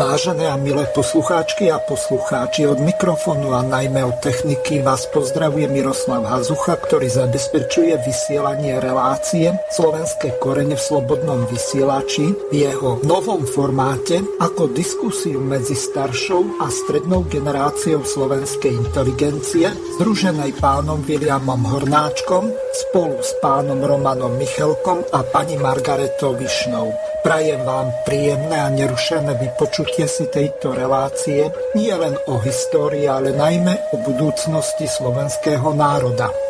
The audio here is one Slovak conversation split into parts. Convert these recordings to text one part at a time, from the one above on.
Vážené a milé poslucháčky a poslucháči, od mikrofónu a najmä od techniky vás pozdravuje Miroslav Hazucha, ktorý zabezpečuje vysielanie relácie Slovenské korene v slobodnom vysielači v jeho novom formáte ako diskusiu medzi staršou a strednou generáciou slovenskej inteligencie, združenej pánom Williamom Hornáčkom spolu s pánom Romanom Michelkom a pani Margaretou Višnou. Prajem vám príjemné a nerušené vypočutie si tejto relácie nie len o histórii, ale najmä o budúcnosti slovenského národa.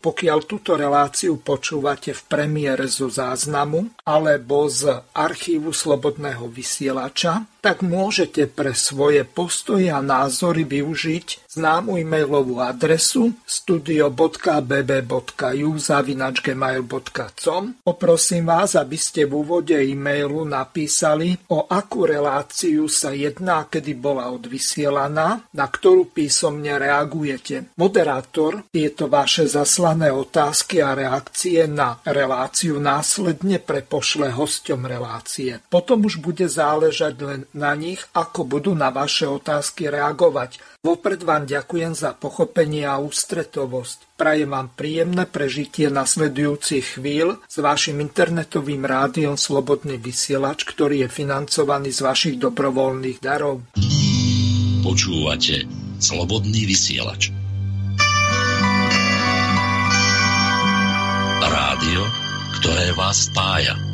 Pokiaľ túto reláciu počúvate v premiére zo záznamu alebo z archívu Slobodného vysielača, tak môžete pre svoje postoje a názory využiť známu e-mailovú adresu studio.bb.ju zavinačgmail.com Poprosím vás, aby ste v úvode e-mailu napísali, o akú reláciu sa jedná, kedy bola odvysielaná, na ktorú písomne reagujete. Moderátor tieto vaše zaslané otázky a reakcie na reláciu následne prepošle hosťom relácie. Potom už bude záležať len na nich, ako budú na vaše otázky reagovať. Vopred vám ďakujem za pochopenie a ústretovosť. Prajem vám príjemné prežitie nasledujúcich chvíľ s vašim internetovým rádiom Slobodný vysielač, ktorý je financovaný z vašich dobrovoľných darov. Počúvate Slobodný vysielač. Rádio, ktoré vás spája.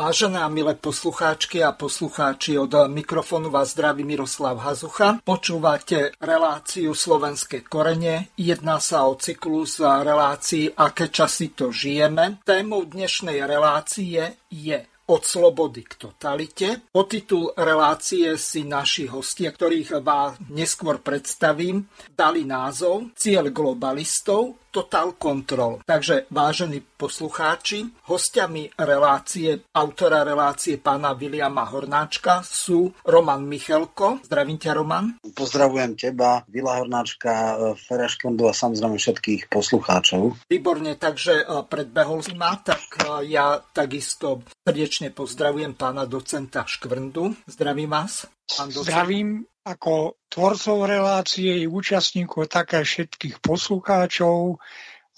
Vážené milé poslucháčky a poslucháči, od mikrofónu vás zdraví Miroslav Hazucha. Počúvate reláciu Slovenské korene. Jedná sa o cyklus relácií Aké časy to žijeme. Témou dnešnej relácie je od slobody k totalite. Po titul relácie si naši hostia, ktorých vás neskôr predstavím, dali názov Cieľ globalistov Total Control. Takže, vážení poslucháči, hostiami relácie, autora relácie pána Viliama Hornáčka sú Roman Michelko. Zdravím ťa, Roman. Pozdravujem teba, Vila Hornáčka, Fereškondu a samozrejme všetkých poslucháčov. Výborne, takže e, predbehol si ma, tak e, ja takisto srdečne pozdravujem pána docenta Škvrndu. Zdravím vás. Zdravím ako tvorcov relácie i účastníkov, také všetkých poslucháčov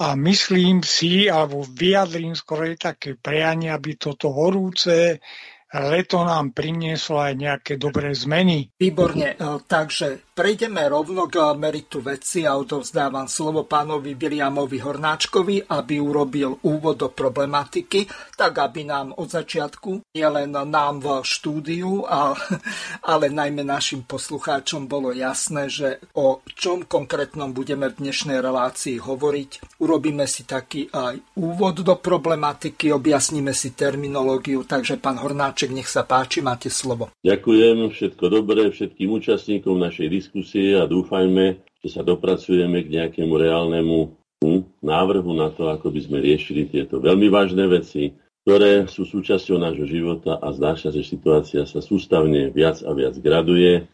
a myslím si, alebo vyjadrím skoro také prianie, aby toto horúce leto nám prinieslo aj nejaké dobré zmeny. Výborne, e, takže prejdeme rovno k meritu veci a odovzdávam slovo pánovi Williamovi Hornáčkovi, aby urobil úvod do problematiky, tak aby nám od začiatku, nielen nám v štúdiu, ale najmä našim poslucháčom bolo jasné, že o čom konkrétnom budeme v dnešnej relácii hovoriť. Urobíme si taký aj úvod do problematiky, objasníme si terminológiu, takže pán Hornáček nech sa páči, máte slovo. Ďakujem, všetko dobré všetkým účastníkom našej diskusie a dúfajme, že sa dopracujeme k nejakému reálnemu hm, návrhu na to, ako by sme riešili tieto veľmi vážne veci, ktoré sú súčasťou nášho života a zdá sa, že situácia sa sústavne viac a viac graduje.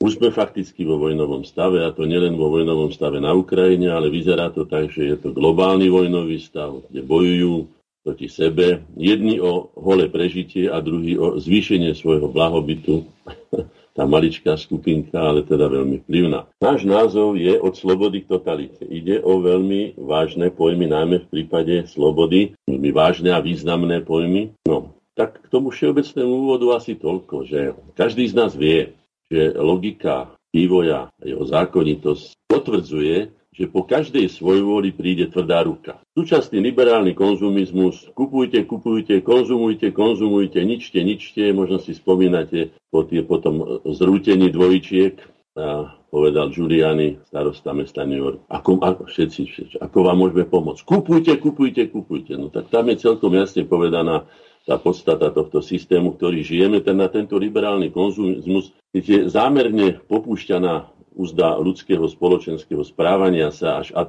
Už sme fakticky vo vojnovom stave, a to nielen vo vojnovom stave na Ukrajine, ale vyzerá to tak, že je to globálny vojnový stav, kde bojujú proti sebe. Jedni o holé prežitie a druhý o zvýšenie svojho blahobytu. Tá maličká skupinka, ale teda veľmi vplyvná. Náš názov je od slobody k totalite. Ide o veľmi vážne pojmy, najmä v prípade slobody, veľmi vážne a významné pojmy. No, tak k tomu všeobecnému úvodu asi toľko, že každý z nás vie, že logika vývoja a jeho zákonitosť potvrdzuje, že po každej svojvôli príde tvrdá ruka. Súčasný liberálny konzumizmus, kupujte, kupujte, konzumujte, konzumujte, ničte, ničte, možno si spomínate po tie potom zrútení dvojčiek, a povedal Giuliani, starosta mesta New York. Ako, ako, všetci, všetci, ako vám môžeme pomôcť? Kupujte, kupujte, kupujte. No tak tam je celkom jasne povedaná tá podstata tohto systému, ktorý žijeme, ten na tento liberálny konzumizmus je zámerne popúšťaná úzda ľudského spoločenského správania sa až ad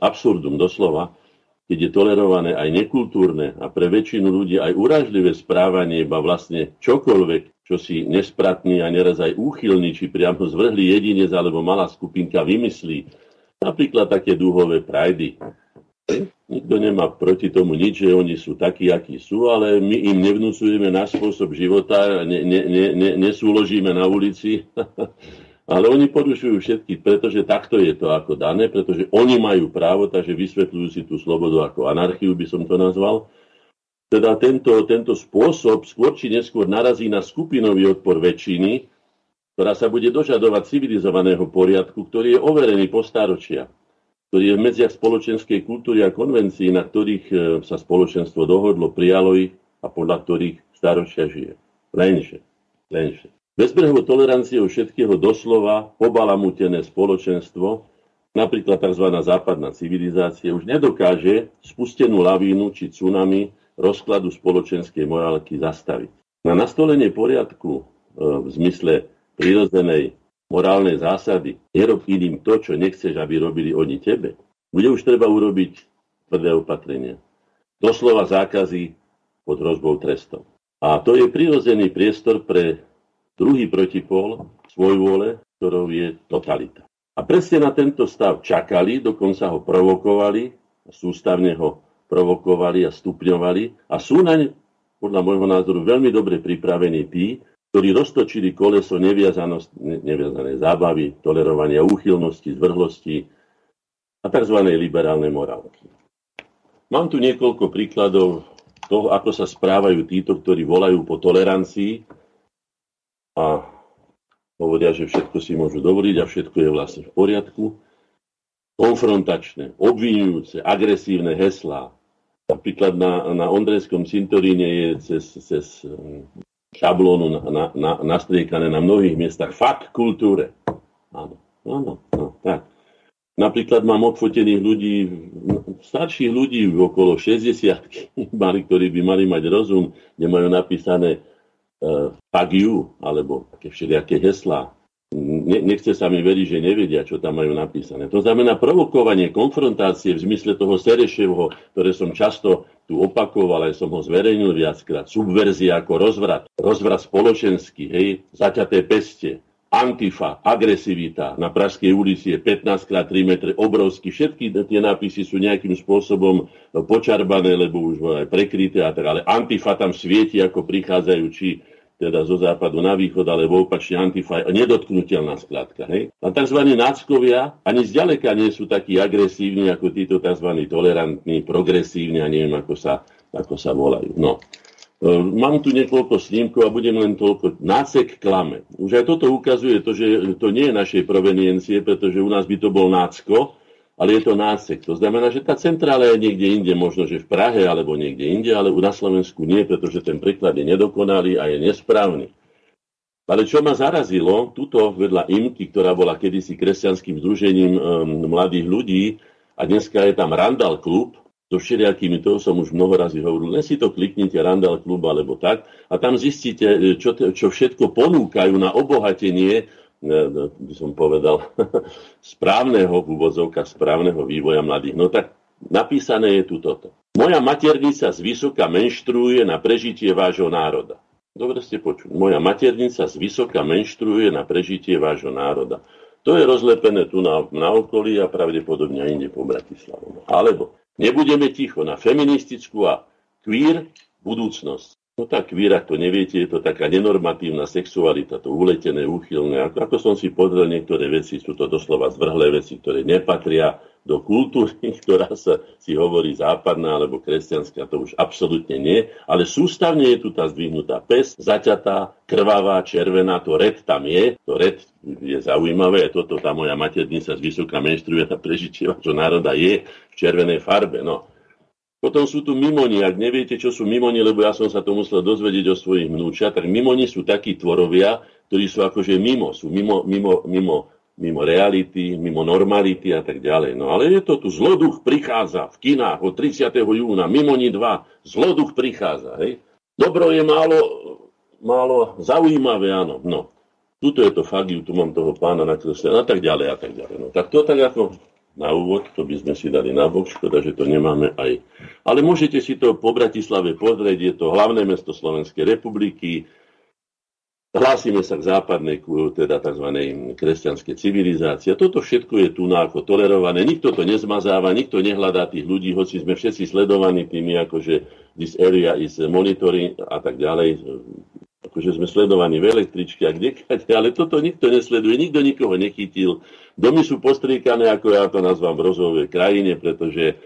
absurdum doslova, keď je tolerované aj nekultúrne a pre väčšinu ľudí aj uražlivé správanie, iba vlastne čokoľvek, čo si nespratný a neraz aj úchylný, či priamo zvrhlý jedinec alebo malá skupinka vymyslí. Napríklad také dúhové prajdy. Nikto nemá proti tomu nič, že oni sú takí, akí sú, ale my im nevnúcujeme náš spôsob života, ne, ne, ne, nesúložíme na ulici. Ale oni porušujú všetky, pretože takto je to ako dané, pretože oni majú právo, takže vysvetľujú si tú slobodu ako anarchiu, by som to nazval. Teda tento, tento spôsob skôr či neskôr narazí na skupinový odpor väčšiny, ktorá sa bude dožadovať civilizovaného poriadku, ktorý je overený po stáročia, ktorý je v medziach spoločenskej kultúry a konvencií, na ktorých e, sa spoločenstvo dohodlo, prijalo ich a podľa ktorých staročia žije. Lenže, lenže, Bezbrehovou toleranciou všetkého doslova pobalamutené spoločenstvo, napríklad tzv. západná civilizácia, už nedokáže spustenú lavínu či tsunami rozkladu spoločenskej morálky zastaviť. Na nastolenie poriadku e, v zmysle prírodzenej morálnej zásady nerob iným to, čo nechceš, aby robili oni tebe, bude už treba urobiť tvrdé opatrenia. Doslova zákazy pod hrozbou trestom. A to je prirodzený priestor pre Druhý protipol vôle, ktorou je totalita. A presne na tento stav čakali, dokonca ho provokovali, sústavne ho provokovali a stupňovali a sú naň, podľa môjho názoru, veľmi dobre pripravení tí, ktorí roztočili koleso neviazanej zábavy, tolerovania úchylnosti, zvrhlosti a tzv. liberálnej morálky. Mám tu niekoľko príkladov toho, ako sa správajú títo, ktorí volajú po tolerancii a hovoria, že všetko si môžu dovoliť a všetko je vlastne v poriadku. Konfrontačné, obvinujúce, agresívne heslá. Napríklad na, na Ondrejskom cintoríne je cez, cez hm, šablónu na, na, na, nastriekané na mnohých miestach fakt kultúre. Áno, áno, no, tak. Napríklad mám odfotených ľudí, starších ľudí okolo 60 mali, ktorí by mali mať rozum, kde majú napísané fuck you, alebo také všelijaké heslá. Ne, nechce sa mi veriť, že nevedia, čo tam majú napísané. To znamená provokovanie konfrontácie v zmysle toho Sereševho, ktoré som často tu opakoval, aj som ho zverejnil viackrát. Subverzia ako rozvrat. Rozvrat spoločenský, hej, zaťaté peste, Antifa, agresivita na Pražskej ulici je 15 x 3 metre, obrovský. Všetky tie nápisy sú nejakým spôsobom počarbané, lebo už aj prekryté a tak, ale Antifa tam svieti, ako prichádzajú či teda zo západu na východ, alebo opačne Antifa je nedotknutelná skladka. Hej? A tzv. náckovia ani zďaleka nie sú takí agresívni ako títo tzv. tolerantní, progresívni a neviem, ako sa, ako sa volajú. No. Ehm, mám tu niekoľko snímkov a budem len toľko. Nácek klame. Už aj toto ukazuje to, že to nie je našej proveniencie, pretože u nás by to bol nácko, ale je to nácek. To znamená, že tá centrála je niekde inde, možno, že v Prahe alebo niekde inde, ale na Slovensku nie, pretože ten preklad je nedokonalý a je nesprávny. Ale čo ma zarazilo, tuto vedľa IMKY, ktorá bola kedysi kresťanským združením um, mladých ľudí, a dneska je tam Randall klub, so všelijakými, to som už mnoho razy hovoril, len si to kliknite Randall klub alebo tak a tam zistíte, čo, čo všetko ponúkajú na obohatenie, by som povedal, správneho v správneho vývoja mladých. No tak napísané je tu toto. Moja maternica z vysoka menštruuje na prežitie vášho národa. Dobre ste počuli. Moja maternica z vysoka menštruuje na prežitie vášho národa. To je rozlepené tu na, na okolí a pravdepodobne aj inde po Bratislavu. Alebo Nebudeme ticho na feministickú a queer budúcnosť. No tak queer, ak to neviete, je to taká nenormatívna sexualita, to uletené, úchylné. Ako, ako som si pozrel, niektoré veci sú to doslova zvrhlé veci, ktoré nepatria do kultúry, ktorá sa si hovorí západná alebo kresťanská, to už absolútne nie, ale sústavne je tu tá zdvihnutá pes, zaťatá, krvavá, červená, to red tam je, to red je zaujímavé, toto tá moja maternica z vysoká menštruuje, tá prežičieva, čo národa je v červenej farbe, no. Potom sú tu mimoni. Ak neviete, čo sú mimoni, lebo ja som sa to musel dozvedieť o svojich vnúčach, tak mimoni sú takí tvorovia, ktorí sú akože mimo, sú mimo, mimo, mimo mimo reality, mimo normality a tak ďalej. No ale je to tu, zloduch prichádza v kinách od 30. júna, mimo ni dva, zloduch prichádza, hej? Dobro je málo, málo zaujímavé, áno. No, tuto je to fagiu, tu mám toho pána na nakreslené a tak ďalej a tak ďalej. No, tak to tak ako na úvod, to by sme si dali na bok, škoda, že to nemáme aj. Ale môžete si to po Bratislave pozrieť, je to hlavné mesto Slovenskej republiky, Hlásime sa k západnej, teda tzv. kresťanskej civilizácii. Toto všetko je tu ako tolerované. Nikto to nezmazáva, nikto nehľadá tých ľudí, hoci sme všetci sledovaní tými, akože this area is monitoring a tak ďalej. Akože sme sledovaní v električke a kde, ale toto nikto nesleduje, nikto nikoho nechytil. Domy sú postriekané, ako ja to nazvám, v rozvojovej krajine, pretože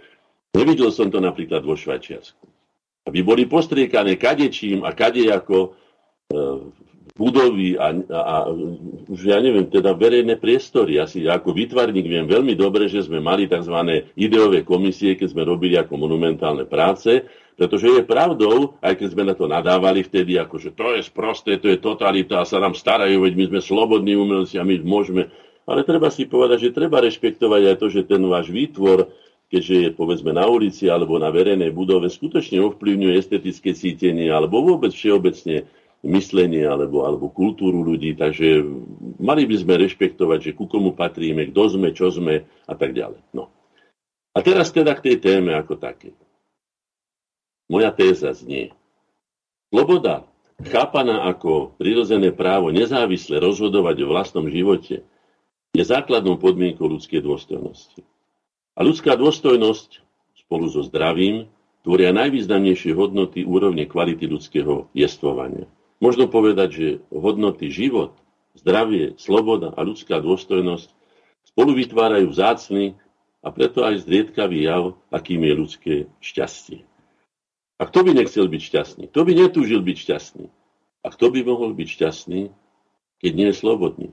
nevidel som to napríklad vo Švajčiarsku. Aby boli postriekané kadečím a kadejako e, budovy a, a, už ja neviem, teda verejné priestory. Asi ako vytvarník viem veľmi dobre, že sme mali tzv. ideové komisie, keď sme robili ako monumentálne práce, pretože je pravdou, aj keď sme na to nadávali vtedy, ako že to je sprosté, to je totalita a sa nám starajú, veď my sme slobodní umelci a my môžeme. Ale treba si povedať, že treba rešpektovať aj to, že ten váš výtvor, keďže je povedzme na ulici alebo na verejnej budove, skutočne ovplyvňuje estetické cítenie alebo vôbec všeobecne myslenie alebo, alebo kultúru ľudí, takže mali by sme rešpektovať, že ku komu patríme, kto sme, čo sme a tak ďalej. No. A teraz teda k tej téme ako také. Moja téza znie. Sloboda, chápaná ako prirodzené právo nezávisle rozhodovať o vlastnom živote, je základnou podmienkou ľudskej dôstojnosti. A ľudská dôstojnosť spolu so zdravím tvoria najvýznamnejšie hodnoty úrovne kvality ľudského jestvovania. Možno povedať, že hodnoty život, zdravie, sloboda a ľudská dôstojnosť spolu vytvárajú vzácny a preto aj zriedkavý jav, akým je ľudské šťastie. A kto by nechcel byť šťastný? Kto by netúžil byť šťastný? A kto by mohol byť šťastný, keď nie je slobodný?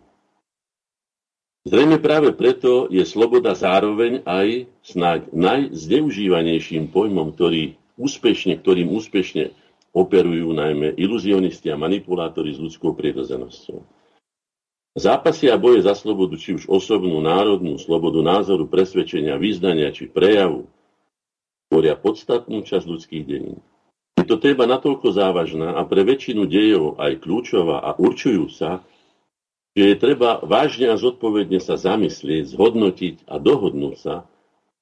Zrejme práve preto je sloboda zároveň aj snáď najzneužívanejším pojmom, ktorý úspešne, ktorým úspešne operujú najmä iluzionisti a manipulátori s ľudskou prirodzenosťou. Zápasy a boje za slobodu, či už osobnú, národnú, slobodu názoru, presvedčenia, význania či prejavu, tvoria podstatnú časť ľudských dejín. Je to téma natoľko závažná a pre väčšinu dejov aj kľúčová a určujú sa, že je treba vážne a zodpovedne sa zamyslieť, zhodnotiť a dohodnúť sa,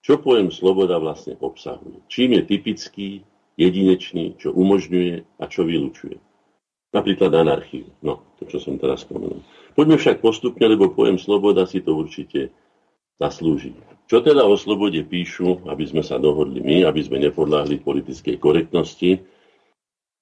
čo pojem sloboda vlastne obsahuje. Čím je typický, jedinečný, čo umožňuje a čo vylučuje. Napríklad anarchiu. No, to, čo som teraz spomenul. Poďme však postupne, lebo pojem sloboda si to určite zaslúži. Čo teda o slobode píšu, aby sme sa dohodli my, aby sme nepodláhli politickej korektnosti,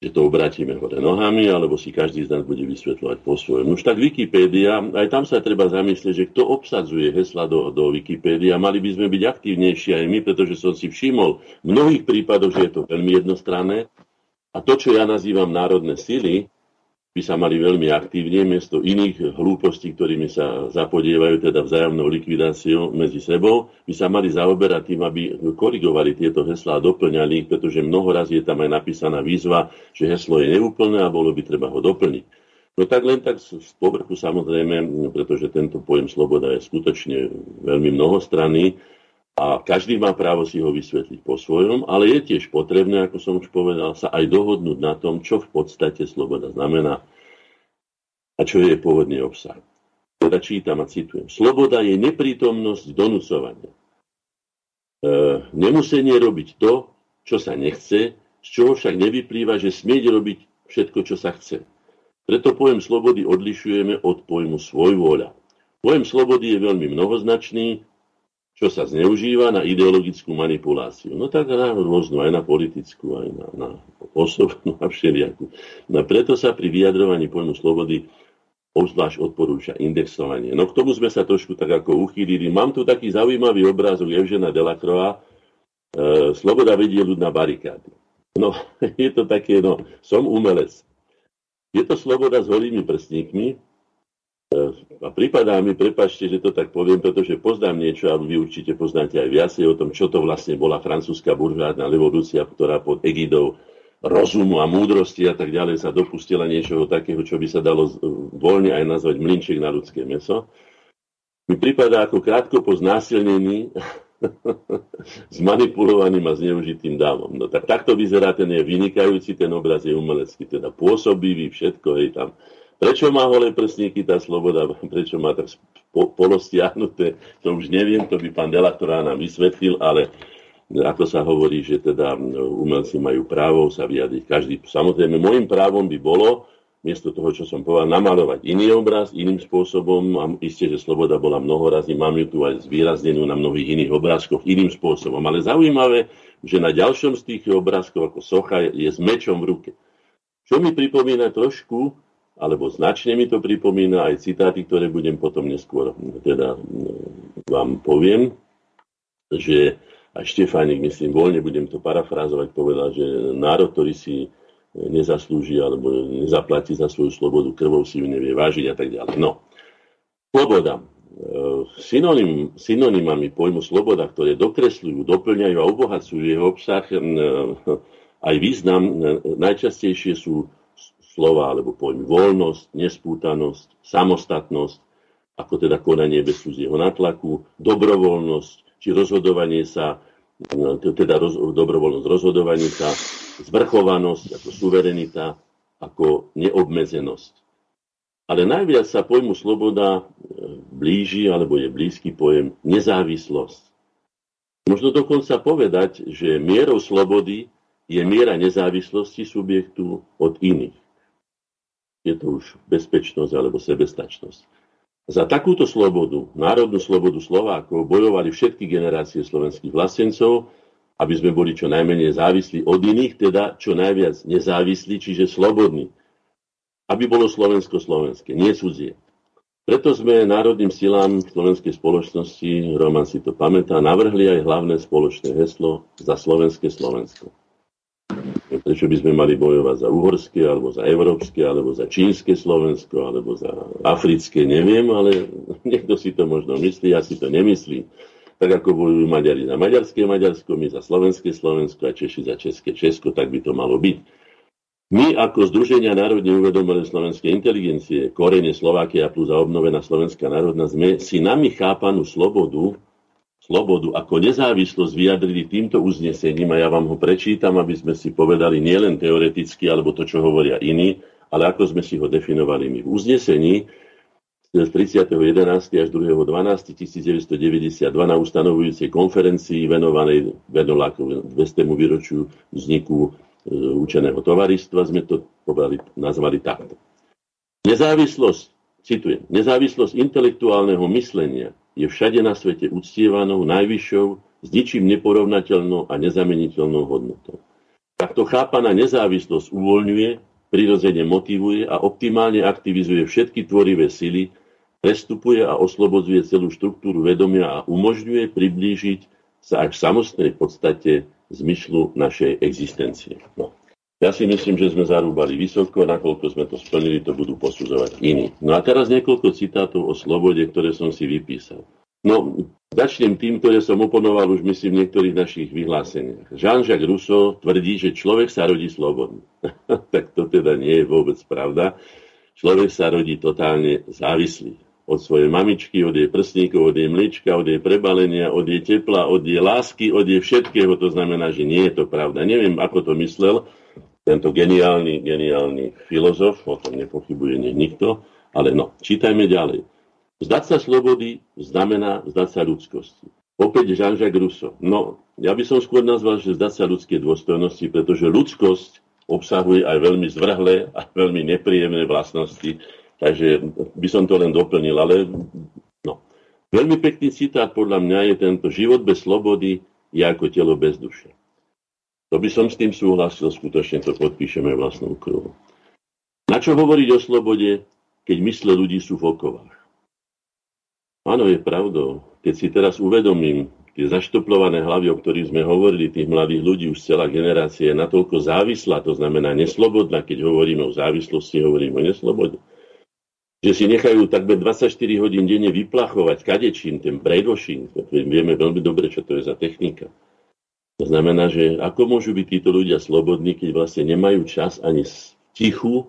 že to obratíme hore nohami, alebo si každý z nás bude vysvetľovať po svojom. Už tak Wikipédia, aj tam sa treba zamyslieť, že kto obsadzuje hesla do, do Wikipédia, mali by sme byť aktívnejší aj my, pretože som si všimol v mnohých prípadoch, že je to veľmi jednostranné. A to, čo ja nazývam národné sily, by sa mali veľmi aktívne, miesto iných hlúpostí, ktorými sa zapodievajú, teda vzájomnou likvidáciou medzi sebou, by sa mali zaoberať tým, aby korigovali tieto heslá a doplňali ich, pretože mnoho raz je tam aj napísaná výzva, že heslo je neúplné a bolo by treba ho doplniť. No tak len tak z povrchu samozrejme, pretože tento pojem sloboda je skutočne veľmi mnohostranný, a každý má právo si ho vysvetliť po svojom, ale je tiež potrebné, ako som už povedal, sa aj dohodnúť na tom, čo v podstate sloboda znamená a čo je pôvodný obsah. Teda čítam a citujem. Sloboda je neprítomnosť donúcovania. E, nemusenie robiť to, čo sa nechce, z čoho však nevyplýva, že smieť robiť všetko, čo sa chce. Preto pojem slobody odlišujeme od pojmu svojvôľa. Pojem slobody je veľmi mnohoznačný, čo sa zneužíva na ideologickú manipuláciu. No tak na rôznu, aj na politickú, aj na, na osobnú a všelijakú. No preto sa pri vyjadrovaní pojmu slobody obzvlášť odporúča indexovanie. No k tomu sme sa trošku tak ako uchýlili. Mám tu taký zaujímavý obrázok Evžena Delacroa, e, Sloboda vedie ľud na barikády. No, je to také, no, som umelec. Je to sloboda s holými prstníkmi, a prípadá mi, prepačte, že to tak poviem, pretože poznám niečo, a vy určite poznáte aj viacej o tom, čo to vlastne bola francúzska buržádna revolúcia, ktorá pod egidou rozumu a múdrosti a tak ďalej sa dopustila niečoho takého, čo by sa dalo voľne aj nazvať mlinček na ľudské meso. Mi prípada ako krátko po znásilnení s manipulovaným a zneužitým dávom. No tak takto vyzerá, ten je vynikajúci, ten obraz je umelecký, teda pôsobivý, všetko je tam. Prečo má holé prsníky tá sloboda, prečo má tak polostiahnuté, to už neviem, to by pán Delaktorá nám vysvetlil, ale ako sa hovorí, že teda umelci majú právo sa vyjadriť. Každý, samozrejme, môjim právom by bolo, miesto toho, čo som povedal, namalovať iný obraz, iným spôsobom. A isté, že sloboda bola mnohorazí, mám ju tu aj zvýraznenú na mnohých iných obrázkoch iným spôsobom. Ale zaujímavé, že na ďalšom z tých obrázkov ako socha je s mečom v ruke. Čo mi pripomína trošku, alebo značne mi to pripomína aj citáty, ktoré budem potom neskôr teda vám poviem, že aj Štefánik, myslím, voľne budem to parafrázovať, povedal, že národ, ktorý si nezaslúži alebo nezaplatí za svoju slobodu, krvou si ju nevie vážiť a tak ďalej. No, sloboda. E, synonym, synonymami pojmu sloboda, ktoré dokresľujú, doplňajú a obohacujú jeho obsah, e, aj význam, e, najčastejšie sú slova alebo pojmy voľnosť, nespútanosť, samostatnosť, ako teda konanie bez cudzieho natlaku, dobrovoľnosť, či rozhodovanie sa No, teda roz, dobrovoľnosť rozhodovania sa, zvrchovanosť ako suverenita, ako neobmedzenosť. Ale najviac sa pojmu sloboda e, blíži, alebo je blízky pojem nezávislosť. Možno dokonca povedať, že mierou slobody je miera nezávislosti subjektu od iných. Je to už bezpečnosť alebo sebestačnosť. Za takúto slobodu, národnú slobodu Slovákov, bojovali všetky generácie slovenských vlastencov, aby sme boli čo najmenej závislí od iných, teda čo najviac nezávislí, čiže slobodní. Aby bolo Slovensko slovenské, nie cudzie. Preto sme národným silám slovenskej spoločnosti, Roman si to pamätá, navrhli aj hlavné spoločné heslo za slovenské Slovensko. Prečo by sme mali bojovať za uhorské, alebo za európske, alebo za čínske Slovensko, alebo za africké, neviem, ale niekto si to možno myslí, ja si to nemyslím. Tak ako bojujú Maďari za maďarské Maďarsko, my za slovenské Slovensko a Češi za české Česko, tak by to malo byť. My ako Združenia národne uvedomené slovenskej inteligencie, korene Slovakia plus a obnovená slovenská národná, sme si nami chápanú slobodu slobodu ako nezávislosť vyjadrili týmto uznesením a ja vám ho prečítam, aby sme si povedali nielen teoreticky alebo to, čo hovoria iní, ale ako sme si ho definovali my. V uznesení z 30.11. až 2.12.1992 na ustanovujúcej konferencii venovanej Venolákovu 200. výročiu vzniku e, učeného tovaristva sme to povedali, nazvali takto. Nezávislosť, citujem, nezávislosť intelektuálneho myslenia je všade na svete uctievanou najvyššou, s ničím neporovnateľnou a nezameniteľnou hodnotou. Takto chápaná nezávislosť uvoľňuje, prirodzene motivuje a optimálne aktivizuje všetky tvorivé sily, prestupuje a oslobodzuje celú štruktúru vedomia a umožňuje priblížiť sa až v samostnej podstate zmyslu našej existencie. No. Ja si myslím, že sme zarúbali vysoko, nakoľko sme to splnili, to budú posudzovať iní. No a teraz niekoľko citátov o slobode, ktoré som si vypísal. No, začnem tým, ktoré som oponoval už myslím v niektorých našich vyhláseniach. Jean-Jacques Rousseau tvrdí, že človek sa rodí slobodný. tak to teda nie je vôbec pravda. Človek sa rodí totálne závislý od svojej mamičky, od jej prsníkov, od jej mliečka, od jej prebalenia, od jej tepla, od jej lásky, od jej všetkého. To znamená, že nie je to pravda. Neviem, ako to myslel, tento geniálny, geniálny filozof, o tom nepochybuje nikto, ale no, čítajme ďalej. Zdať sa slobody znamená zdať sa ľudskosti. Opäť Jean-Jacques Rousseau. No, ja by som skôr nazval, že zdať sa ľudskej dôstojnosti, pretože ľudskosť obsahuje aj veľmi zvrhlé a veľmi nepríjemné vlastnosti. Takže by som to len doplnil, ale no. Veľmi pekný citát podľa mňa je tento život bez slobody je ako telo bez duše. To by som s tým súhlasil, skutočne to podpíšeme vlastnou krvou. Na čo hovoriť o slobode, keď mysle ľudí sú v okovách? Áno, je pravdou. Keď si teraz uvedomím, tie zaštoplované hlavy, o ktorých sme hovorili, tých mladých ľudí, už celá generácia je natoľko závislá, to znamená neslobodná, keď hovoríme o závislosti, hovoríme o neslobode. Že si nechajú takmer 24 hodín denne vyplachovať kadečím, ten brainwashing, vieme veľmi dobre, čo to je za technika. To znamená, že ako môžu byť títo ľudia slobodní, keď vlastne nemajú čas ani tichu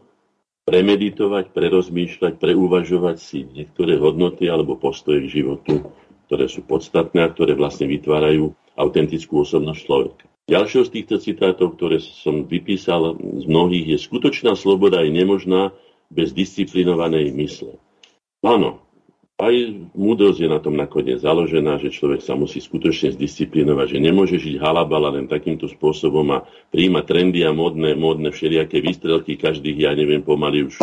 premeditovať, prerozmýšľať, preuvažovať si niektoré hodnoty alebo postoje k životu ktoré sú podstatné a ktoré vlastne vytvárajú autentickú osobnosť človeka. Ďalšou z týchto citátov, ktoré som vypísal z mnohých, je skutočná sloboda je nemožná bez disciplinovanej mysle. Áno, aj múdrosť je na tom nakoniec založená, že človek sa musí skutočne zdisciplinovať, že nemôže žiť halabala len takýmto spôsobom a príjmať trendy a módne, módne všelijaké výstrelky každých, ja neviem, pomaly už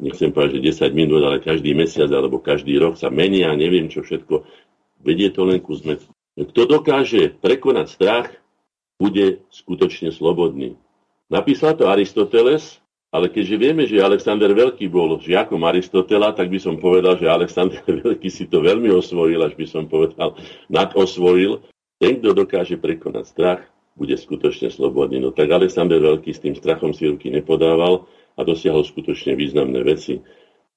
nechcem povedať, že 10 minút, ale každý mesiac alebo každý rok sa menia a neviem čo všetko. Vedie to len ku zmetku. Kto dokáže prekonať strach, bude skutočne slobodný. Napísal to Aristoteles, ale keďže vieme, že Alexander Veľký bol žiakom Aristotela, tak by som povedal, že Alexander Veľký si to veľmi osvojil, až by som povedal, nadosvojil. Ten, kto dokáže prekonať strach, bude skutočne slobodný. No tak Alexander Veľký s tým strachom si ruky nepodával a dosiahol skutočne významné veci,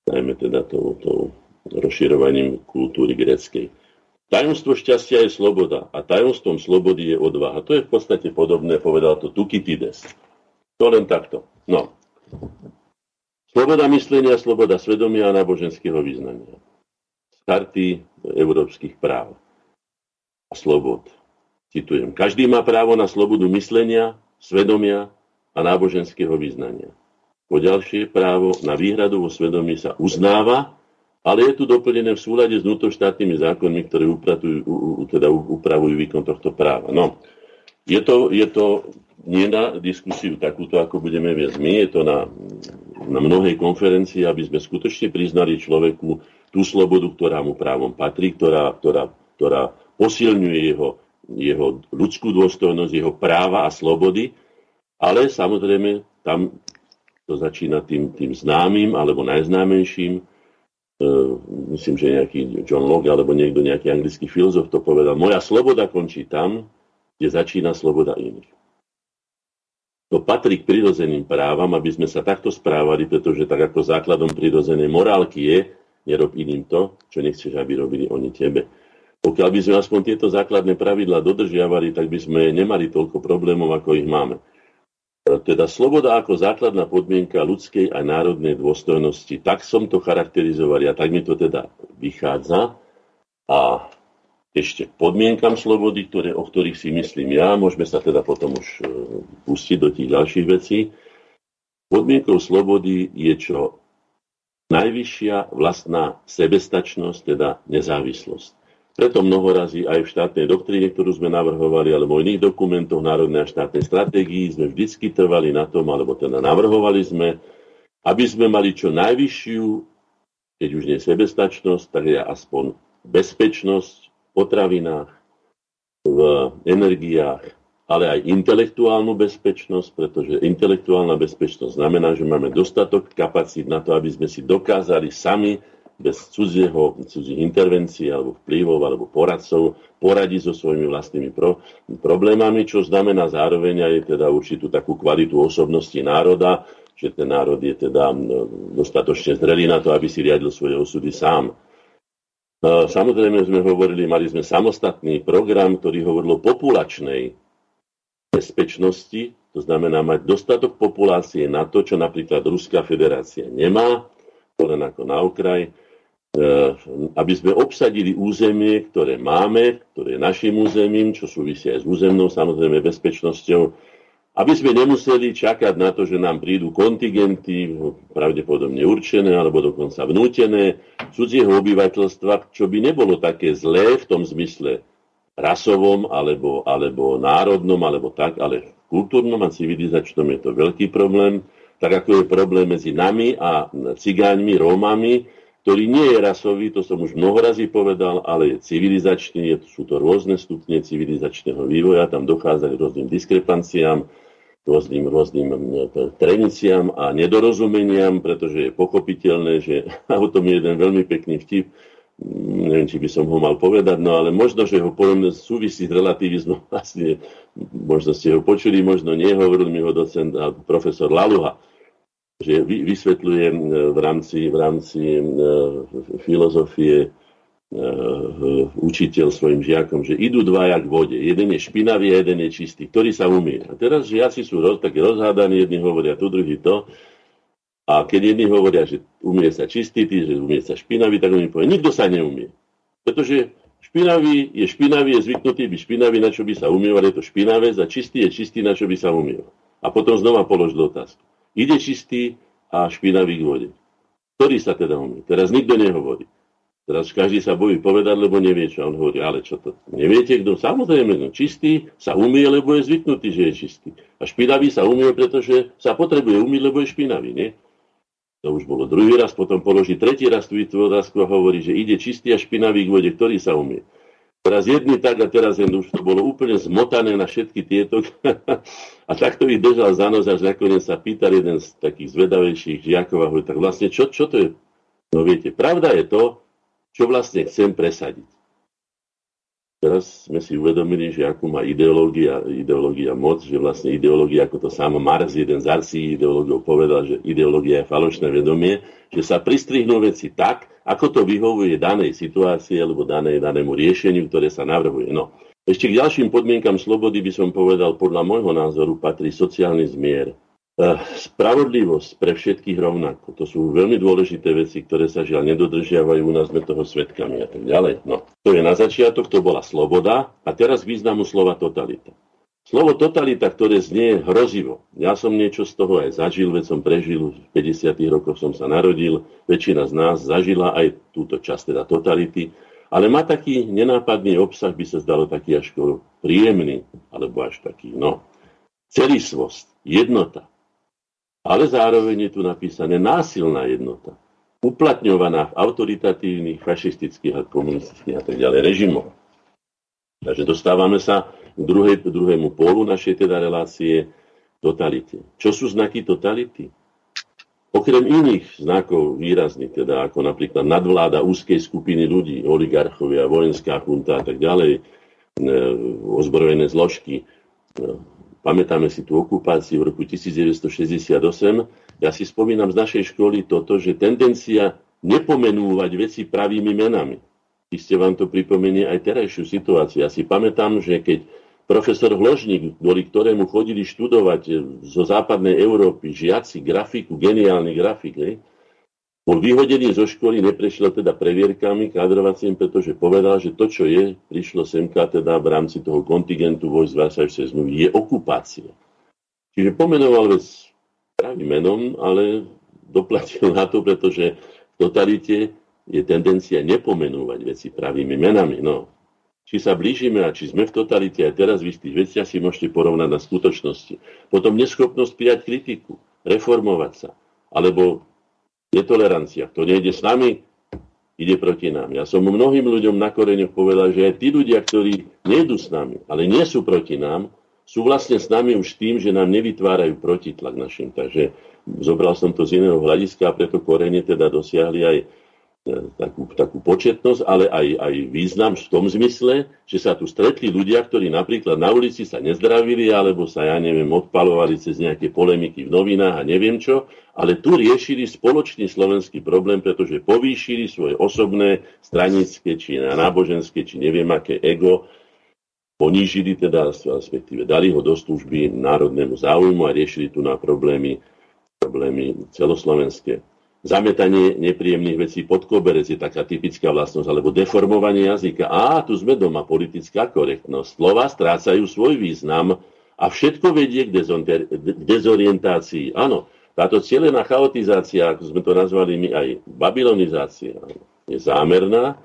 najmä teda tou, tou rozširovaním kultúry greckej. Tajomstvo šťastia je sloboda a tajomstvom slobody je odvaha. To je v podstate podobné, povedal to Tukitides. To len takto. No. Sloboda myslenia, sloboda svedomia a náboženského význania. Z karty európskych práv a slobod. Citujem. Každý má právo na slobodu myslenia, svedomia a náboženského význania. Po ďalšie, právo na výhradu vo svedomí sa uznáva ale je tu doplnené v súlade s vnútroštátnymi zákonmi, ktoré upratujú, teda upravujú výkon tohto práva. No, je to, je to nie na diskusiu takúto, ako budeme viesť my, je to na, na mnohej konferencii, aby sme skutočne priznali človeku tú slobodu, ktorá mu právom patrí, ktorá, ktorá, ktorá posilňuje jeho, jeho ľudskú dôstojnosť, jeho práva a slobody, ale samozrejme tam to začína tým, tým známym alebo najznámejším, E, myslím, že nejaký John Locke alebo niekto, nejaký anglický filozof to povedal, moja sloboda končí tam, kde začína sloboda iných. To patrí k prirodzeným právam, aby sme sa takto správali, pretože tak ako základom prirodzenej morálky je, nerob iným to, čo nechceš, aby robili oni tebe. Pokiaľ by sme aspoň tieto základné pravidla dodržiavali, tak by sme nemali toľko problémov, ako ich máme. Teda sloboda ako základná podmienka ľudskej a národnej dôstojnosti. Tak som to charakterizoval, a tak mi to teda vychádza. A ešte podmienkam slobody, ktoré, o ktorých si myslím ja, môžeme sa teda potom už e, pustiť do tých ďalších vecí. Podmienkou slobody je čo najvyššia vlastná sebestačnosť, teda nezávislosť. Preto mnohorazí aj v štátnej doktríne, ktorú sme navrhovali, alebo v iných dokumentoch národnej a štátnej stratégii sme vždycky trvali na tom, alebo teda navrhovali sme, aby sme mali čo najvyššiu, keď už nie sebestačnosť, tak je aspoň bezpečnosť potravinách, v energiách, ale aj intelektuálnu bezpečnosť, pretože intelektuálna bezpečnosť znamená, že máme dostatok kapacít na to, aby sme si dokázali sami bez cudzieho, cudzích intervencií alebo vplyvov alebo poradcov poradí so svojimi vlastnými pro, problémami, čo znamená zároveň aj teda určitú takú kvalitu osobnosti národa, že ten národ je teda dostatočne zrelý na to, aby si riadil svoje osudy sám. Samozrejme sme hovorili, mali sme samostatný program, ktorý hovoril o populačnej bezpečnosti, to znamená mať dostatok populácie na to, čo napríklad Ruská federácia nemá, len ako na okraj, Eh, aby sme obsadili územie, ktoré máme, ktoré je našim územím, čo súvisí aj s územnou samozrejme bezpečnosťou, aby sme nemuseli čakať na to, že nám prídu kontingenty, pravdepodobne určené alebo dokonca vnútené, cudzieho obyvateľstva, čo by nebolo také zlé v tom zmysle rasovom alebo, alebo národnom alebo tak, ale v kultúrnom a civilizačnom je to veľký problém, tak ako je problém medzi nami a cigáňmi, Rómami, ktorý nie je rasový, to som už mnoho razy povedal, ale je civilizačný, sú to rôzne stupne civilizačného vývoja, tam dochádza k rôznym diskrepanciám, rôznym, rôznym treniciam a nedorozumeniam, pretože je pochopiteľné, že a o tom je jeden veľmi pekný vtip, neviem, či by som ho mal povedať, no ale možno, že ho poviem súvisí s relativizmom, vlastne, možno ste ho počuli, možno nie, hovoril mi ho docent a profesor Laluha že vysvetľuje v rámci, v rámci e, filozofie učiteľ svojim žiakom, že idú dvaja k vode. Jeden je špinavý a jeden je čistý, ktorý sa umie. A teraz žiaci sú roz, také rozhádaní, jedni hovoria tu, druhý to. A keď jedni hovoria, že umie sa čistý, tí, že umie sa špinavý, tak oni povie, nikto sa neumie. Pretože špinavý je špinavý, je zvyknutý byť špinavý, na čo by sa umýval, je to špinavé, a čistý je čistý, na čo by sa umýval. A potom znova položil otázku. Ide čistý a špinavý k vode. Ktorý sa teda umie? Teraz nikto nehovorí. Teraz každý sa bojí povedať, lebo nevie, čo on hovorí. Ale čo to? Neviete, kto? Samozrejme, no, čistý sa umie, lebo je zvyknutý, že je čistý. A špinavý sa umie, pretože sa potrebuje umyť, lebo je špinavý, nie? To už bolo druhý raz, potom položí tretí raz tú otázku a hovorí, že ide čistý a špinavý k vode, ktorý sa umie. Teraz jedni tak a teraz jen už to bolo úplne zmotané na všetky tieto. a takto ich držal za nos, až nakoniec sa pýtal jeden z takých zvedavejších žiakov a hovorí, tak vlastne čo, čo to je? No viete, pravda je to, čo vlastne chcem presadiť. Teraz sme si uvedomili, že akú má ideológia, ideológia moc, že vlastne ideológia, ako to sám Marx, jeden z arcí ideológov, povedal, že ideológia je falošné vedomie, že sa pristrihnú veci tak, ako to vyhovuje danej situácii alebo danej, danému riešeniu, ktoré sa navrhuje. No. Ešte k ďalším podmienkam slobody by som povedal, podľa môjho názoru patrí sociálny zmier. Eh, spravodlivosť pre všetkých rovnako. To sú veľmi dôležité veci, ktoré sa žiaľ nedodržiavajú, u nás sme toho svetkami a tak ďalej. No, to je na začiatok, to bola sloboda a teraz významu slova totalita. Slovo totalita, ktoré znie hrozivo. Ja som niečo z toho aj zažil, veď som prežil, v 50. rokoch som sa narodil, väčšina z nás zažila aj túto časť teda totality, ale má taký nenápadný obsah, by sa zdalo taký až príjemný, alebo až taký, no, celistvosť, jednota, ale zároveň je tu napísané násilná jednota, uplatňovaná v autoritatívnych, fašistických a komunistických a tak ďalej režimoch. Takže dostávame sa k druhej, druhému pólu našej teda relácie totalite. Čo sú znaky totality? Okrem iných znakov výrazných, teda ako napríklad nadvláda úzkej skupiny ľudí, oligarchovia, vojenská chunta a tak ďalej, e, ozbrojené zložky, e, Pamätáme si tú okupáciu v roku 1968. Ja si spomínam z našej školy toto, že tendencia nepomenúvať veci pravými menami. Iste vám to pripomenie aj terajšiu situáciu. Ja si pamätám, že keď profesor Hložník, kvôli ktorému chodili študovať zo západnej Európy žiaci grafiku, geniálny grafik, hej, bol vyhodený zo školy, neprešiel teda previerkami kádrovacím, pretože povedal, že to, čo je, prišlo semka teda v rámci toho kontingentu vojsk Varsajšej zmluvy, je okupácia. Čiže pomenoval vec pravým menom, ale doplatil na to, pretože v totalite je tendencia nepomenúvať veci pravými menami. No. Či sa blížime a či sme v totalite aj teraz v istých veciach si môžete porovnať na skutočnosti. Potom neschopnosť prijať kritiku, reformovať sa, alebo netolerancia. Kto nejde s nami, ide proti nám. Ja som mnohým ľuďom na koreňoch povedal, že aj tí ľudia, ktorí nejdu s nami, ale nie sú proti nám, sú vlastne s nami už tým, že nám nevytvárajú protitlak našim. Takže zobral som to z iného hľadiska a preto korene teda dosiahli aj takú, takú početnosť, ale aj, aj význam v tom zmysle, že sa tu stretli ľudia, ktorí napríklad na ulici sa nezdravili, alebo sa, ja neviem, odpalovali cez nejaké polemiky v novinách a neviem čo, ale tu riešili spoločný slovenský problém, pretože povýšili svoje osobné, stranické, či náboženské, či neviem aké ego, ponížili teda, respektíve dali ho do služby národnému záujmu a riešili tu na problémy, problémy celoslovenské. Zametanie nepríjemných vecí pod koberec je taká typická vlastnosť, alebo deformovanie jazyka. Á, tu sme doma, politická korektnosť. Slova strácajú svoj význam a všetko vedie k, dezorientácii. Áno, táto cieľená chaotizácia, ako sme to nazvali my aj babylonizácia, je zámerná.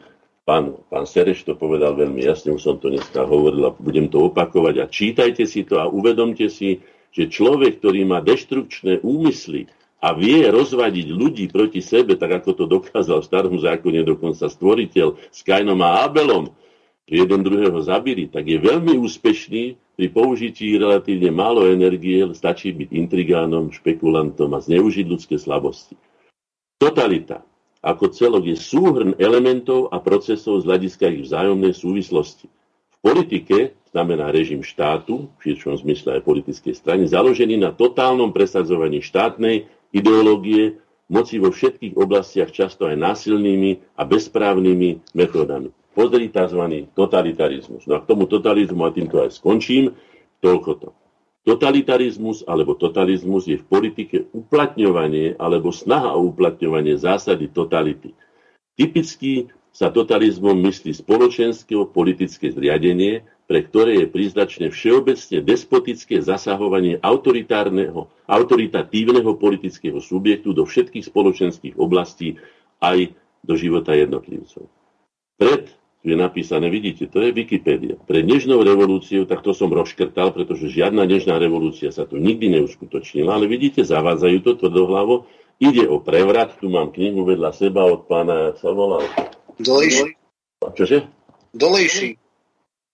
Pán, pán Sereš to povedal veľmi jasne, už som to dneska hovoril a budem to opakovať. A čítajte si to a uvedomte si, že človek, ktorý má deštrukčné úmysly, a vie rozvadiť ľudí proti sebe, tak ako to dokázal v starom zákone dokonca stvoriteľ s Kainom a Abelom, že jeden druhého zabili, tak je veľmi úspešný pri použití relatívne málo energie, stačí byť intrigánom, špekulantom a zneužiť ľudské slabosti. Totalita ako celok je súhrn elementov a procesov z hľadiska ich vzájomnej súvislosti. V politike znamená režim štátu, v širšom zmysle aj politickej strany, založený na totálnom presadzovaní štátnej ideológie moci vo všetkých oblastiach často aj násilnými a bezprávnymi metódami. Pozri tzv. totalitarizmus. No a k tomu totalizmu, a týmto aj skončím, toľko to. Totalitarizmus alebo totalizmus je v politike uplatňovanie alebo snaha o uplatňovanie zásady totality. Typický sa totalizmom myslí spoločenské politické zriadenie, pre ktoré je príznačné všeobecne despotické zasahovanie autoritárneho, autoritatívneho politického subjektu do všetkých spoločenských oblastí aj do života jednotlivcov. Pred tu je napísané, vidíte, to je Wikipedia. Pred nežnou revolúciou, tak to som rozškrtal, pretože žiadna nežná revolúcia sa tu nikdy neuskutočnila, ale vidíte, zavádzajú to tvrdohlavo. Ide o prevrat, tu mám knihu vedľa seba od pána, jak sa volal? Dolejší. Čože? Dolejší.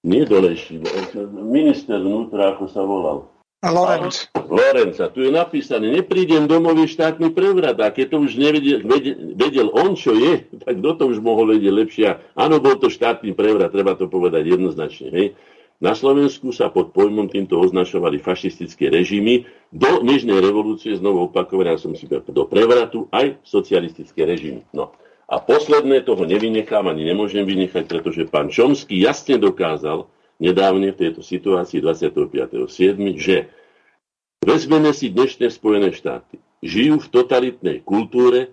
Nie Dolejší, minister vnútra, ako sa volal. Lorenz. Lorenca, tu je napísané, neprídem domový štátny prevrat. A keď to už nevedel, vedel, on, čo je, tak kto to už mohol vedieť lepšie. Áno, bol to štátny prevrat, treba to povedať jednoznačne. Hej. Na Slovensku sa pod pojmom týmto označovali fašistické režimy. Do nežnej revolúcie, znovu opakovania som si do prevratu aj socialistické režimy. No. A posledné toho nevynechám, ani nemôžem vynechať, pretože pán Čomský jasne dokázal, nedávne v tejto situácii 25.7., že vezmeme si dnešné Spojené štáty. Žijú v totalitnej kultúre,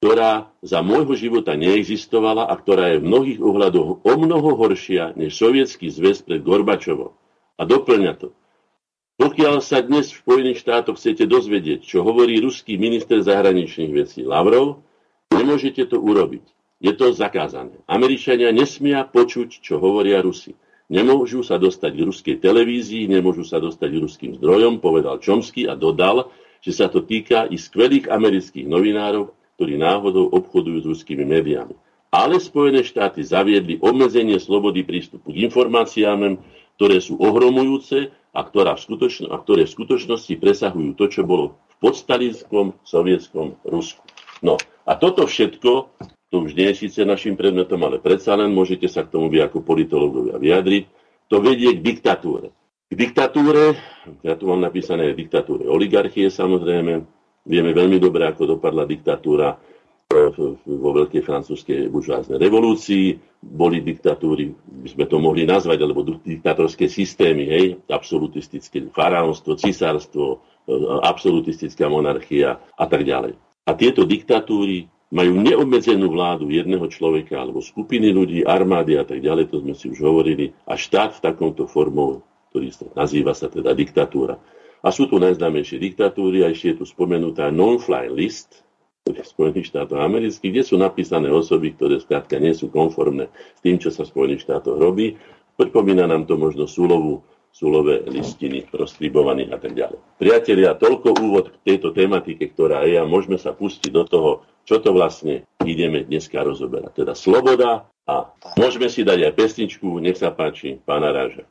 ktorá za môjho života neexistovala a ktorá je v mnohých ohľadoch o mnoho horšia než sovietský zväz pred Gorbačovom. A doplňa to. Pokiaľ sa dnes v Spojených štátoch chcete dozvedieť, čo hovorí ruský minister zahraničných vecí Lavrov, nemôžete to urobiť. Je to zakázané. Američania nesmia počuť, čo hovoria Rusi. Nemôžu sa dostať k ruskej televízii, nemôžu sa dostať k ruským zdrojom, povedal Čomsky a dodal, že sa to týka i skvelých amerických novinárov, ktorí náhodou obchodujú s ruskými médiami. Ale Spojené štáty zaviedli obmedzenie slobody prístupu k informáciám, ktoré sú ohromujúce a, ktorá v skutočno, a ktoré v skutočnosti presahujú to, čo bolo v podstalinskom sovietskom Rusku. No a toto všetko to už nie je síce našim predmetom, ale predsa len môžete sa k tomu vy ako politológovia vyjadriť, to vedie k diktatúre. K diktatúre, ja tu mám napísané diktatúre oligarchie samozrejme, vieme veľmi dobre, ako dopadla diktatúra vo veľkej francúzskej buržáznej revolúcii, boli diktatúry, by sme to mohli nazvať, alebo diktatorské systémy, hej, absolutistické faraónstvo, cisárstvo, absolutistická monarchia a tak ďalej. A tieto diktatúry majú neobmedzenú vládu jedného človeka alebo skupiny ľudí, armády a tak ďalej, to sme si už hovorili, a štát v takomto formou, ktorý sa nazýva sa teda diktatúra. A sú tu najznámejšie diktatúry, a ešte je tu spomenutá non-fly list, Spojených štátov amerických, kde sú napísané osoby, ktoré skrátka nie sú konformné s tým, čo sa v Spojených štátoch robí. Pripomína nám to možno súlovú súlové listiny, prostribovaných a tak ďalej. Priatelia, toľko úvod k tejto tematike, ktorá je a môžeme sa pustiť do toho, čo to vlastne ideme dneska rozoberať. Teda sloboda a môžeme si dať aj pesničku, nech sa páči, pána Ráža.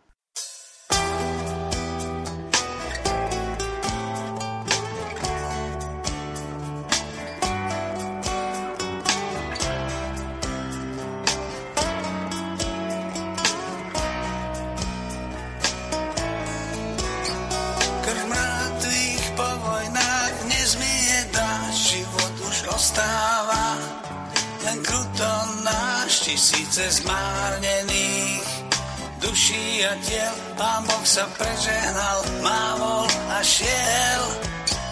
Sa prežehnal, mávol a šiel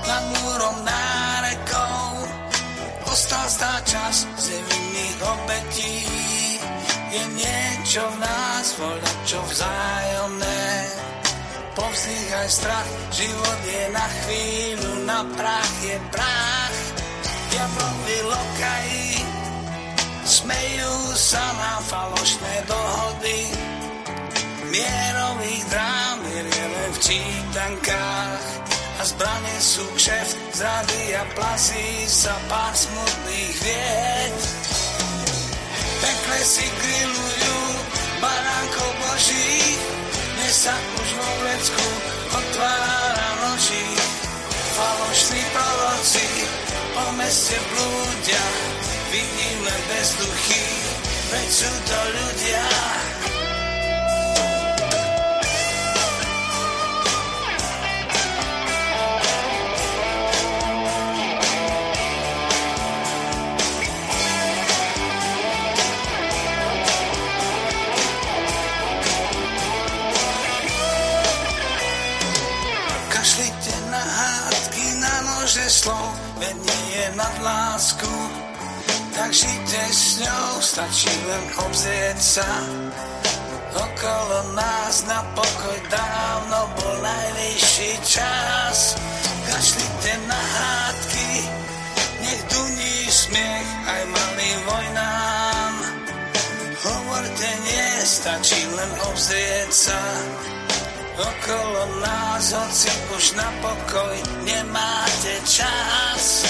nad múrom nárekou. Ostal stá čas z obetí. Je niečo v nás, voľa čo vzájomné. Povzdých aj strach, život je na chvíľu, na prach je prach. Diablovi lokají, Smejú sa na falošné dohody Mierových drám je len v čítankách. A zbranie sú kšeft, zrady a plazí sa pár smutných vied. Pekle si grillujú baránkov boží Dnes sa už vo vlecku otvára noží. Falošní proroci po meste blúdia vidím len bezduchy, veď sú to ľudia. Žite s ňou, stačí len obzrieť sa. Okolo nás na pokoj dávno bol najvyšší čas. Kašlite na hádky, nech duní smiech aj malým vojnám. Hovorte nie, stačí len obzrieť sa. Okolo nás, hoci už na pokoj nemáte čas.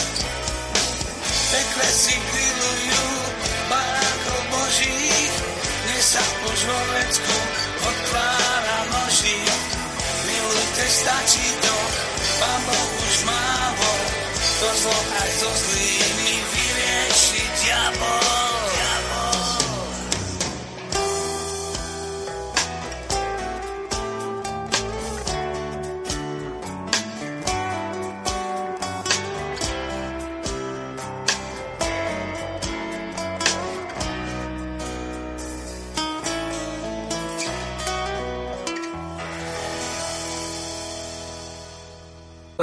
Pekle si grillujú barákov božích, dnes sa už vo vecku otvára noží. Milujte, stačí to, pán Boh už málo, to zlo aj so zlými vyrieši diabol.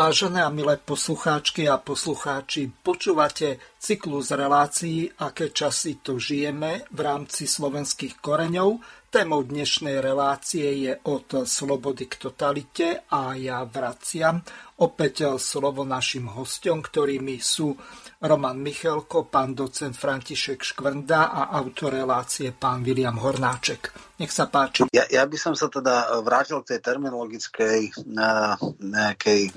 Vážené a milé poslucháčky a poslucháči, počúvate cyklus relácií, aké časy to žijeme v rámci slovenských koreňov. Témou dnešnej relácie je od slobody k totalite a ja vraciam opäť slovo našim hostom, ktorými sú Roman Michelko, pán docent František Škvrnda a autor relácie pán William Hornáček. Nech sa páči. Ja, ja by som sa teda vrátil k tej terminologickej nejakej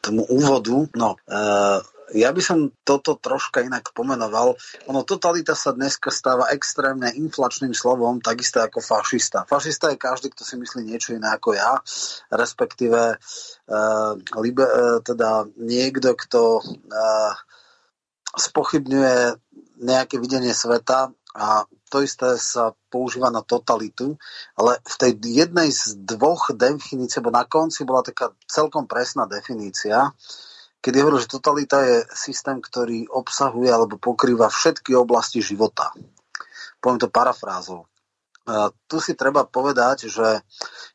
tomu úvodu. No, uh, ja by som toto troška inak pomenoval. Ono, totalita sa dneska stáva extrémne inflačným slovom, takisto ako fašista. Fašista je každý, kto si myslí niečo iné ako ja, respektíve uh, libe, uh, teda niekto, kto uh, spochybňuje nejaké videnie sveta a to isté sa používa na totalitu, ale v tej jednej z dvoch definícií, bo na konci bola taká celkom presná definícia, kedy hovorí, že totalita je systém, ktorý obsahuje alebo pokrýva všetky oblasti života. Poviem to parafrázou. Tu si treba povedať, že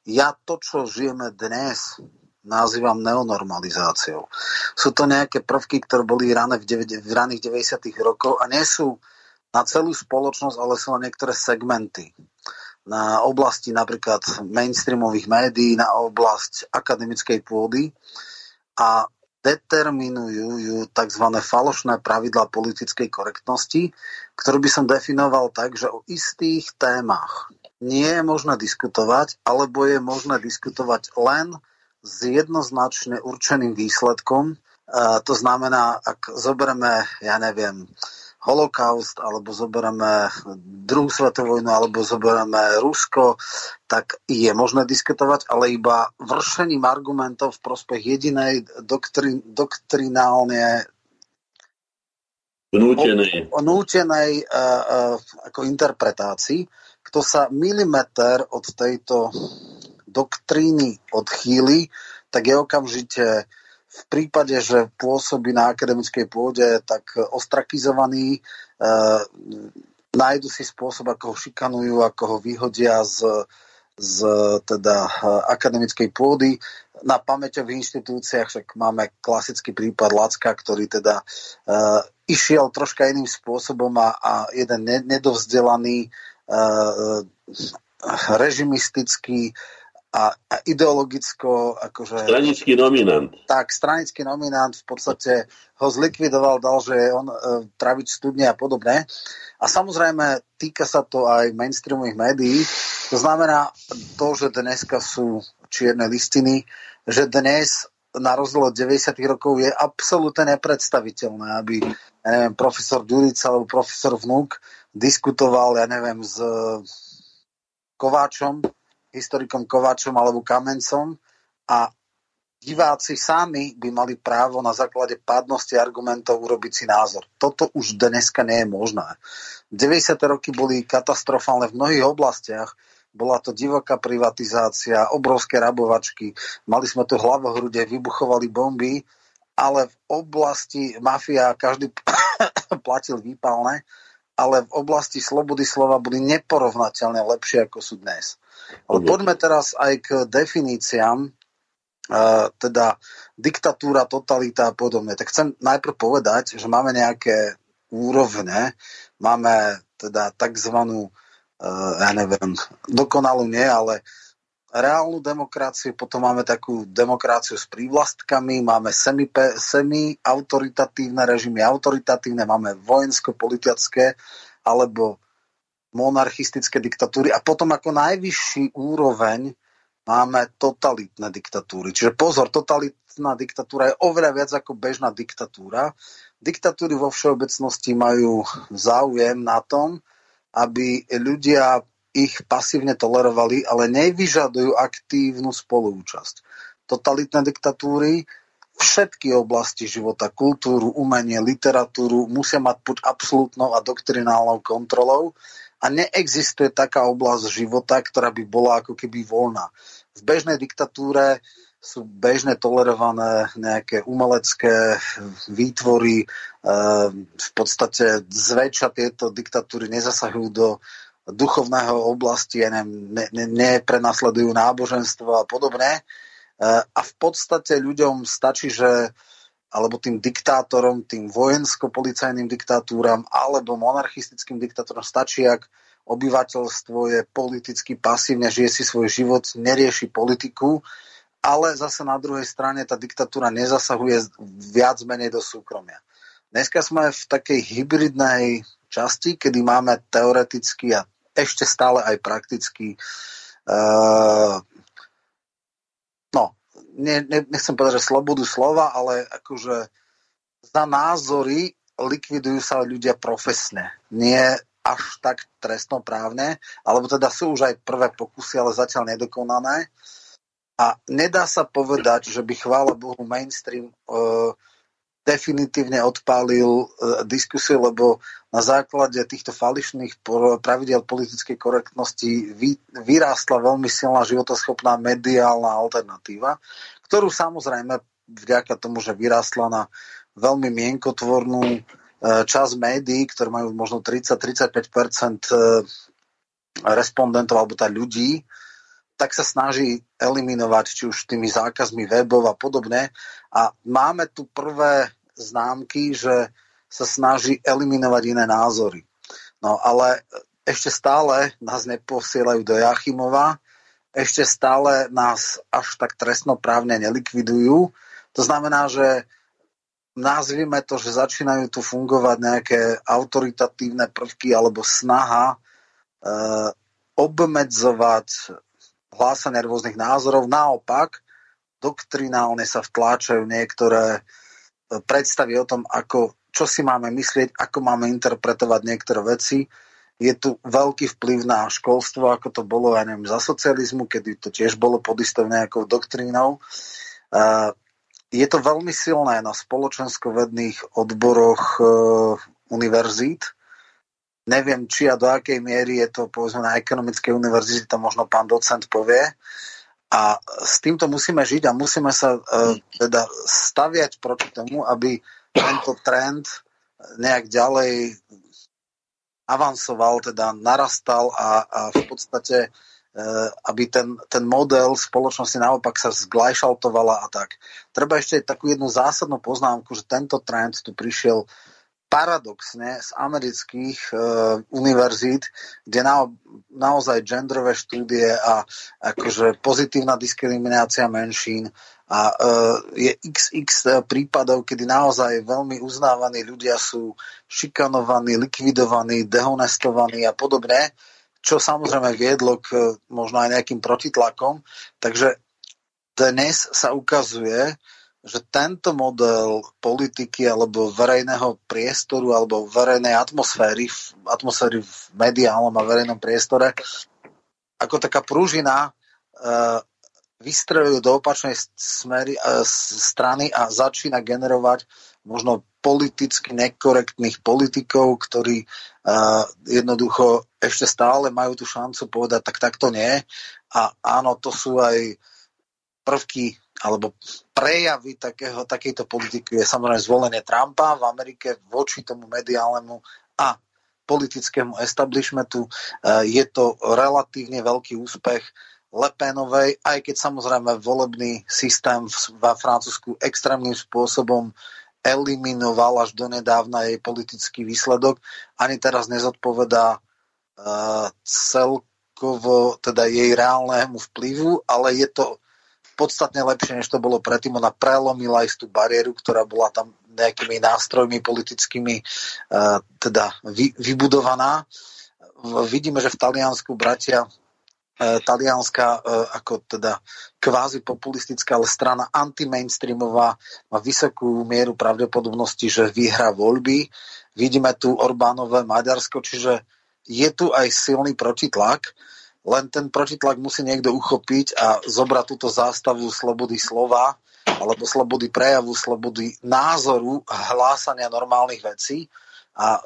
ja to, čo žijeme dnes, nazývam neonormalizáciou. Sú to nejaké prvky, ktoré boli rané v, 9, v raných 90. rokov a nie sú na celú spoločnosť, ale sú na niektoré segmenty. Na oblasti napríklad mainstreamových médií, na oblasť akademickej pôdy a determinujú ju tzv. falošné pravidlá politickej korektnosti, ktorú by som definoval tak, že o istých témach nie je možné diskutovať, alebo je možné diskutovať len s jednoznačne určeným výsledkom. to znamená, ak zoberieme, ja neviem, holokaust, alebo zoberieme druhú svetovú vojnu, alebo zoberieme Rusko, tak je možné diskutovať, ale iba vršením argumentov v prospech jedinej doktrin, doktrinálne Nútenej. nútenej uh, uh, ako interpretácii. Kto sa milimeter od tejto doktríny odchýli, tak je okamžite v prípade, že pôsobí na akademickej pôde, tak ostrakizovaný, e, nájdu si spôsob, ako ho šikanujú, ako ho vyhodia z, z teda, e, akademickej pôdy. Na pamäťových inštitúciách však máme klasický prípad Lacka, ktorý teda e, išiel troška iným spôsobom a, a jeden nedovzdelaný e, e režimistický a, a ideologicko akože... Stranický nominant. Tak, stranický nominant v podstate ho zlikvidoval, dal, že on e, traviť studne a podobné. A samozrejme týka sa to aj mainstreamových médií. To znamená to, že dneska sú čierne listiny, že dnes na rozdiel od 90. rokov je absolútne nepredstaviteľné, aby ja neviem, profesor Ďurica alebo profesor Vnúk diskutoval, ja neviem, s Kováčom historikom Kovačom alebo Kamencom a diváci sami by mali právo na základe pádnosti argumentov urobiť si názor. Toto už dneska nie je možné. 90. roky boli katastrofálne v mnohých oblastiach. Bola to divoká privatizácia, obrovské rabovačky, mali sme tu hlavohrude, vybuchovali bomby, ale v oblasti mafia každý platil výpalné, ale v oblasti slobody slova boli neporovnateľne lepšie, ako sú dnes. Ale poďme teraz aj k definíciám, uh, teda diktatúra, totalita a podobne. Tak chcem najprv povedať, že máme nejaké úrovne. Máme teda takzvanú, ja neviem, dokonalú nie, ale reálnu demokraciu, potom máme takú demokraciu s prívlastkami, máme semi-autoritatívne režimy, autoritatívne, máme vojensko-politické alebo monarchistické diktatúry a potom ako najvyšší úroveň máme totalitné diktatúry. Čiže pozor, totalitná diktatúra je oveľa viac ako bežná diktatúra. Diktatúry vo všeobecnosti majú záujem na tom, aby ľudia ich pasívne tolerovali, ale nevyžadujú aktívnu spolúčasť. Totalitné diktatúry všetky oblasti života, kultúru, umenie, literatúru musia mať pod absolútnou a doktrinálnou kontrolou a neexistuje taká oblasť života, ktorá by bola ako keby voľná. V bežnej diktatúre sú bežne tolerované nejaké umelecké výtvory. Ehm, v podstate zväčša tieto diktatúry nezasahujú do duchovného oblasti, ja neprenasledujú ne, náboženstvo a podobne. E, a v podstate ľuďom stačí, že alebo tým diktátorom, tým vojensko-policajným diktatúram alebo monarchistickým diktátorom stačí, ak obyvateľstvo je politicky pasívne, žije si svoj život, nerieši politiku, ale zase na druhej strane tá diktatúra nezasahuje viac menej do súkromia. Dneska sme v takej hybridnej časti, kedy máme teoreticky a ešte stále aj prakticky uh, no, ne, ne, nechcem povedať, že slobodu slova, ale akože za názory likvidujú sa ľudia profesne. Nie až tak trestnoprávne, alebo teda sú už aj prvé pokusy, ale zatiaľ nedokonané. A nedá sa povedať, že by chvála Bohu mainstream uh, definitívne odpálil e, diskusiu, lebo na základe týchto fališných pravidel politickej korektnosti vy, vyrástla veľmi silná životoschopná mediálna alternatíva, ktorú samozrejme vďaka tomu, že vyrástla na veľmi mienkotvornú e, časť médií, ktoré majú možno 30-35% e, respondentov alebo tá ľudí, tak sa snaží eliminovať či už tými zákazmi webov a podobne. A máme tu prvé známky, že sa snaží eliminovať iné názory. No ale ešte stále nás neposielajú do Jachimova, ešte stále nás až tak trestnoprávne nelikvidujú. To znamená, že nazvime to, že začínajú tu fungovať nejaké autoritatívne prvky alebo snaha e, obmedzovať hlásanie rôznych názorov. Naopak, doktrinálne sa vtláčajú niektoré predstavy o tom, ako, čo si máme myslieť, ako máme interpretovať niektoré veci. Je tu veľký vplyv na školstvo, ako to bolo, ja neviem, za socializmu, kedy to tiež bolo pod istou nejakou doktrínou. Je to veľmi silné na spoločenskovedných odboroch e, univerzít. Neviem, či a do akej miery je to povedzme na ekonomickej univerzite, to možno pán docent povie. A s týmto musíme žiť a musíme sa uh, teda staviať proti tomu, aby tento trend nejak ďalej avansoval, teda narastal a, a v podstate uh, aby ten, ten model spoločnosti naopak sa zglajšaltovala a tak. Treba ešte takú jednu zásadnú poznámku, že tento trend tu prišiel paradoxne z amerických e, univerzít, kde na, naozaj genderové štúdie a akože pozitívna diskriminácia menšín a e, je xx prípadov, kedy naozaj veľmi uznávaní ľudia sú šikanovaní, likvidovaní, dehonestovaní a podobne, čo samozrejme viedlo k možno aj nejakým protitlakom. Takže dnes sa ukazuje, že tento model politiky alebo verejného priestoru alebo verejnej atmosféry, atmosféry v mediálnom a verejnom priestore ako taká pružina vystrelujú do opačnej smery, uh, strany a začína generovať možno politicky nekorektných politikov, ktorí uh, jednoducho ešte stále majú tú šancu povedať, tak takto nie. A áno, to sú aj prvky alebo prejavy takého, takejto politiky je samozrejme zvolenie Trumpa v Amerike voči tomu mediálnemu a politickému establishmentu. E, je to relatívne veľký úspech Lepenovej, aj keď samozrejme volebný systém v Francúzsku extrémnym spôsobom eliminoval až donedávna jej politický výsledok, ani teraz nezodpovedá uh, celkovo teda jej reálnemu vplyvu, ale je to podstatne lepšie, než to bolo predtým. Ona prelomila istú bariéru, ktorá bola tam nejakými nástrojmi politickými uh, teda vy, vybudovaná. Vidíme, že v Taliansku bratia e, talianská e, ako teda kvázi populistická, ale strana anti-mainstreamová má vysokú mieru pravdepodobnosti, že vyhrá voľby. Vidíme tu Orbánové Maďarsko, čiže je tu aj silný protitlak len ten protitlak musí niekto uchopiť a zobrať túto zástavu slobody slova alebo slobody prejavu, slobody názoru a hlásania normálnych vecí a e,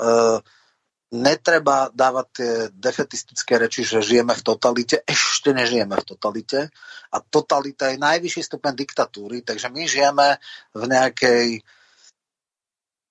netreba dávať tie defetistické reči, že žijeme v totalite. Ešte nežijeme v totalite. A totalita je najvyšší stupeň diktatúry, takže my žijeme v nejakej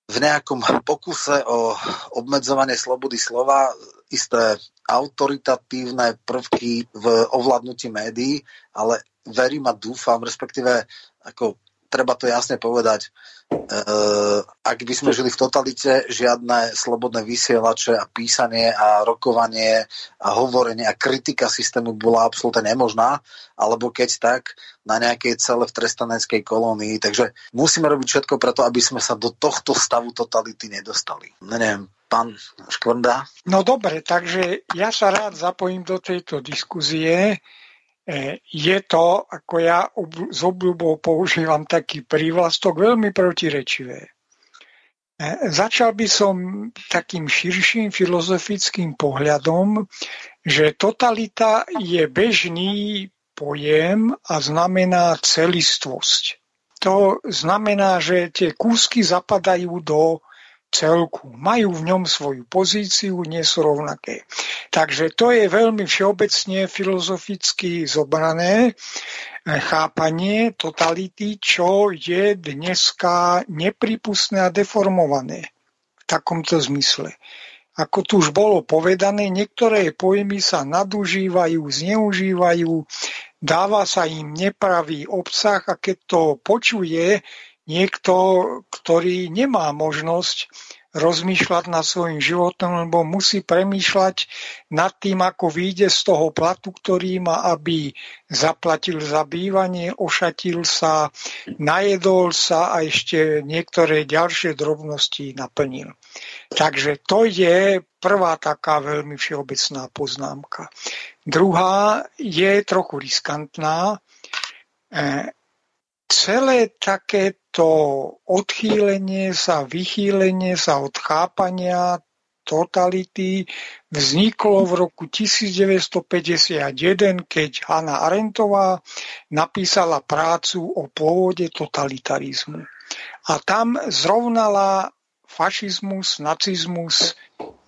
v nejakom pokuse o obmedzovanie slobody slova isté autoritatívne prvky v ovládnutí médií, ale verím a dúfam, respektíve ako treba to jasne povedať, uh, ak by sme žili v totalite, žiadne slobodné vysielače a písanie a rokovanie a hovorenie a kritika systému bola absolútne nemožná, alebo keď tak, na nejakej cele v trestaneckej kolónii. Takže musíme robiť všetko preto, aby sme sa do tohto stavu totality nedostali. Neviem, pán Škvrnda? No dobre, takže ja sa rád zapojím do tejto diskuzie. E, je to, ako ja s obľubou používam taký prívlastok, veľmi protirečivé. E, začal by som takým širším filozofickým pohľadom, že totalita je bežný pojem a znamená celistvosť. To znamená, že tie kúsky zapadajú do celku. Majú v ňom svoju pozíciu, nie sú rovnaké. Takže to je veľmi všeobecne filozoficky zobrané eh, chápanie totality, čo je dneska nepripustné a deformované v takomto zmysle. Ako tu už bolo povedané, niektoré pojmy sa nadužívajú, zneužívajú, dáva sa im nepravý obsah a keď to počuje niekto, ktorý nemá možnosť rozmýšľať nad svojim životom, lebo musí premýšľať nad tým, ako vyjde z toho platu, ktorý má, aby zaplatil za bývanie, ošatil sa, najedol sa a ešte niektoré ďalšie drobnosti naplnil. Takže to je prvá taká veľmi všeobecná poznámka. Druhá je trochu riskantná. E, celé takéto odchýlenie sa, vychýlenie sa od chápania totality vzniklo v roku 1951, keď Hanna Arendtová napísala prácu o pôvode totalitarizmu. A tam zrovnala fašizmus, nacizmus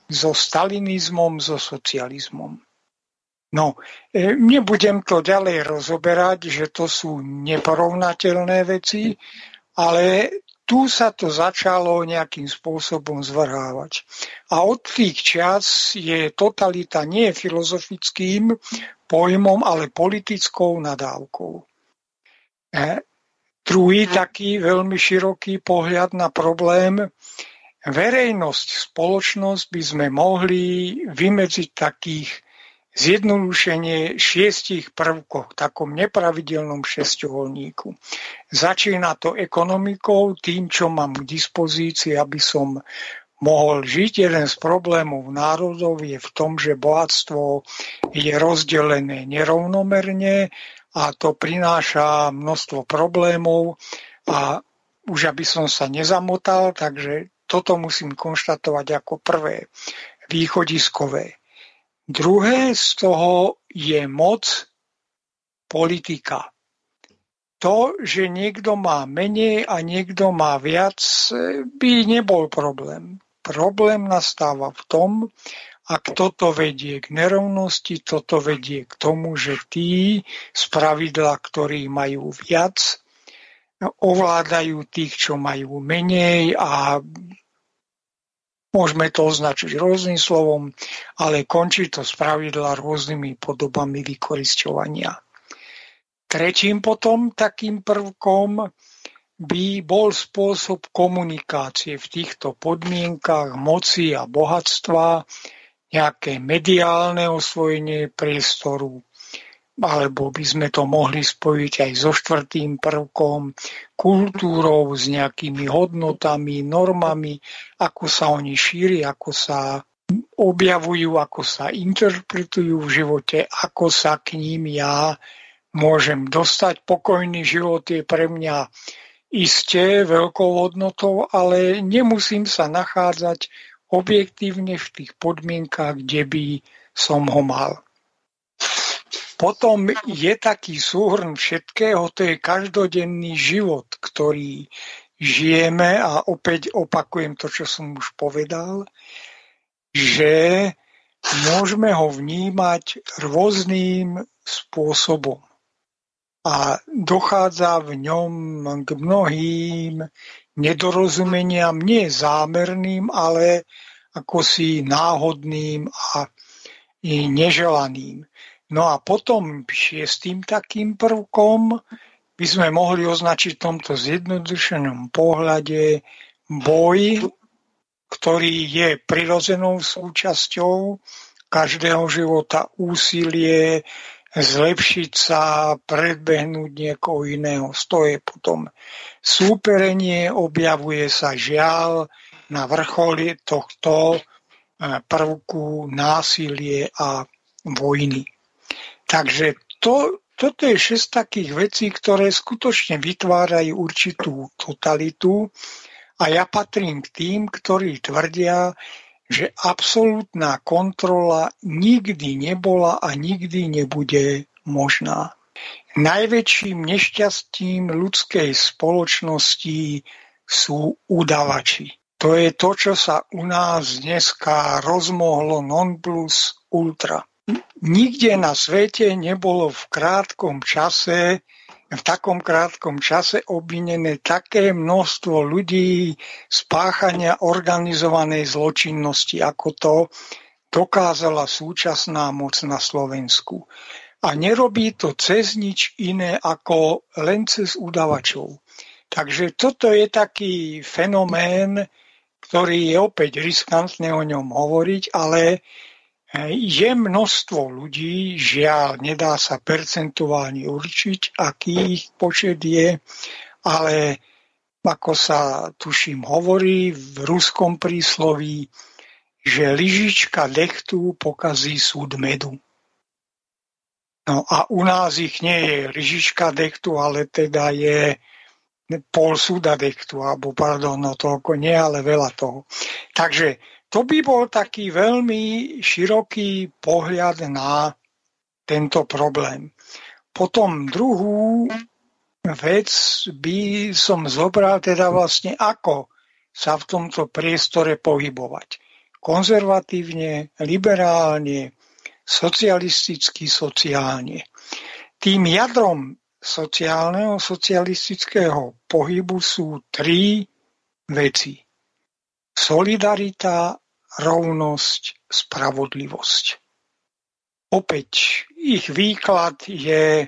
so stalinizmom, so socializmom. No, e, nebudem to ďalej rozoberať, že to sú neporovnateľné veci, ale tu sa to začalo nejakým spôsobom zvrhávať. A od tých čas je totalita nie filozofickým pojmom, ale politickou nadávkou. E, druhý taký veľmi široký pohľad na problém verejnosť, spoločnosť by sme mohli vymedziť takých zjednodušenie šiestich prvkov, takom nepravidelnom šesťuholníku. Začína to ekonomikou, tým, čo mám k dispozícii, aby som mohol žiť. Jeden z problémov národov je v tom, že bohatstvo je rozdelené nerovnomerne a to prináša množstvo problémov a už aby som sa nezamotal, takže toto musím konštatovať ako prvé východiskové. Druhé z toho je moc politika. To, že niekto má menej a niekto má viac, by nebol problém. Problém nastáva v tom, ak toto vedie k nerovnosti, toto vedie k tomu, že tí z pravidla, ktorí majú viac, ovládajú tých, čo majú menej a Môžeme to označiť rôznym slovom, ale končí to z pravidla rôznymi podobami vykorisťovania. Tretím potom takým prvkom by bol spôsob komunikácie v týchto podmienkach moci a bohatstva, nejaké mediálne osvojenie priestoru, alebo by sme to mohli spojiť aj so štvrtým prvkom, kultúrou, s nejakými hodnotami, normami, ako sa oni šíri, ako sa objavujú, ako sa interpretujú v živote, ako sa k ním ja môžem dostať. Pokojný život je pre mňa isté veľkou hodnotou, ale nemusím sa nachádzať objektívne v tých podmienkach, kde by som ho mal. Potom je taký súhrn všetkého, to je každodenný život, ktorý žijeme a opäť opakujem to, čo som už povedal, že môžeme ho vnímať rôznym spôsobom a dochádza v ňom k mnohým nedorozumeniam, nie zámerným, ale ako si náhodným a neželaným. No a potom šiestým takým prvkom by sme mohli označiť v tomto zjednodušenom pohľade boj, ktorý je prirodzenou súčasťou každého života, úsilie, zlepšiť sa, predbehnúť niekoho iného. To je potom súperenie, objavuje sa žiaľ na vrcholi tohto e, prvku násilie a vojny. Takže to, toto je šesť takých vecí, ktoré skutočne vytvárajú určitú totalitu a ja patrím k tým, ktorí tvrdia, že absolútna kontrola nikdy nebola a nikdy nebude možná. Najväčším nešťastím ľudskej spoločnosti sú udavači. To je to, čo sa u nás dneska rozmohlo non plus ultra. Nikde na svete nebolo v krátkom čase v takom krátkom čase obvinené také množstvo ľudí z páchania organizovanej zločinnosti, ako to dokázala súčasná moc na Slovensku. A nerobí to cez nič iné ako len cez udavačov. Takže toto je taký fenomén, ktorý je opäť riskantné o ňom hovoriť, ale je množstvo ľudí, žiaľ, nedá sa percentuálne určiť, aký ich počet je, ale ako sa tuším hovorí v ruskom prísloví, že lyžička dechtu pokazí súd medu. No a u nás ich nie je lyžička dechtu, ale teda je pol súda dechtu, alebo pardon, no toľko nie, ale veľa toho. Takže to by bol taký veľmi široký pohľad na tento problém. Potom druhú vec by som zobral teda vlastne ako sa v tomto priestore pohybovať. Konzervatívne, liberálne, socialisticky, sociálne. Tým jadrom sociálneho, socialistického pohybu sú tri veci. Solidarita, rovnosť, spravodlivosť. Opäť ich výklad je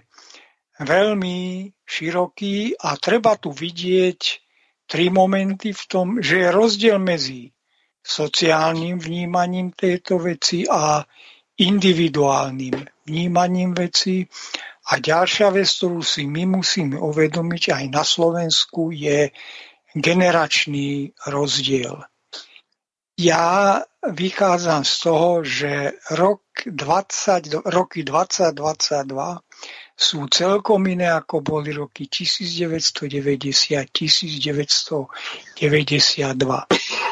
veľmi široký a treba tu vidieť tri momenty v tom, že je rozdiel medzi sociálnym vnímaním tejto veci a individuálnym vnímaním veci. A ďalšia vec, ktorú si my musíme uvedomiť aj na Slovensku, je generačný rozdiel. Ja vychádzam z toho, že rok 20, roky 2022 sú celkom iné, ako boli roky 1990-1992.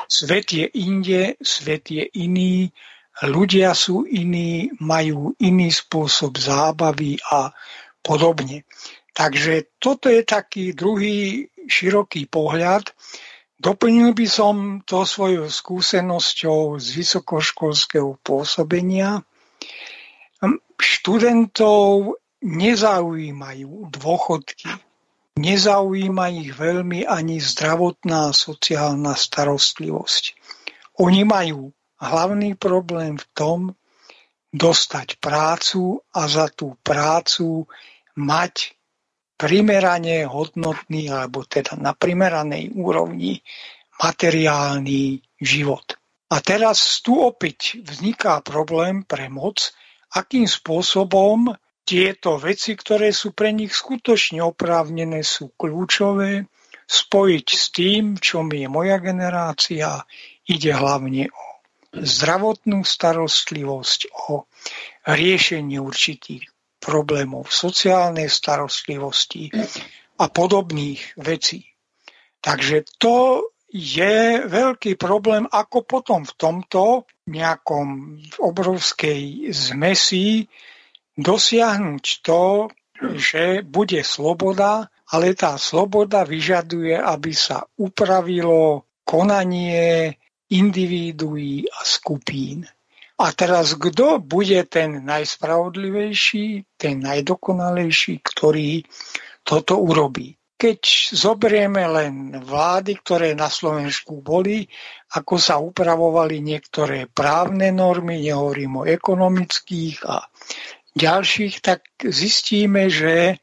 Svet je inde, svet je iný, ľudia sú iní, majú iný spôsob zábavy a podobne. Takže toto je taký druhý široký pohľad, Doplnil by som to svojou skúsenosťou z vysokoškolského pôsobenia. Študentov nezaujímajú dôchodky, nezaujíma ich veľmi ani zdravotná sociálna starostlivosť. Oni majú hlavný problém v tom, dostať prácu a za tú prácu mať primerane hodnotný alebo teda na primeranej úrovni materiálny život. A teraz tu opäť vzniká problém pre moc, akým spôsobom tieto veci, ktoré sú pre nich skutočne oprávnené, sú kľúčové, spojiť s tým, čo mi je moja generácia, ide hlavne o zdravotnú starostlivosť, o riešenie určitých problémov sociálnej starostlivosti a podobných vecí. Takže to je veľký problém, ako potom v tomto nejakom obrovskej zmesi dosiahnuť to, že bude sloboda, ale tá sloboda vyžaduje, aby sa upravilo konanie individuí a skupín. A teraz kto bude ten najspravodlivejší, ten najdokonalejší, ktorý toto urobí? Keď zoberieme len vlády, ktoré na Slovensku boli, ako sa upravovali niektoré právne normy, nehovorím o ekonomických a ďalších, tak zistíme, že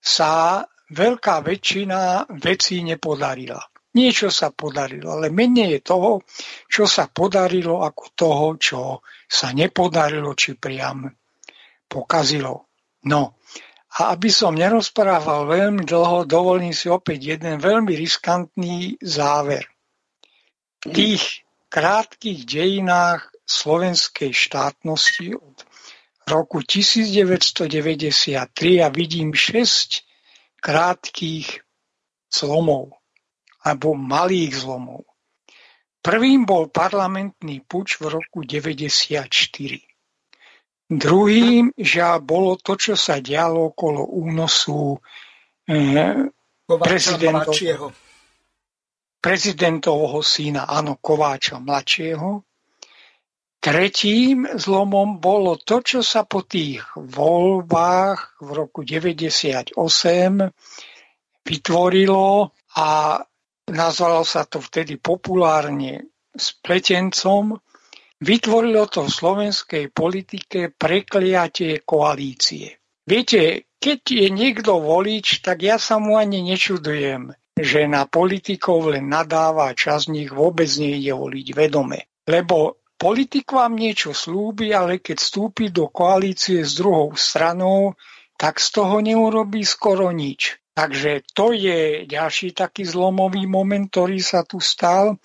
sa veľká väčšina vecí nepodarila. Niečo sa podarilo, ale menej je toho, čo sa podarilo, ako toho, čo sa nepodarilo, či priam pokazilo. No, a aby som nerozprával veľmi dlho, dovolím si opäť jeden veľmi riskantný záver. V tých krátkých dejinách slovenskej štátnosti od roku 1993 ja vidím 6 krátkých zlomov alebo malých zlomov. Prvým bol parlamentný puč v roku 94. Druhým, že bolo to, čo sa dialo okolo únosu eh, prezidentov, prezidentovho syna, áno, Kováča mladšieho. Tretím zlomom bolo to, čo sa po tých voľbách v roku 98 vytvorilo a nazvalo sa to vtedy populárne spletencom, vytvorilo to v slovenskej politike prekliatie koalície. Viete, keď je niekto volič, tak ja sa mu ani nečudujem, že na politikov len nadáva, čas nich vôbec nejde voliť vedome. Lebo politik vám niečo slúbi, ale keď vstúpi do koalície s druhou stranou, tak z toho neurobí skoro nič. Takže to je ďalší taký zlomový moment, ktorý sa tu stal.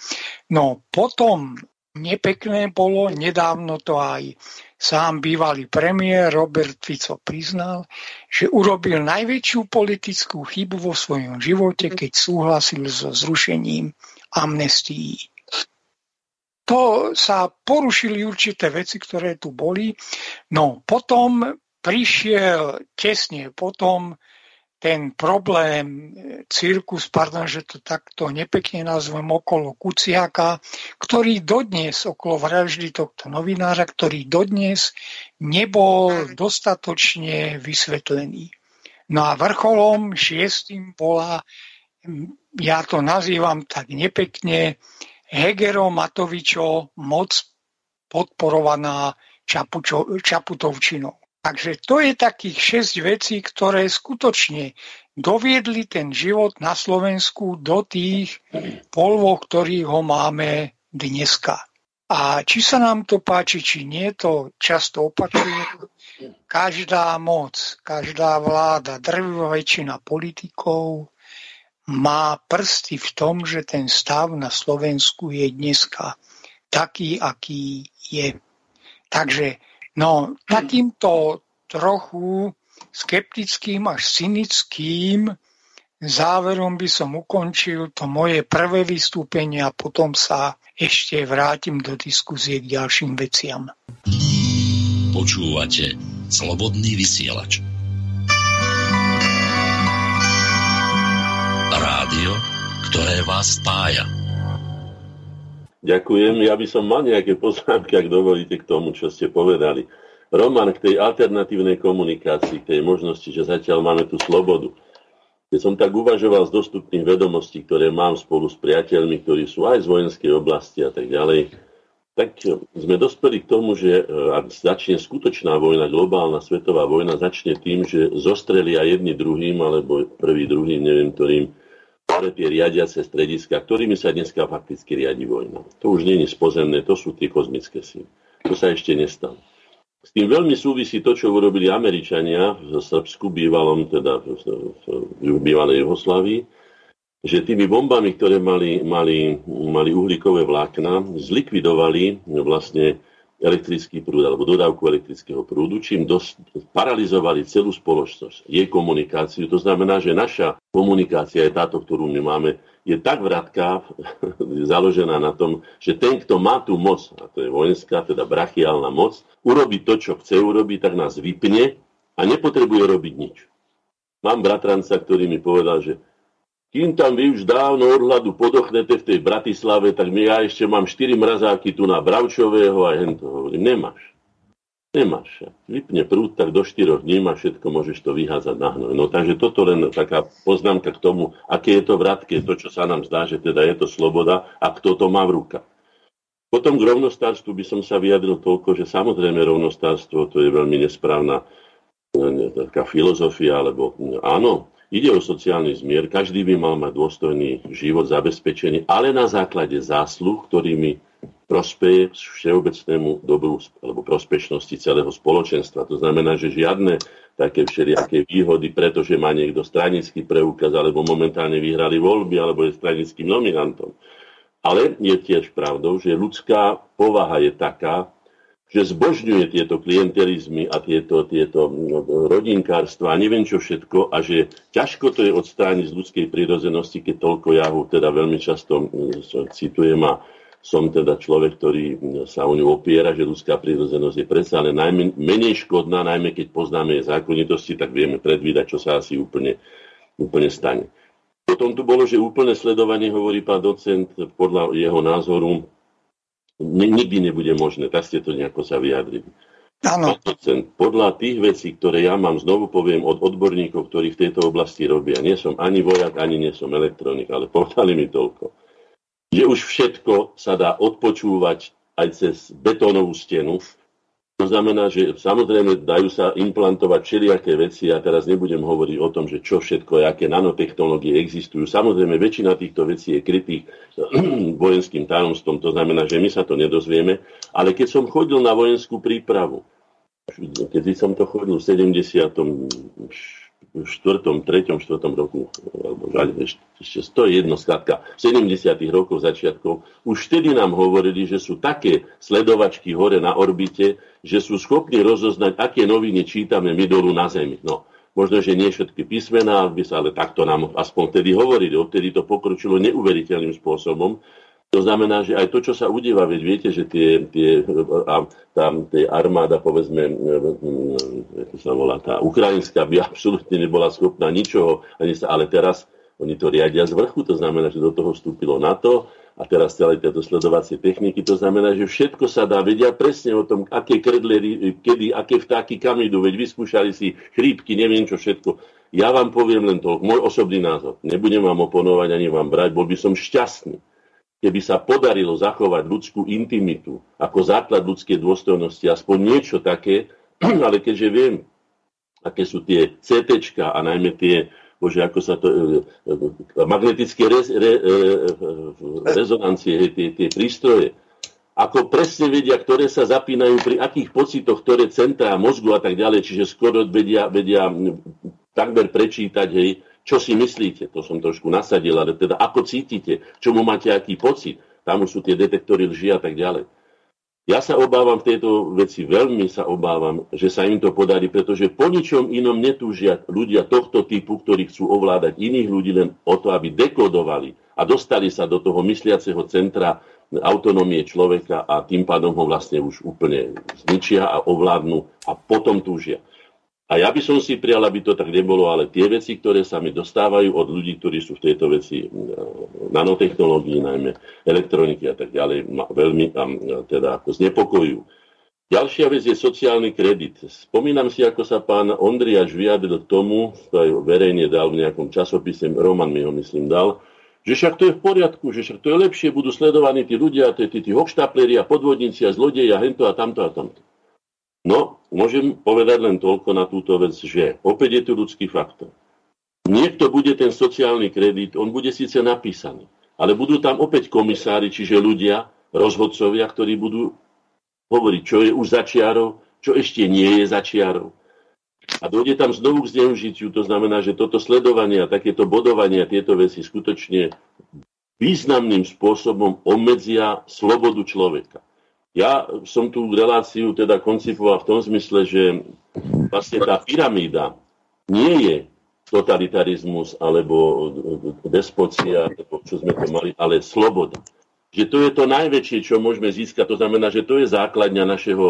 No potom nepekné bolo, nedávno to aj sám bývalý premiér Robert Fico priznal, že urobil najväčšiu politickú chybu vo svojom živote, keď súhlasil so zrušením amnestií. To sa porušili určité veci, ktoré tu boli. No potom prišiel tesne potom ten problém e, cirkus, pardon, že to takto nepekne nazvem, okolo Kuciaka, ktorý dodnes, okolo vraždy tohto novinára, ktorý dodnes nebol dostatočne vysvetlený. No a vrcholom šiestým bola, ja to nazývam tak nepekne, Hegero Matovičo moc podporovaná Čapučo, Čaputovčinou. Takže to je takých 6 vecí, ktoré skutočne doviedli ten život na Slovensku do tých polvov, ktorých ho máme dneska. A či sa nám to páči, či nie, to často opakuje. Každá moc, každá vláda, drvivá väčšina politikov má prsty v tom, že ten stav na Slovensku je dneska taký, aký je. Takže No, takýmto trochu skeptickým až cynickým záverom by som ukončil to moje prvé vystúpenie a potom sa ešte vrátim do diskuzie k ďalším veciam. Počúvate Slobodný vysielač. Rádio, ktoré vás spája. Ďakujem. Ja by som mal nejaké poznámky, ak dovolíte k tomu, čo ste povedali. Roman, k tej alternatívnej komunikácii, k tej možnosti, že zatiaľ máme tú slobodu. Keď som tak uvažoval z dostupných vedomostí, ktoré mám spolu s priateľmi, ktorí sú aj z vojenskej oblasti a tak ďalej, tak sme dospeli k tomu, že ak začne skutočná vojna, globálna svetová vojna, začne tým, že zostrelia jedni druhým, alebo prvý, druhým, neviem ktorým, ale tie riadiace strediska, ktorými sa dneska fakticky riadi vojna. To už nie je spozemné, to sú tie kozmické síly. To sa ešte nestalo. S tým veľmi súvisí to, čo urobili Američania v Srbsku, bývalom, teda v, bývalej Jugoslávii, že tými bombami, ktoré mali, mali, mali uhlíkové vlákna, zlikvidovali vlastne elektrický prúd alebo dodávku elektrického prúdu, čím dos- paralizovali celú spoločnosť, jej komunikáciu. To znamená, že naša komunikácia je táto, ktorú my máme, je tak vratká, založená na tom, že ten, kto má tú moc, a to je vojenská, teda brachiálna moc, urobí to, čo chce urobiť, tak nás vypne a nepotrebuje robiť nič. Mám bratranca, ktorý mi povedal, že kým tam vy už dávno odhľadu podochnete v tej Bratislave, tak my ja ešte mám 4 mrazáky tu na Bravčového a hen to hovorím. Nemáš. Nemáš. Vypne prúd, tak do 4 dní a všetko môžeš to vyházať na hnoj. No takže toto len taká poznámka k tomu, aké je to vratké, to, čo sa nám zdá, že teda je to sloboda a kto to má v rukách. Potom k rovnostárstvu by som sa vyjadril toľko, že samozrejme rovnostárstvo to je veľmi nesprávna taká filozofia, alebo áno, Ide o sociálny zmier, každý by mal mať dôstojný život zabezpečený, ale na základe zásluh, ktorými prospeje všeobecnému dobru alebo prospešnosti celého spoločenstva. To znamená, že žiadne také všelijaké výhody, pretože má niekto stranický preukaz, alebo momentálne vyhrali voľby, alebo je stranickým nominantom. Ale je tiež pravdou, že ľudská povaha je taká, že zbožňuje tieto klientelizmy a tieto, tieto no, rodinkárstva a neviem čo všetko a že ťažko to je odstrániť z ľudskej prírodzenosti, keď toľko ja ho teda veľmi často mm, citujem a som teda človek, ktorý mm, sa o ňu opiera, že ľudská prírodzenosť je predsa ale najmen, menej škodná, najmä keď poznáme jej zákonitosti, tak vieme predvídať, čo sa asi úplne, úplne stane. Potom tu bolo, že úplné sledovanie, hovorí pán docent, podľa jeho názoru, nikdy nebude možné. Tak ste to nejako sa vyjadrili. Áno. Podľa tých vecí, ktoré ja mám, znovu poviem od odborníkov, ktorí v tejto oblasti robia, nie som ani vojak, ani nie som elektronik, ale povedali mi toľko, že už všetko sa dá odpočúvať aj cez betónovú stenu, to znamená, že samozrejme dajú sa implantovať všelijaké veci a teraz nebudem hovoriť o tom, že čo všetko, aké nanotechnológie existujú. Samozrejme, väčšina týchto vecí je krytých vojenským tajomstvom, to znamená, že my sa to nedozvieme. Ale keď som chodil na vojenskú prípravu, keď som to chodil v 70 štvrtom, treťom, štvrtom roku, alebo ešte to je jedno skladka, v 70. rokoch začiatkov, už vtedy nám hovorili, že sú také sledovačky hore na orbite, že sú schopní rozoznať, aké noviny čítame my dolu na Zemi. No, možno, že nie všetky písmená, ale takto nám aspoň vtedy hovorili. Odtedy to pokročilo neuveriteľným spôsobom. To znamená, že aj to, čo sa udieva, veď viete, že tie, tie, a, tam, tie armáda, povedzme, ako sa volá, tá ukrajinská by absolútne nebola schopná ničoho, ani sa, ale teraz oni to riadia z vrchu, to znamená, že do toho vstúpilo NATO a teraz celé tieto sledovacie techniky, to znamená, že všetko sa dá, vedia presne o tom, aké kredle, kedy, aké vtáky kam idú, veď vyskúšali si chrípky, neviem čo všetko. Ja vám poviem len to, môj osobný názor. Nebudem vám oponovať ani vám brať, bol by som šťastný keby sa podarilo zachovať ľudskú intimitu ako základ ľudskej dôstojnosti, aspoň niečo také, ale keďže viem, aké sú tie CT a najmä tie, bože, ako sa to, e, e, magnetické rez, re, re, rezonancie, tie, tie prístroje, ako presne vedia, ktoré sa zapínajú pri akých pocitoch, ktoré centrá mozgu a tak ďalej, čiže skoro vedia, vedia takmer prečítať, hej, čo si myslíte? To som trošku nasadil, ale teda ako cítite? Čomu máte aký pocit? Tam sú tie detektory lži a tak ďalej. Ja sa obávam v tejto veci, veľmi sa obávam, že sa im to podarí, pretože po ničom inom netúžia ľudia tohto typu, ktorí chcú ovládať iných ľudí len o to, aby dekodovali a dostali sa do toho mysliaceho centra autonómie človeka a tým pádom ho vlastne už úplne zničia a ovládnu a potom túžia. A ja by som si prijal, aby to tak nebolo, ale tie veci, ktoré sa mi dostávajú od ľudí, ktorí sú v tejto veci nanotechnológií, najmä elektroniky a tak ďalej, ma veľmi tam teda ako znepokojujú. Ďalšia vec je sociálny kredit. Spomínam si, ako sa pán Ondriaš vyjadril k tomu, to aj verejne dal v nejakom časopise, Roman mi ho myslím dal, Že však to je v poriadku, že však to je lepšie, budú sledovaní tí ľudia, tí, tí, tí hochštapleri a podvodníci a zlodeji a hento a tamto a tamto. No, môžem povedať len toľko na túto vec, že opäť je tu ľudský faktor. Niekto bude ten sociálny kredit, on bude síce napísaný, ale budú tam opäť komisári, čiže ľudia, rozhodcovia, ktorí budú hovoriť, čo je už začiarov, čo ešte nie je začiarov. A dojde tam znovu k zneužitiu, to znamená, že toto sledovanie a takéto bodovanie a tieto veci skutočne významným spôsobom obmedzia slobodu človeka. Ja som tú reláciu teda koncipoval v tom zmysle, že vlastne tá pyramída nie je totalitarizmus alebo despocia, čo sme to mali, ale sloboda že to je to najväčšie, čo môžeme získať. To znamená, že to je základňa našeho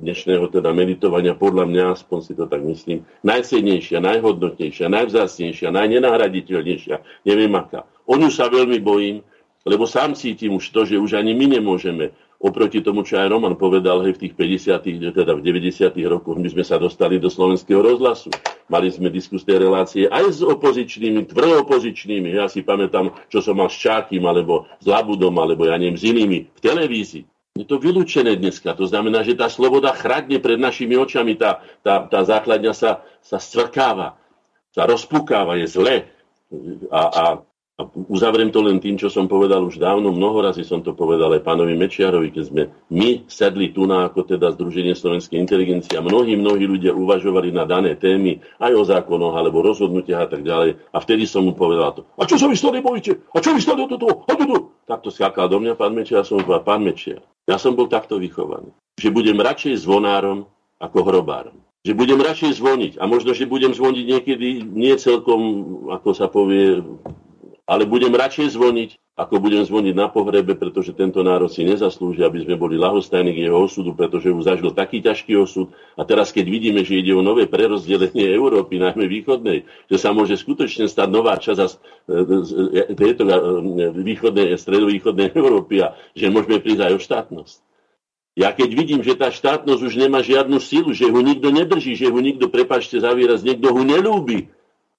dnešného teda meditovania, podľa mňa, aspoň si to tak myslím, najcennejšia, najhodnotnejšia, najvzácnejšia, najnenahraditeľnejšia, neviem aká. O ňu sa veľmi bojím, lebo sám cítim už to, že už ani my nemôžeme oproti tomu, čo aj Roman povedal, hej, v tých 50 teda v 90 rokoch, my sme sa dostali do slovenského rozhlasu. Mali sme diskusné relácie aj s opozičnými, tvrdopozičnými. Ja si pamätám, čo som mal s Čákym, alebo s Labudom, alebo ja neviem, s inými v televízii. Je to vylúčené dneska. To znamená, že tá sloboda chradne pred našimi očami. Tá, tá, tá základňa sa, sa stvrkáva, sa rozpukáva, je zle. A, a a uzavriem to len tým, čo som povedal už dávno, mnoho razy som to povedal aj pánovi Mečiarovi, keď sme my sedli tu na ako teda Združenie slovenskej inteligencie a mnohí, mnohí ľudia uvažovali na dané témy, aj o zákonoch, alebo rozhodnutiach a tak ďalej. A vtedy som mu povedal to. A čo sa vy stali bojíte? A čo vy stali do toho? A tu, Takto skákal do mňa pán Mečiar som povedal, pán Mečiar, ja som bol takto vychovaný, že budem radšej zvonárom ako hrobárom že budem radšej zvoniť a možno, že budem zvoniť niekedy nie celkom, ako sa povie, ale budem radšej zvoniť, ako budem zvoniť na pohrebe, pretože tento národ si nezaslúži, aby sme boli lahostajní k jeho osudu, pretože už zažil taký ťažký osud. A teraz, keď vidíme, že ide o nové prerozdelenie Európy, najmä východnej, že sa môže skutočne stať nová časť tejto východnej, stredovýchodnej Európy a že môžeme prísť aj o štátnosť. Ja keď vidím, že tá štátnosť už nemá žiadnu silu, že ho nikto nedrží, že ho nikto, prepačte za výraz, niekto ho nelúbi,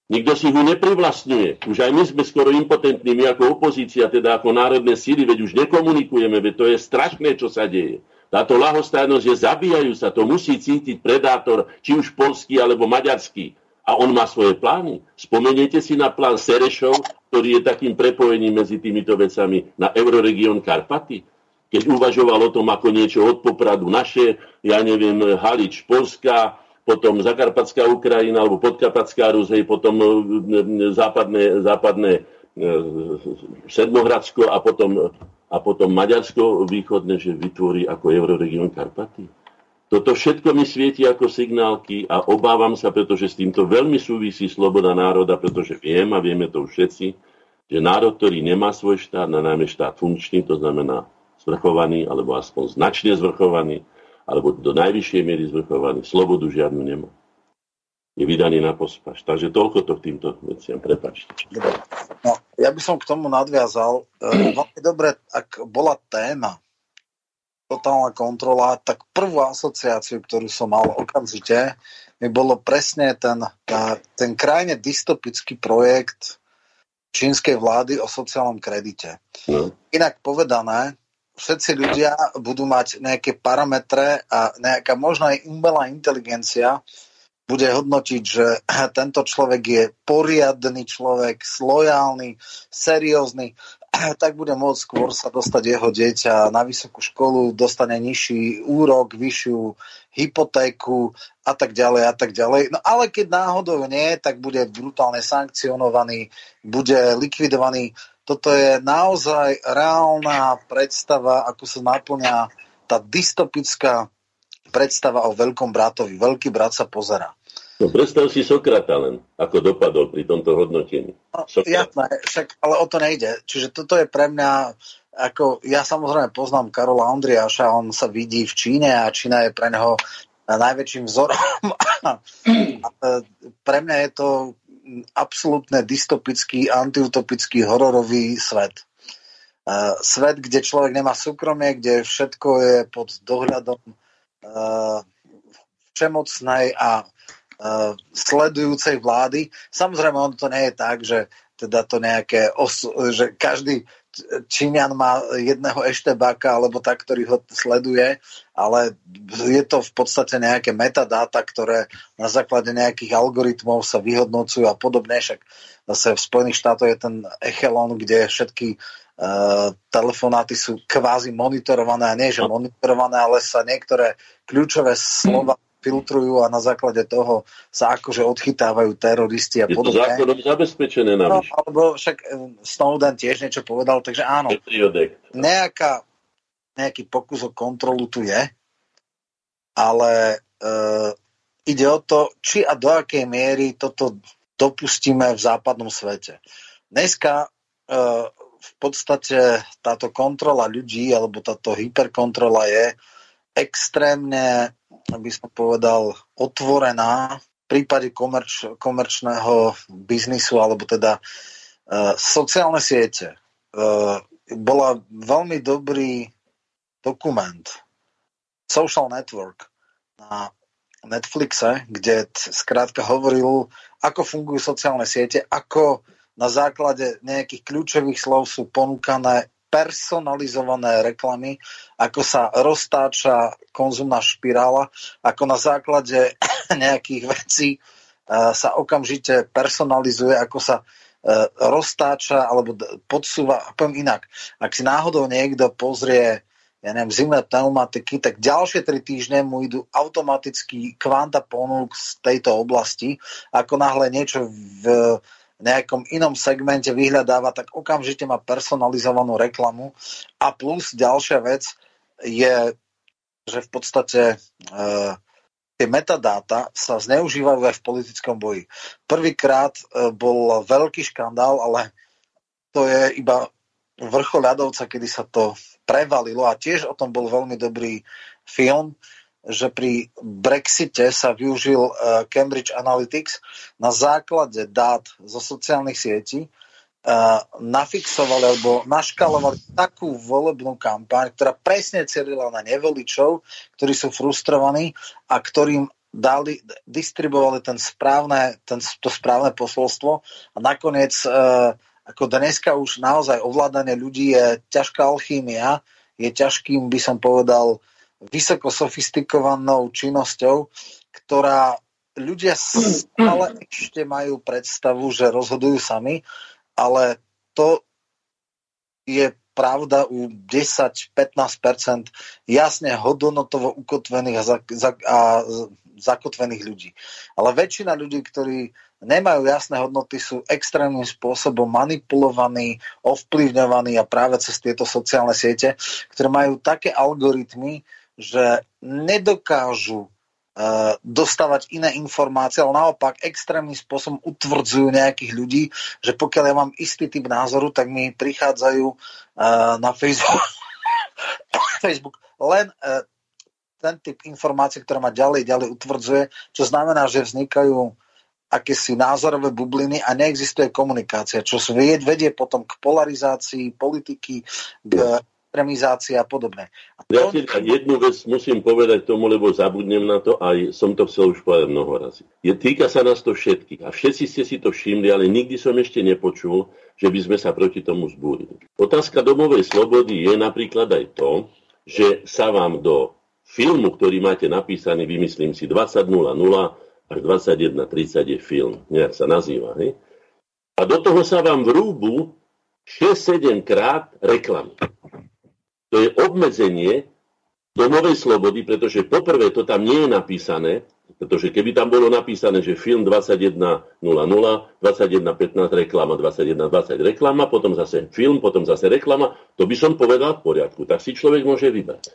Nikto si ho neprivlastňuje. Už aj my sme skoro impotentní, my ako opozícia, teda ako národné síly, veď už nekomunikujeme, veď to je strašné, čo sa deje. Táto lahostajnosť je zabíjajú sa, to musí cítiť predátor, či už polský alebo maďarský. A on má svoje plány. Spomeniete si na plán Serešov, ktorý je takým prepojením medzi týmito vecami na Euroregión Karpaty? Keď uvažoval o tom, ako niečo od Popradu naše, ja neviem, Halič, Polska, potom Zakarpatská Ukrajina alebo Podkapatská Rus, hej, potom e, e, západné, západné e, Sedmohradsko a potom, a potom Maďarsko východné, že vytvorí ako Euroregión Karpaty. Toto všetko mi svieti ako signálky a obávam sa, pretože s týmto veľmi súvisí sloboda národa, pretože viem a vieme to všetci, že národ, ktorý nemá svoj štát, na najmä štát funkčný, to znamená zvrchovaný alebo aspoň značne zvrchovaný, alebo do najvyššej miery zvrchovaný, slobodu žiadnu nemá. Je vydaný na pospaš. Takže toľko to k týmto veciam. Prepačte. Dobre. No, ja by som k tomu nadviazal. Veľmi dobre, ak bola téma totálna kontrola, tak prvú asociáciu, ktorú som mal okamžite, mi bolo presne ten, ten krajne dystopický projekt čínskej vlády o sociálnom kredite. No. Inak povedané, všetci ľudia budú mať nejaké parametre a nejaká možno aj umelá inteligencia bude hodnotiť, že tento človek je poriadny človek, lojálny, seriózny, tak bude môcť skôr sa dostať jeho dieťa na vysokú školu, dostane nižší úrok, vyššiu hypotéku a tak ďalej a tak ďalej. No ale keď náhodou nie, tak bude brutálne sankcionovaný, bude likvidovaný toto je naozaj reálna predstava, ako sa naplňa tá dystopická predstava o veľkom bratovi. Veľký brat sa pozera. No predstav si Sokrata len, ako dopadol pri tomto hodnotení. No, jasné, však, ale o to nejde. Čiže toto je pre mňa, ako ja samozrejme poznám Karola Ondriáša, on sa vidí v Číne a Čína je pre neho najväčším vzorom. a pre mňa je to absolútne dystopický, antiutopický, hororový svet. Uh, svet, kde človek nemá súkromie, kde všetko je pod dohľadom uh, všemocnej a uh, sledujúcej vlády. Samozrejme, on to nie je tak, že teda to nejaké, os- že každý Číňan má jedného eštebáka alebo tak, ktorý ho sleduje, ale je to v podstate nejaké metadáta, ktoré na základe nejakých algoritmov sa vyhodnocujú a podobne. Však zase v Spojených štátoch je ten echelon, kde všetky uh, telefonáty sú kvázi monitorované a nie, že monitorované, ale sa niektoré kľúčové slova filtrujú a na základe toho sa akože odchytávajú teroristi a podobne. Je to zákonom zabezpečené navyše. No, alebo však eh, Snowden tiež niečo povedal, takže áno. Nejaká, nejaký pokus o kontrolu tu je, ale uh, ide o to, či a do akej miery toto dopustíme v západnom svete. Dneska uh, v podstate táto kontrola ľudí alebo táto hyperkontrola je extrémne by som povedal, otvorená v prípade komerč, komerčného biznisu alebo teda uh, sociálne siete. Uh, bola veľmi dobrý dokument Social Network na Netflixe, kde skrátka hovoril, ako fungujú sociálne siete, ako na základe nejakých kľúčových slov sú ponúkané personalizované reklamy, ako sa roztáča konzumná špirála, ako na základe nejakých vecí e, sa okamžite personalizuje, ako sa e, roztáča alebo podsúva, poviem inak, ak si náhodou niekto pozrie ja neviem, zimné pneumatiky, tak ďalšie tri týždne mu idú automaticky kvanta ponúk z tejto oblasti, ako náhle niečo v nejakom inom segmente vyhľadáva, tak okamžite má personalizovanú reklamu. A plus ďalšia vec je, že v podstate e, tie metadáta sa zneužívajú aj v politickom boji. Prvýkrát e, bol veľký škandál, ale to je iba vrchol ľadovca, kedy sa to prevalilo a tiež o tom bol veľmi dobrý film, že pri Brexite sa využil e, Cambridge Analytics na základe dát zo sociálnych sietí, e, nafixovali alebo naškalovali takú volebnú kampaň, ktorá presne celila na nevoličov, ktorí sú frustrovaní a ktorým dali, distribuovali ten správne, ten, to správne posolstvo. A nakoniec e, ako dneska už naozaj ovládanie ľudí je ťažká alchýmia, je ťažkým, by som povedal, vysoko sofistikovanou činnosťou, ktorá ľudia stále ešte majú predstavu, že rozhodujú sami, ale to je pravda u 10-15% jasne hodnotovo ukotvených a, za, za, a zakotvených ľudí. Ale väčšina ľudí, ktorí nemajú jasné hodnoty, sú extrémnym spôsobom manipulovaní, ovplyvňovaní a práve cez tieto sociálne siete, ktoré majú také algoritmy, že nedokážu uh, dostávať iné informácie, ale naopak extrémnym spôsobom utvrdzujú nejakých ľudí, že pokiaľ ja mám istý typ názoru, tak mi prichádzajú uh, na Facebook, len uh, ten typ informácií, ktorá ma ďalej ďalej utvrdzuje, čo znamená, že vznikajú akési názorové bubliny a neexistuje komunikácia, čo vedie potom k polarizácii politiky, k extremizácia a podobne. A to... Ja si jednu vec musím povedať tomu, lebo zabudnem na to, aj som to chcel už povedať mnoho razy. Je, týka sa nás to všetkých a všetci ste si to všimli, ale nikdy som ešte nepočul, že by sme sa proti tomu zbúrili. Otázka domovej slobody je napríklad aj to, že sa vám do filmu, ktorý máte napísaný, vymyslím si 20.00 až 21.30 je film, nejak sa nazýva. Hej? A do toho sa vám vrúbu 6-7 krát reklamy to je obmedzenie domovej slobody, pretože poprvé to tam nie je napísané, pretože keby tam bolo napísané, že film 21.00, 21.15 reklama, 21.20 reklama, potom zase film, potom zase reklama, to by som povedal v poriadku. Tak si človek môže vybrať.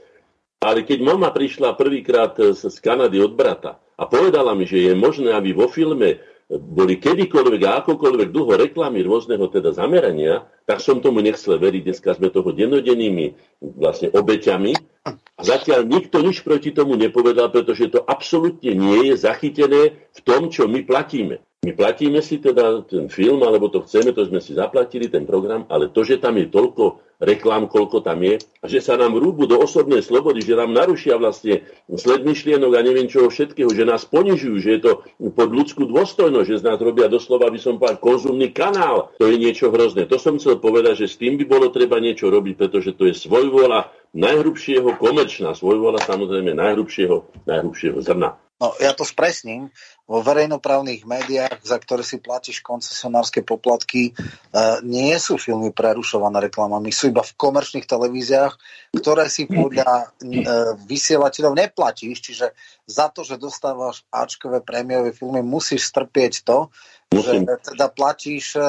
Ale keď mama prišla prvýkrát z, Kanady od brata a povedala mi, že je možné, aby vo filme boli kedykoľvek a akokoľvek dlho reklamy rôzneho teda zamerania, tak som tomu nechcel veriť. Dneska sme toho dennodennými vlastne obeťami. A zatiaľ nikto nič proti tomu nepovedal, pretože to absolútne nie je zachytené v tom, čo my platíme. My platíme si teda ten film, alebo to chceme, to sme si zaplatili, ten program, ale to, že tam je toľko reklám, koľko tam je, a že sa nám rúbu do osobnej slobody, že nám narušia vlastne sled myšlienok a neviem čoho všetkého, že nás ponižujú, že je to pod ľudskú dôstojnosť, že z nás robia doslova, by som povedal, konzumný kanál. To je niečo hrozné. To som chcel povedať, že s tým by bolo treba niečo robiť, pretože to je svojvola najhrubšieho komerčná, svojvola samozrejme najhrubšieho, najhrubšieho zrna. No, ja to spresním. Vo verejnoprávnych médiách, za ktoré si platíš koncesionárske poplatky, e, nie sú filmy prerušované reklamami, sú iba v komerčných televíziách, ktoré si podľa e, vysielateľov neplatíš, čiže za to, že dostávaš Ačkové prémiové filmy, musíš strpieť to, Musím. že teda platíš e,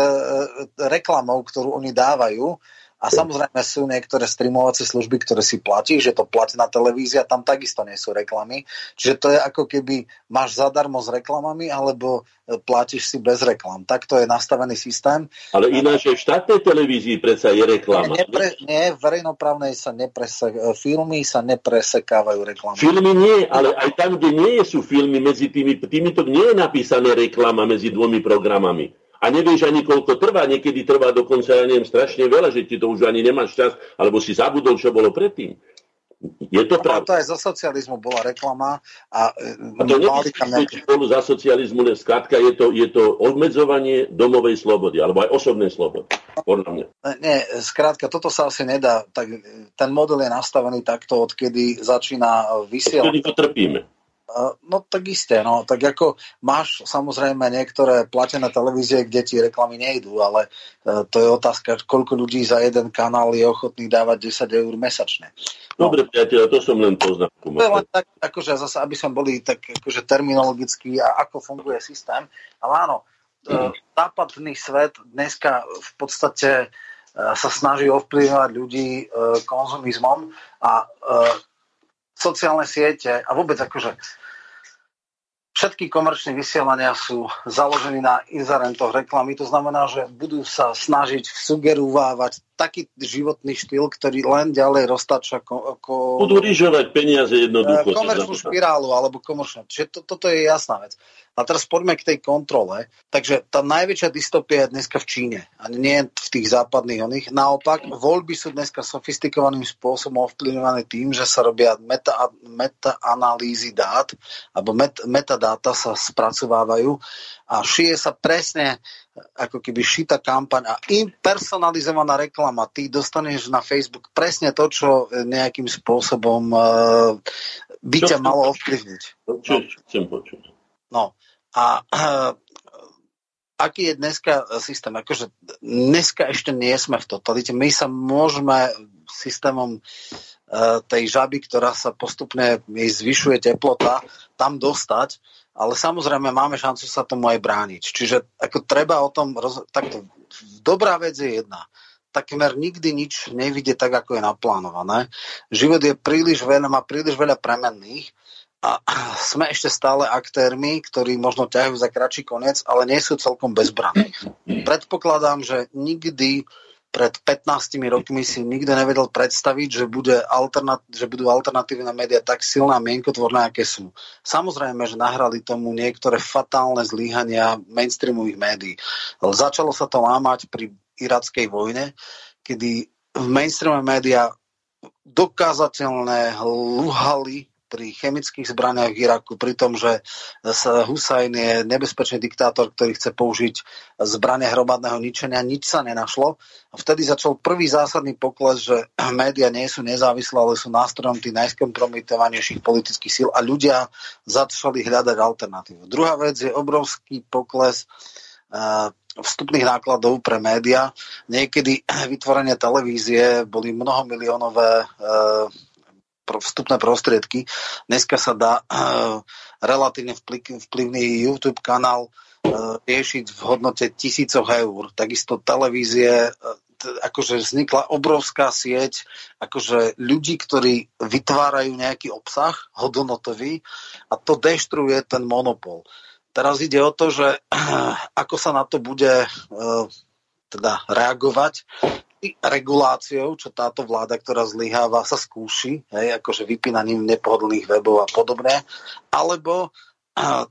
reklamou, ktorú oni dávajú a samozrejme sú niektoré streamovacie služby, ktoré si platí, že to platená televízia, tam takisto nie sú reklamy. Čiže to je ako keby máš zadarmo s reklamami, alebo e, platíš si bez reklam. Takto je nastavený systém. Ale ináč v štátnej televízii predsa je reklama. Nie, nepre, nie v verejnoprávnej sa neprese, e, filmy sa nepresekávajú reklamy. Filmy nie, ale aj tam, kde nie sú filmy, medzi tými, týmito nie je napísané reklama medzi dvomi programami a nevieš ani koľko trvá, niekedy trvá dokonca, ja neviem, strašne veľa, že ti to už ani nemáš čas, alebo si zabudol, čo bolo predtým. Je to pravda. To aj za socializmu bola reklama. A, a to nie nejaké... bolo za socializmu, len skrátka je to, je to obmedzovanie domovej slobody, alebo aj osobnej slobody. Podľa mňa. Nie, skrátka, toto sa asi nedá. Tak, ten model je nastavený takto, odkedy začína vysielať. Vtedy to trpíme. No tak isté, no. Tak ako máš samozrejme niektoré platené televízie, kde ti reklamy nejdú, ale e, to je otázka, koľko ľudí za jeden kanál je ochotný dávať 10 eur mesačne. No. Dobre, priateľ, to som len poznal. To je len tak, akože zase, aby sme boli tak akože terminologicky a ako funguje systém. Ale áno, mm. západný svet dneska v podstate e, sa snaží ovplyvňovať ľudí konzumizmom a sociálne siete a vôbec akože Všetky komerčné vysielania sú založené na inzerentoch reklamy, to znamená, že budú sa snažiť sugerovávať taký životný štýl, ktorý len ďalej roztača ako... ako budú rýžovať peniaze jednoducho. Komerčnú špirálu alebo komerčnú. Čiže to, toto je jasná vec. A teraz poďme k tej kontrole. Takže tá najväčšia dystopia je dneska v Číne a nie v tých západných oných. Naopak, voľby sú dneska sofistikovaným spôsobom ovplyvňované tým, že sa robia meta, meta-analýzy dát alebo met, metadáta sa spracovávajú a šije sa presne ako keby šita kampaň a impersonalizovaná reklama. Ty dostaneš na Facebook presne to, čo nejakým spôsobom uh, by čo ťa malo ovplyvniť. Čo, čo chcem počuť? No, a uh, aký je dneska systém? Akože dneska ešte nie sme v totalite. My sa môžeme systémom uh, tej žaby, ktorá sa postupne jej zvyšuje teplota, tam dostať, ale samozrejme máme šancu sa tomu aj brániť. Čiže ako treba o tom, roz... takto, dobrá vec je jedna takmer nikdy nič nevidie tak, ako je naplánované. Život je príliš veľa, má príliš veľa premenných a sme ešte stále aktérmi, ktorí možno ťahajú za kratší koniec, ale nie sú celkom bezbranní. Predpokladám, že nikdy pred 15 rokmi si nikto nevedel predstaviť, že, bude alternat- že budú alternatívne médiá tak silné a mienkotvorné, aké sú. Samozrejme, že nahrali tomu niektoré fatálne zlíhania mainstreamových médií. Začalo sa to lámať pri irackej vojne, kedy v mainstreamové médiá dokázateľné lúhali pri chemických zbraniach v Iraku, pri tom, že Husajn je nebezpečný diktátor, ktorý chce použiť zbranie hromadného ničenia, nič sa nenašlo. Vtedy začal prvý zásadný pokles, že médiá nie sú nezávislé, ale sú nástrojom tých najskompromitovanejších politických síl a ľudia začali hľadať alternatívu. Druhá vec je obrovský pokles uh, vstupných nákladov pre médiá. Niekedy vytvorenie televízie boli mnohomiliónové uh, vstupné prostriedky. Dneska sa dá uh, relatívne vplyvný YouTube kanál uh, riešiť v hodnote tisícoch eur. Takisto televízie, uh, akože vznikla obrovská sieť akože ľudí, ktorí vytvárajú nejaký obsah hodnotový a to deštruuje ten monopol. Teraz ide o to, že ako sa na to bude teda reagovať reguláciou, čo táto vláda, ktorá zlyháva, sa skúši, hej, akože vypínaním nepohodlných webov a podobne, alebo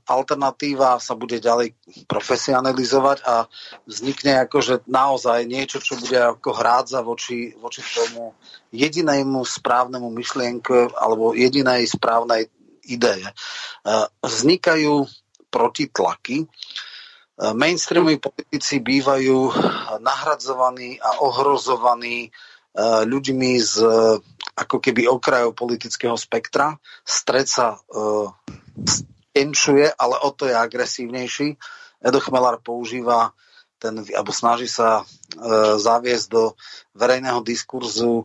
alternatíva sa bude ďalej profesionalizovať a vznikne akože naozaj niečo, čo bude ako hrádza voči, voči tomu jedinému správnemu myšlienku alebo jedinej správnej ideje. Vznikajú protitlaky. Mainstreamoví politici bývajú nahradzovaní a ohrozovaní ľuďmi z ako keby okrajov politického spektra. Stred sa enčuje, ale o to je agresívnejší. Edo Chmelar používa ten, alebo snaží sa e, zaviesť do verejného diskurzu e,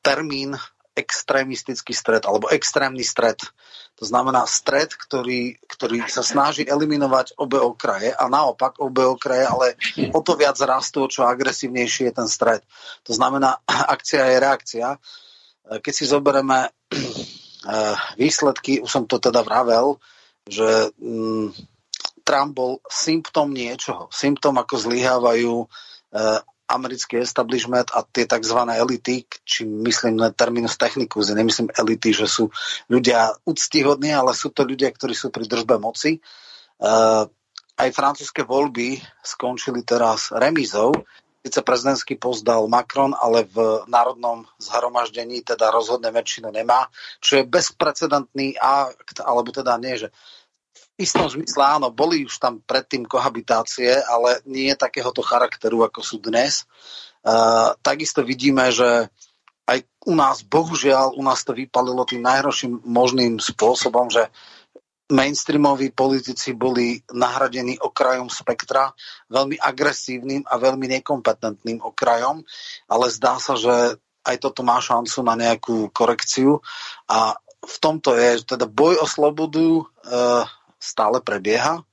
termín extrémistický stred alebo extrémny stred. To znamená stred, ktorý, ktorý sa snaží eliminovať obe okraje a naopak obe okraje, ale o to viac rastú, čo agresívnejší je ten stred. To znamená, akcia je reakcia. E, keď si zoberieme Eh, výsledky, už som to teda vravel, že mm, Trump bol symptom niečoho. Symptom, ako zlyhávajú eh, americký establishment a tie tzv. elity, či myslím na terminus technicus, nemyslím elity, že sú ľudia úctihodní, ale sú to ľudia, ktorí sú pri držbe moci. Uh, aj francúzske voľby skončili teraz remizou, Sice prezidentský post dal Macron, ale v národnom zhromaždení teda rozhodne väčšinu nemá, čo je bezprecedentný akt, alebo teda nie, že istom zmysle áno, boli už tam predtým kohabitácie, ale nie takéhoto charakteru, ako sú dnes. Uh, takisto vidíme, že aj u nás, bohužiaľ, u nás to vypalilo tým najhorším možným spôsobom, že mainstreamoví politici boli nahradení okrajom spektra, veľmi agresívnym a veľmi nekompetentným okrajom, ale zdá sa, že aj toto má šancu na nejakú korekciu a v tomto je, teda boj o slobodu e, stále prebieha.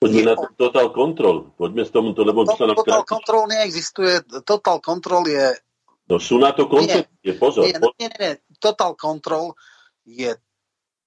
Poďme na total control. Poďme s tomuto, lebo to, sa nám Total krát... control neexistuje. Total control je... No sú na to koncepcie, pozor. Nie, nie, nie, nie. Total control je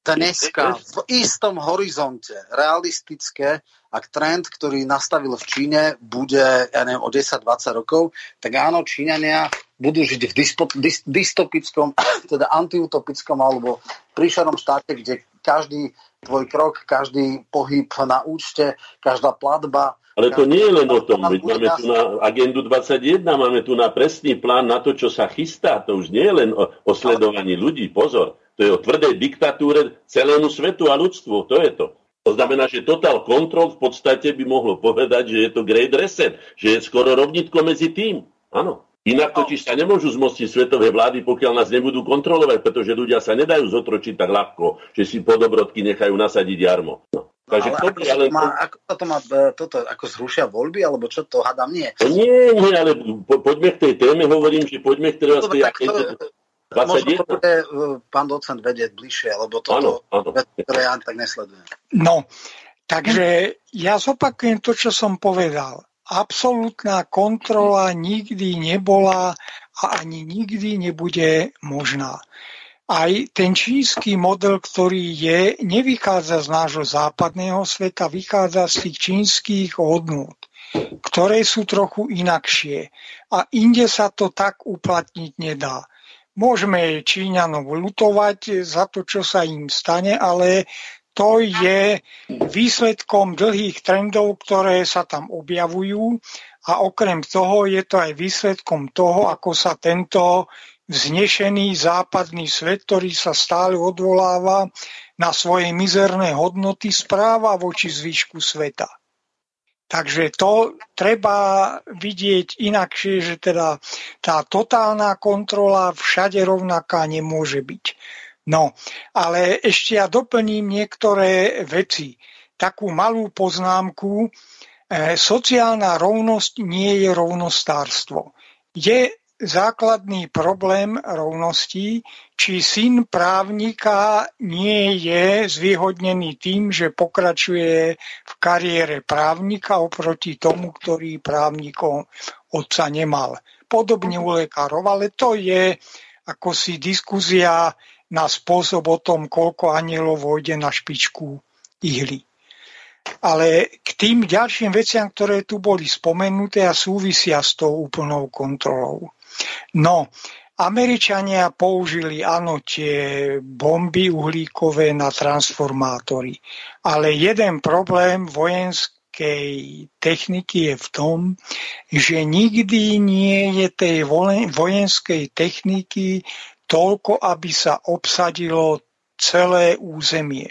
dneska v istom horizonte realistické, ak trend, ktorý nastavil v Číne, bude, ja neviem, o 10-20 rokov, tak áno, Číňania budú žiť v dyspo, dys, dystopickom, teda antiutopickom alebo príšernom štáte, kde každý tvoj krok, každý pohyb na účte, každá platba ale to nie je len o tom, veď máme tu na agendu 21, máme tu na presný plán na to, čo sa chystá. To už nie je len o, o sledovaní ľudí, pozor. To je o tvrdej diktatúre celému svetu a ľudstvu. To je to. To znamená, že total control v podstate by mohlo povedať, že je to great reset, že je skoro rovnitko medzi tým. Áno. Inak totiž sa nemôžu zmostiť svetové vlády, pokiaľ nás nebudú kontrolovať, pretože ľudia sa nedajú zotročiť tak ľahko, že si podobrodky nechajú nasadiť jarmo. No. Takže ale ako, ale... Má, ako to má e, toto, ako zrušia voľby, alebo čo to hádam nie? Nie, nie, ale po, poďme k tej téme, hovorím, že poďme k teraz tej... To, 21. Možno to bude e, pán docent vedieť bližšie, lebo toto, áno, áno. ktoré ja tak nesledujem. No, takže ja zopakujem to, čo som povedal. Absolutná kontrola nikdy nebola a ani nikdy nebude možná. Aj ten čínsky model, ktorý je, nevychádza z nášho západného sveta, vychádza z tých čínskych hodnôt, ktoré sú trochu inakšie. A inde sa to tak uplatniť nedá. Môžeme Číňanov lutovať za to, čo sa im stane, ale to je výsledkom dlhých trendov, ktoré sa tam objavujú a okrem toho je to aj výsledkom toho, ako sa tento vznešený západný svet, ktorý sa stále odvoláva na svoje mizerné hodnoty, správa voči zvyšku sveta. Takže to treba vidieť inakšie, že teda tá totálna kontrola všade rovnaká nemôže byť. No, ale ešte ja doplním niektoré veci. Takú malú poznámku. E, sociálna rovnosť nie je rovnostárstvo. Je základný problém rovnosti, či syn právnika nie je zvýhodnený tým, že pokračuje v kariére právnika oproti tomu, ktorý právnikom otca nemal. Podobne u lekárov, ale to je ako si diskuzia na spôsob o tom, koľko anielov vojde na špičku ihly. Ale k tým ďalším veciam, ktoré tu boli spomenuté a súvisia s tou úplnou kontrolou. No, Američania použili áno tie bomby uhlíkové na transformátory, ale jeden problém vojenskej techniky je v tom, že nikdy nie je tej vojenskej techniky toľko, aby sa obsadilo celé územie.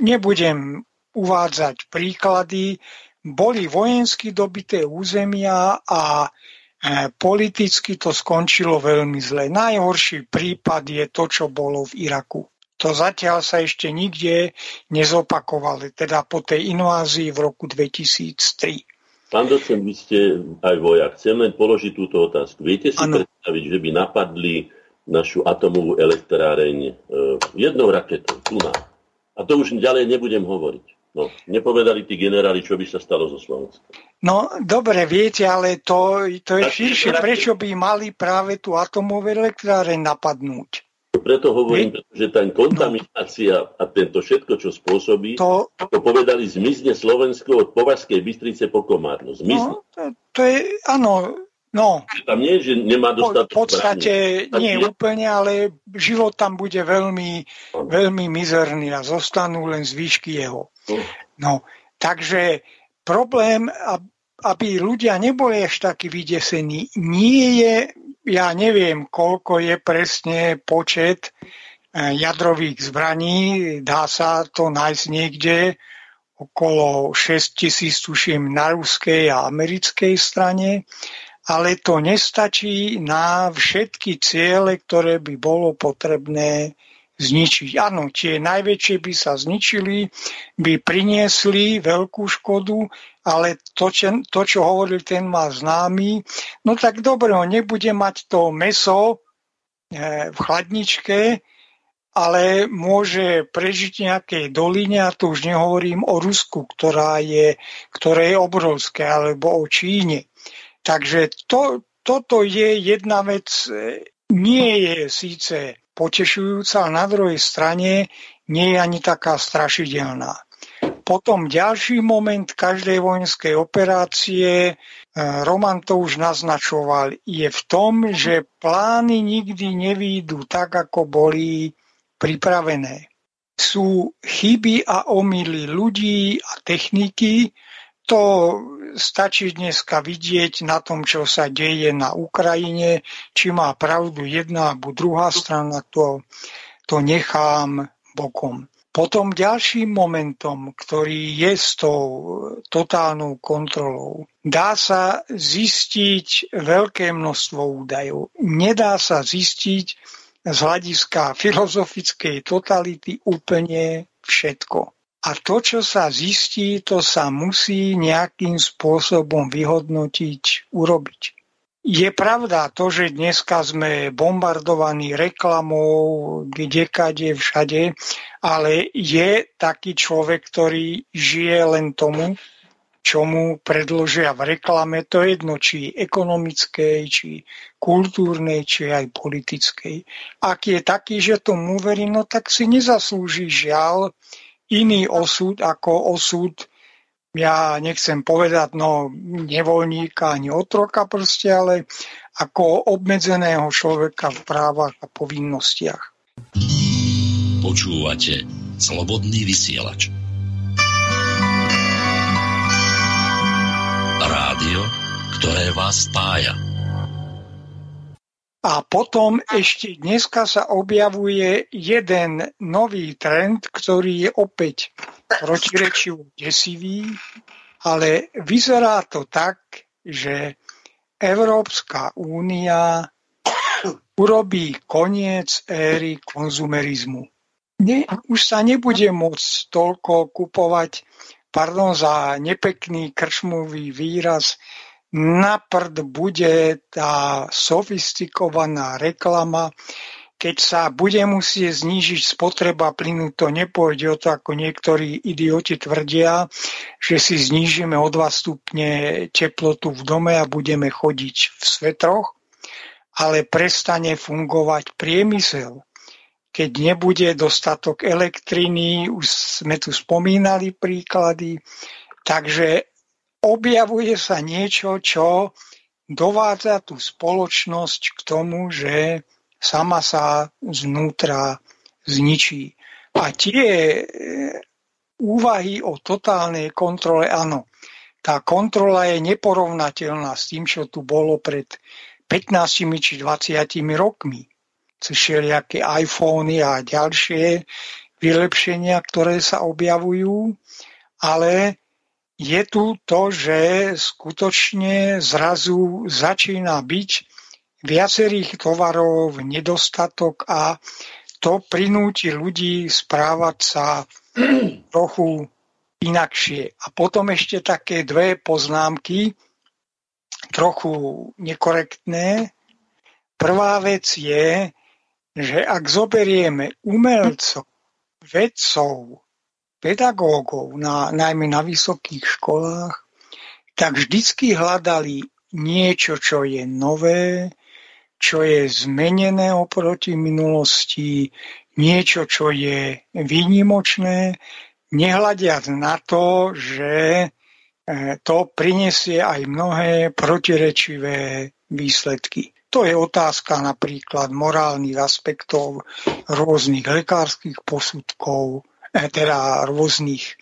Nebudem uvádzať príklady, boli vojensky dobité územia a E, politicky to skončilo veľmi zle. Najhorší prípad je to, čo bolo v Iraku. To zatiaľ sa ešte nikde nezopakovalo, teda po tej invázii v roku 2003. Pán docent, vy ste aj vojak. Chcem len položiť túto otázku. Viete si ano. predstaviť, že by napadli našu atomovú elektráreň e, jednou raketou, tu na. A to už ďalej nebudem hovoriť. No, nepovedali tí generáli, čo by sa stalo so Slovenskom. No, dobre, viete, ale to, to je širšie. Prečo by mali práve tú atomovú elektráreň napadnúť? Preto hovorím, že tá kontaminácia no. a tento všetko, čo spôsobí, to, to povedali, zmizne Slovensko od Považskej Bystrice po Komárno. Zmizne. No, to, to je, áno, No, tam nie, že nemá dostatok V podstate nie je úplne, ale život tam bude veľmi, veľmi mizerný a zostanú len zvyšky jeho. No, no. Takže problém, aby ľudia neboli až takí vydesení, nie je, ja neviem, koľko je presne počet e, jadrových zbraní, dá sa to nájsť niekde, okolo 6 tisíc, tuším, na ruskej a americkej strane ale to nestačí na všetky ciele, ktoré by bolo potrebné zničiť. Áno, tie najväčšie by sa zničili, by priniesli veľkú škodu, ale to, čo, to, čo hovoril ten má známy, no tak dobre, on nebude mať to meso e, v chladničke, ale môže prežiť nejakej doline, a to už nehovorím o Rusku, ktorá je, ktoré je obrovské, alebo o Číne. Takže to, toto je jedna vec, e, nie je síce potešujúca, ale na druhej strane nie je ani taká strašidelná. Potom ďalší moment každej vojenskej operácie, e, Roman to už naznačoval, je v tom, že plány nikdy nevídu tak, ako boli pripravené. Sú chyby a omily ľudí a techniky, to stačí dneska vidieť na tom, čo sa deje na Ukrajine, či má pravdu jedna alebo druhá strana, to, to nechám bokom. Potom ďalším momentom, ktorý je s tou totálnou kontrolou, dá sa zistiť veľké množstvo údajov. Nedá sa zistiť z hľadiska filozofickej totality úplne všetko. A to, čo sa zistí, to sa musí nejakým spôsobom vyhodnotiť, urobiť. Je pravda to, že dneska sme bombardovaní reklamou, kdekade, všade, ale je taký človek, ktorý žije len tomu, čo mu predložia v reklame, to je jedno, či ekonomickej, či kultúrnej, či aj politickej. Ak je taký, že tomu verí, no tak si nezaslúži žiaľ iný osud ako osud, ja nechcem povedať, no nevoľníka ani otroka proste, ale ako obmedzeného človeka v právach a povinnostiach. Počúvate Slobodný vysielač. Rádio, ktoré vás spája. A potom ešte dneska sa objavuje jeden nový trend, ktorý je opäť protirečivo desivý, ale vyzerá to tak, že Európska únia urobí koniec éry konzumerizmu. Ne, už sa nebude môcť toľko kupovať, pardon za nepekný kršmový výraz, na prd bude tá sofistikovaná reklama, keď sa bude musieť znížiť spotreba plynu, to nepôjde o to, ako niektorí idioti tvrdia, že si znížime o 2 stupne teplotu v dome a budeme chodiť v svetroch, ale prestane fungovať priemysel. Keď nebude dostatok elektriny, už sme tu spomínali príklady, takže objavuje sa niečo, čo dovádza tú spoločnosť k tomu, že sama sa znútra zničí. A tie e, úvahy o totálnej kontrole, áno, tá kontrola je neporovnateľná s tým, čo tu bolo pred 15 či 20 rokmi. Cez všelijaké iPhony a ďalšie vylepšenia, ktoré sa objavujú, ale je tu to, že skutočne zrazu začína byť viacerých tovarov nedostatok a to prinúti ľudí správať sa trochu inakšie. A potom ešte také dve poznámky, trochu nekorektné. Prvá vec je, že ak zoberieme umelcov, vedcov, pedagógov, na, najmä na vysokých školách, tak vždycky hľadali niečo, čo je nové, čo je zmenené oproti minulosti, niečo, čo je výnimočné, nehľadiac na to, že e, to prinesie aj mnohé protirečivé výsledky. To je otázka napríklad morálnych aspektov rôznych lekárskych posudkov, teda rôznych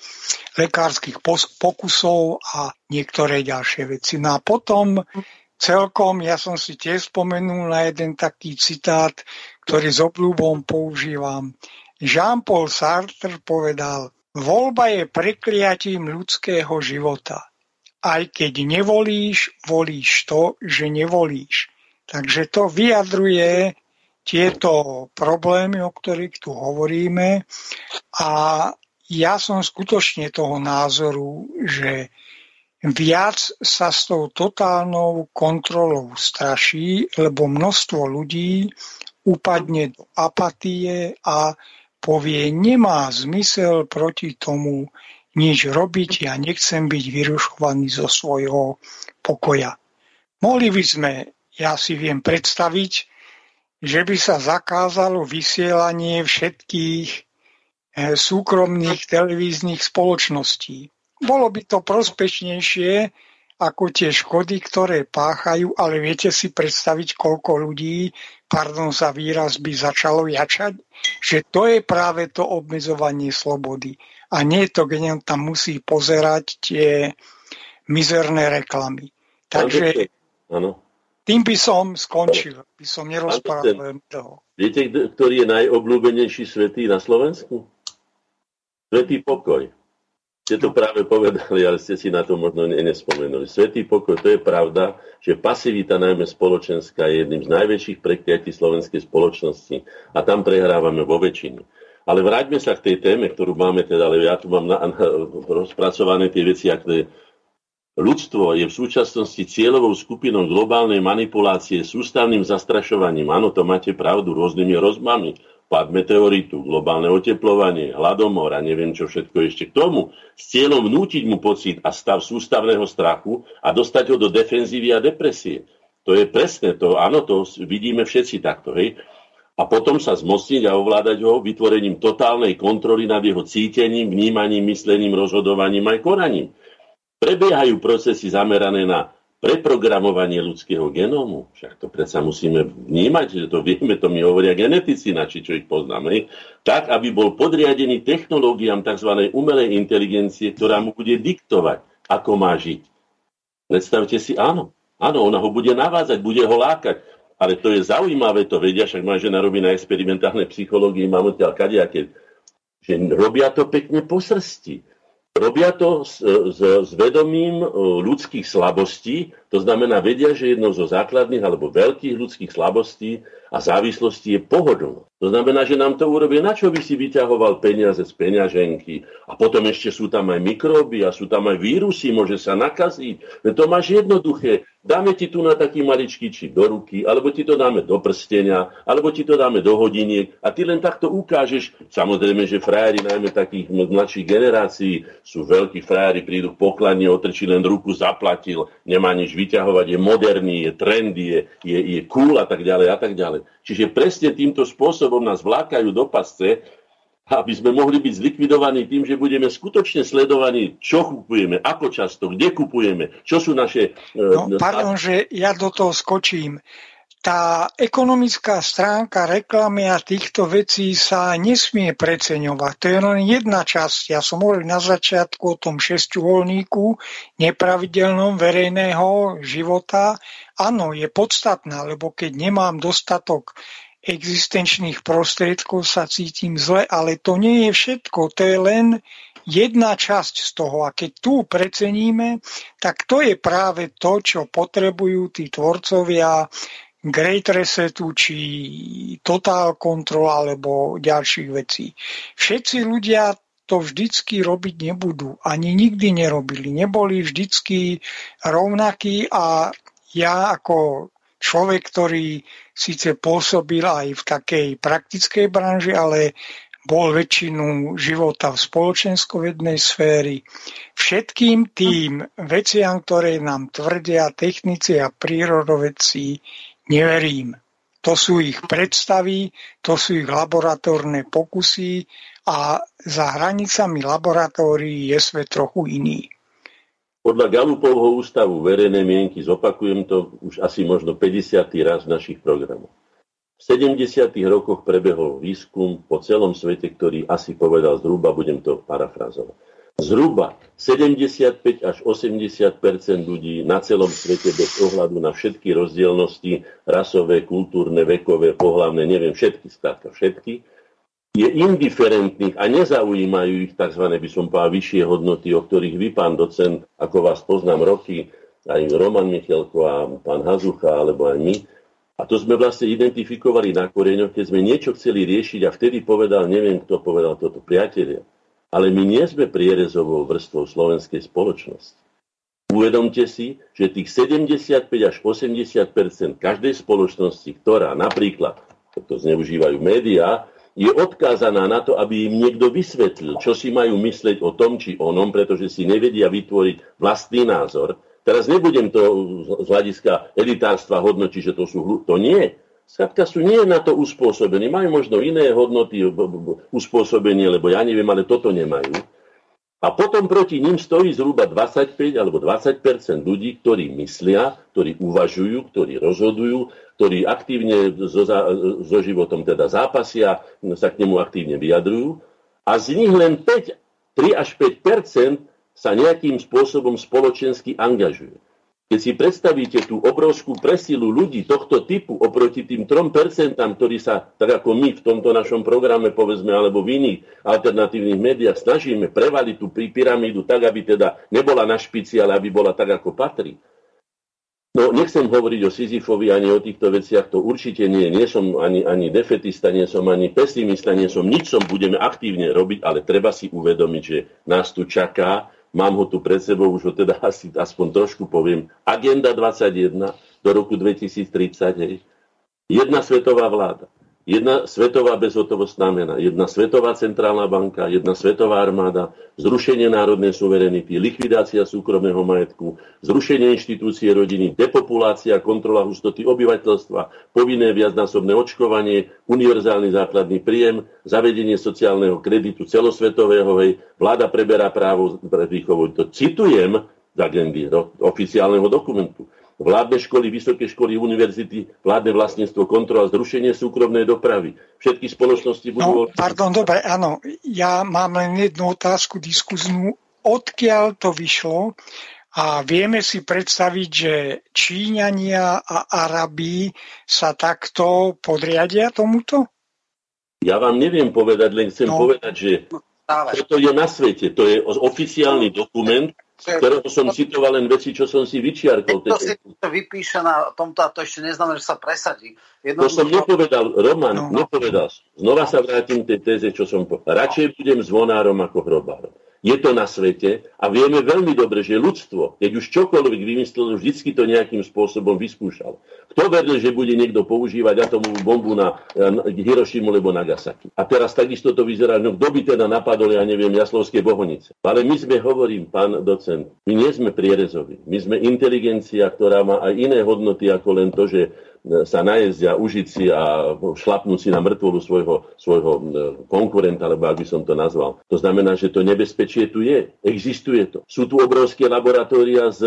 lekárskych pokusov a niektoré ďalšie veci. No a potom celkom, ja som si tiež spomenul na jeden taký citát, ktorý s obľúbom používam. Jean-Paul Sartre povedal, voľba je prekliatím ľudského života. Aj keď nevolíš, volíš to, že nevolíš. Takže to vyjadruje tieto problémy, o ktorých tu hovoríme. A ja som skutočne toho názoru, že viac sa s tou totálnou kontrolou straší, lebo množstvo ľudí upadne do apatie a povie, nemá zmysel proti tomu nič robiť, ja nechcem byť vyrušovaný zo svojho pokoja. Mohli by sme, ja si viem predstaviť, že by sa zakázalo vysielanie všetkých eh, súkromných televíznych spoločností. Bolo by to prospešnejšie ako tie škody, ktoré páchajú, ale viete si predstaviť, koľko ľudí, pardon za výraz, by začalo jačať? Že to je práve to obmedzovanie slobody. A nie je to, on tam musí pozerať tie mizerné reklamy. Takže tým by som skončil, by som nerozprával toho. Viete, ktorý je najobľúbenejší svetý na Slovensku? Svetý pokoj. Ste to práve povedali, ale ste si na to možno nespomenuli. Svetý pokoj, to je pravda, že pasivita najmä spoločenská je jedným z najväčších prekliatí slovenskej spoločnosti a tam prehrávame vo väčšine. Ale vráťme sa k tej téme, ktorú máme teda, ale ja tu mám na, na, rozpracované tie veci, ako Ľudstvo je v súčasnosti cieľovou skupinou globálnej manipulácie sústavným zastrašovaním. Áno, to máte pravdu, rôznymi rozmami pad meteoritu, globálne oteplovanie, hladomor a neviem čo všetko ešte k tomu, s cieľom vnútiť mu pocit a stav sústavného strachu a dostať ho do defenzívy a depresie. To je presné to, áno, to vidíme všetci takto, hej. A potom sa zmocniť a ovládať ho vytvorením totálnej kontroly nad jeho cítením, vnímaním, myslením, rozhodovaním aj konaním. Prebiehajú procesy zamerané na preprogramovanie ľudského genómu, však to predsa musíme vnímať, že to vieme, to mi hovoria genetici, naši, čo ich poznáme, tak, aby bol podriadený technológiám tzv. umelej inteligencie, ktorá mu bude diktovať, ako má žiť. Predstavte si, áno, áno, ona ho bude navázať, bude ho lákať, ale to je zaujímavé, to vedia, však moja žena robí na experimentálnej psychológii, mám odtiaľ kadejaké, že robia to pekne po srsti Robia to s, s, s vedomím e, ľudských slabostí, to znamená, vedia, že jednou zo základných alebo veľkých ľudských slabostí a závislostí je pohodlnosť. To znamená, že nám to urobí, na čo by si vyťahoval peniaze z peňaženky. A potom ešte sú tam aj mikróby a sú tam aj vírusy, môže sa nakaziť. To máš jednoduché. Dáme ti tu na taký maličký čip do ruky, alebo ti to dáme do prstenia, alebo ti to dáme do hodiniek a ty len takto ukážeš. Samozrejme, že frajeri najmä takých mladších generácií sú veľkí frajeri, prídu k pokladni, otrčí len ruku, zaplatil, nemá nič vyťahovať, je moderný, je trendy, je, je, je cool a tak ďalej a tak ďalej. Čiže presne týmto spôsobom nás vlákajú do pasce aby sme mohli byť zlikvidovaní tým, že budeme skutočne sledovaní, čo kupujeme, ako často, kde kupujeme, čo sú naše... No, pardon, že ja do toho skočím. Tá ekonomická stránka reklamy a týchto vecí sa nesmie preceňovať. To je len jedna časť. Ja som hovoril na začiatku o tom šesťuholníku nepravidelnom verejného života. Áno, je podstatná, lebo keď nemám dostatok existenčných prostriedkov sa cítim zle, ale to nie je všetko, to je len jedna časť z toho. A keď tu preceníme, tak to je práve to, čo potrebujú tí tvorcovia Great Resetu či Total Control alebo ďalších vecí. Všetci ľudia to vždycky robiť nebudú. Ani nikdy nerobili. Neboli vždycky rovnakí a ja ako človek, ktorý síce pôsobil aj v takej praktickej branži, ale bol väčšinu života v spoločenskovednej sféry. Všetkým tým veciam, ktoré nám tvrdia technici a prírodovedci, neverím. To sú ich predstavy, to sú ich laboratórne pokusy a za hranicami laboratórií je svet trochu iný. Podľa Galupovho ústavu verejnej mienky, zopakujem to už asi možno 50. raz v našich programoch. V 70. rokoch prebehol výskum po celom svete, ktorý asi povedal zhruba, budem to parafrazovať. Zhruba 75 až 80% ľudí na celom svete bez ohľadu na všetky rozdielnosti, rasové, kultúrne, vekové, pohlavné, neviem, všetky, skrátka všetky, je indiferentných a nezaujímajú ich tzv. by som povedal vyššie hodnoty, o ktorých vy, pán docent, ako vás poznám roky, aj Roman Michelko a pán Hazucha, alebo aj my. A to sme vlastne identifikovali na koreňoch, keď sme niečo chceli riešiť a vtedy povedal, neviem kto povedal toto, priatelia, ale my nie sme prierezovou vrstvou slovenskej spoločnosti. Uvedomte si, že tých 75 až 80% každej spoločnosti, ktorá napríklad, to zneužívajú médiá, je odkázaná na to, aby im niekto vysvetlil, čo si majú mysleť o tom či onom, pretože si nevedia vytvoriť vlastný názor. Teraz nebudem to z hľadiska elitárstva hodnotiť, že to sú to nie. Skladka sú nie na to uspôsobení. Majú možno iné hodnoty uspôsobenie, lebo ja neviem, ale toto nemajú. A potom proti ním stojí zhruba 25 alebo 20% ľudí, ktorí myslia, ktorí uvažujú, ktorí rozhodujú, ktorí aktívne so, so životom teda zápasia, sa k nemu aktívne vyjadrujú. A z nich len 5, 3 až 5 sa nejakým spôsobom spoločensky angažuje. Keď si predstavíte tú obrovskú presilu ľudí tohto typu oproti tým 3%, ktorí sa, tak ako my v tomto našom programe, povedzme, alebo v iných alternatívnych médiách, snažíme prevaliť tú pyramídu tak, aby teda nebola na špici, ale aby bola tak, ako patrí. No, nechcem hovoriť o Sisyfovi ani o týchto veciach, to určite nie. Nie som ani, ani defetista, nie som ani pesimista, nie som nič, som budeme aktívne robiť, ale treba si uvedomiť, že nás tu čaká mám ho tu pred sebou, už ho teda asi aspoň trošku poviem. Agenda 21 do roku 2030, hej. Jedna svetová vláda, jedna svetová bezhotovostná mena, jedna svetová centrálna banka, jedna svetová armáda, zrušenie národnej suverenity, likvidácia súkromného majetku, zrušenie inštitúcie rodiny, depopulácia, kontrola hustoty obyvateľstva, povinné viacnásobné očkovanie, univerzálny základný príjem, zavedenie sociálneho kreditu celosvetového, hej, vláda preberá právo pre výchovu. To citujem z agendy oficiálneho dokumentu vládne školy, vysoké školy, univerzity, vládne vlastníctvo, kontrola, zrušenie súkromnej dopravy. Všetky spoločnosti budú... No, pardon, dobre, áno. Ja mám len jednu otázku diskuznú. Odkiaľ to vyšlo? A vieme si predstaviť, že Číňania a Arabí sa takto podriadia tomuto? Ja vám neviem povedať, len chcem no. povedať, že toto je na svete. To je oficiálny dokument, ktorého som citoval len veci, čo som si vyčiarkol. To si to vypíše na tomto a to ešte neznamená, že sa presadí. Jedno to som nepovedal, Roman, no. nepovedal. Znova sa vrátim k tej téze, čo som povedal. Radšej budem zvonárom ako hrobárom je to na svete a vieme veľmi dobre, že ľudstvo, keď už čokoľvek vymyslelo, vždycky to nejakým spôsobom vyskúšalo. Kto veril, že bude niekto používať atomovú bombu na, na Hirošimu alebo Nagasaki? A teraz takisto to vyzerá, no kto by teda napadol, ja neviem, Jaslovské bohonice. Ale my sme, hovorím, pán docent, my nie sme prierezoví. My sme inteligencia, ktorá má aj iné hodnoty ako len to, že sa najesť a užiť si a šlapnúť si na mŕtvolu svojho, svojho konkurenta, alebo ak by som to nazval. To znamená, že to nebezpečie tu je. Existuje to. Sú tu obrovské laboratória s,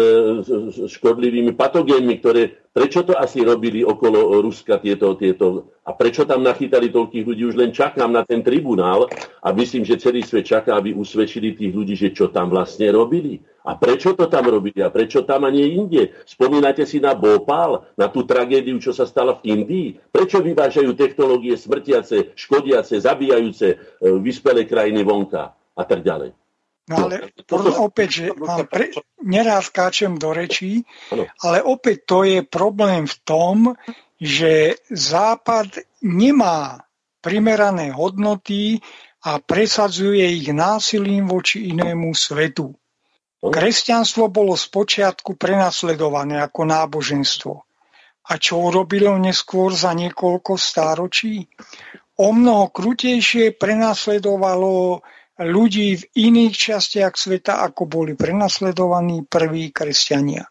s škodlivými patogénmi, ktoré Prečo to asi robili okolo Ruska tieto, tieto a prečo tam nachytali toľkých ľudí? Už len čakám na ten tribunál a myslím, že celý svet čaká, aby usvedčili tých ľudí, že čo tam vlastne robili. A prečo to tam robili a prečo tam a nie inde? Spomínate si na Bhopal, na tú tragédiu, čo sa stala v Indii? Prečo vyvážajú technológie smrtiace, škodiace, zabíjajúce e, vyspelé krajiny vonka a tak ďalej? No ale opäť, že mám pre, neraz skáčem do rečí, ale opäť to je problém v tom, že Západ nemá primerané hodnoty a presadzuje ich násilím voči inému svetu. Kresťanstvo bolo spočiatku prenasledované ako náboženstvo. A čo urobilo neskôr za niekoľko stáročí? O mnoho krutejšie prenasledovalo ľudí v iných častiach sveta, ako boli prenasledovaní prví kresťania.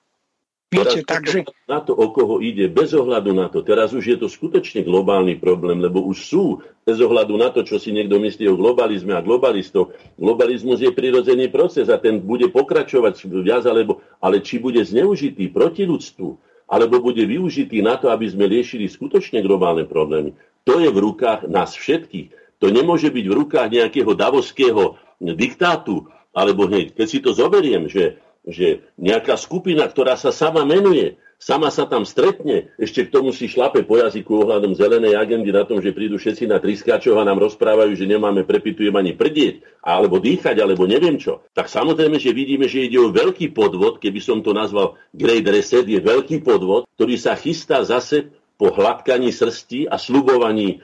Viete, teraz, takže... Na to, o koho ide, bez ohľadu na to. Teraz už je to skutočne globálny problém, lebo už sú, bez ohľadu na to, čo si niekto myslí o globalizme a globalistoch. Globalizmus je prirodzený proces a ten bude pokračovať viac, alebo, ale či bude zneužitý proti ľudstvu, alebo bude využitý na to, aby sme riešili skutočne globálne problémy. To je v rukách nás všetkých. To nemôže byť v rukách nejakého davoského diktátu, alebo hneď, keď si to zoberiem, že, že nejaká skupina, ktorá sa sama menuje, sama sa tam stretne, ešte k tomu si šlape po jazyku ohľadom zelenej agendy na tom, že prídu všetci na triskáčov a nám rozprávajú, že nemáme prepitujem ani prdieť, alebo dýchať, alebo neviem čo. Tak samozrejme, že vidíme, že ide o veľký podvod, keby som to nazval Great Reset, je veľký podvod, ktorý sa chystá zase po hladkaní srsti a slubovaní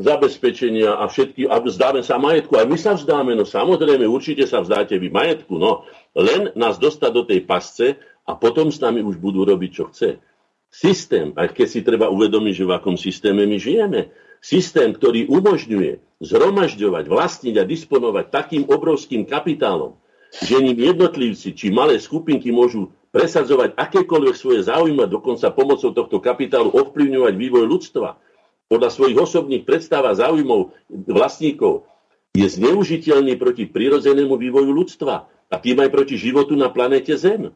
zabezpečenia a všetky, a vzdáme sa majetku. Aj my sa vzdáme, no samozrejme, určite sa vzdáte vy majetku, no len nás dostať do tej pasce a potom s nami už budú robiť, čo chce. Systém, aj keď si treba uvedomiť, že v akom systéme my žijeme, systém, ktorý umožňuje zhromažďovať, vlastniť a disponovať takým obrovským kapitálom, že ním jednotlivci či malé skupinky môžu presadzovať akékoľvek svoje záujmy dokonca pomocou tohto kapitálu ovplyvňovať vývoj ľudstva, podľa svojich osobných predstav a záujmov vlastníkov je zneužiteľný proti prirodzenému vývoju ľudstva a tým aj proti životu na planéte Zem.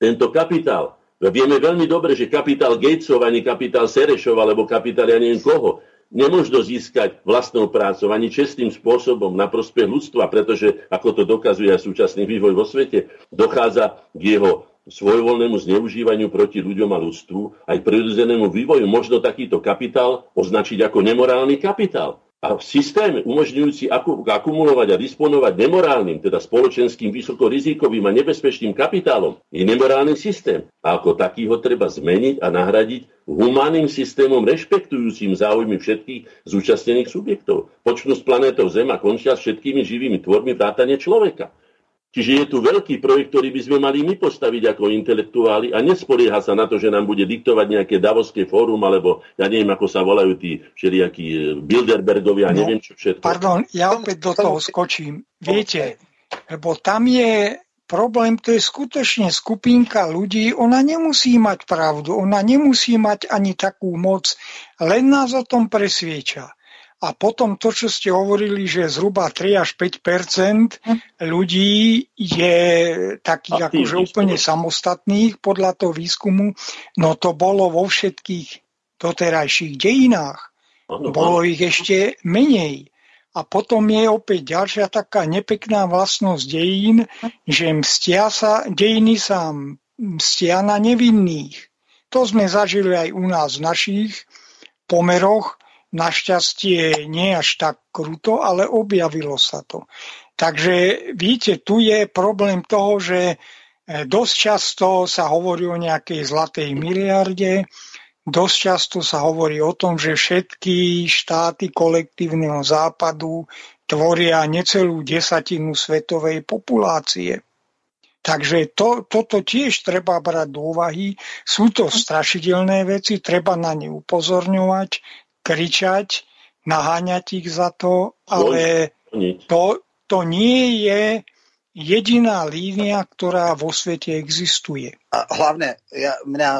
Tento kapitál, vieme veľmi dobre, že kapitál Gatesov, ani kapitál Serešov, alebo kapitál ja neviem koho, nemožno získať vlastnou prácou ani čestným spôsobom na prospech ľudstva, pretože, ako to dokazuje aj súčasný vývoj vo svete, dochádza k jeho svojvoľnému zneužívaniu proti ľuďom a ľudstvu, aj prirodzenému vývoju, možno takýto kapitál označiť ako nemorálny kapitál. A systém umožňujúci akumulovať a disponovať nemorálnym, teda spoločenským vysokorizikovým a nebezpečným kapitálom, je nemorálny systém. A ako taký ho treba zmeniť a nahradiť humánnym systémom rešpektujúcim záujmy všetkých zúčastnených subjektov. Počnú s planétou Zem a končia s všetkými živými tvormi vrátane človeka. Čiže je tu veľký projekt, ktorý by sme mali my postaviť ako intelektuáli a nespolieha sa na to, že nám bude diktovať nejaké Davoské fórum, alebo ja neviem, ako sa volajú tí všelijakí e, Bilderbergovia, no, neviem čo všetko. Pardon, ja opäť do toho skočím. Viete, lebo tam je problém, to je skutočne skupinka ľudí, ona nemusí mať pravdu, ona nemusí mať ani takú moc, len nás o tom presvieča. A potom to, čo ste hovorili, že zhruba 3 až 5% ľudí je takých akože úplne samostatných podľa toho výskumu, no to bolo vo všetkých doterajších dejinách. Bolo ich ešte menej. A potom je opäť ďalšia taká nepekná vlastnosť dejín, že mstia sa, dejiny sa mstia na nevinných. To sme zažili aj u nás v našich pomeroch, Našťastie nie až tak kruto, ale objavilo sa to. Takže víte, tu je problém toho, že e, dosť často sa hovorí o nejakej zlatej miliarde, dosť často sa hovorí o tom, že všetky štáty kolektívneho západu tvoria necelú desatinu svetovej populácie. Takže to, toto tiež treba brať do úvahy. Sú to strašidelné veci, treba na ne upozorňovať, kričať, naháňať ich za to, ale to, to nie je jediná línia, ktorá vo svete existuje. A hlavne ja, mňa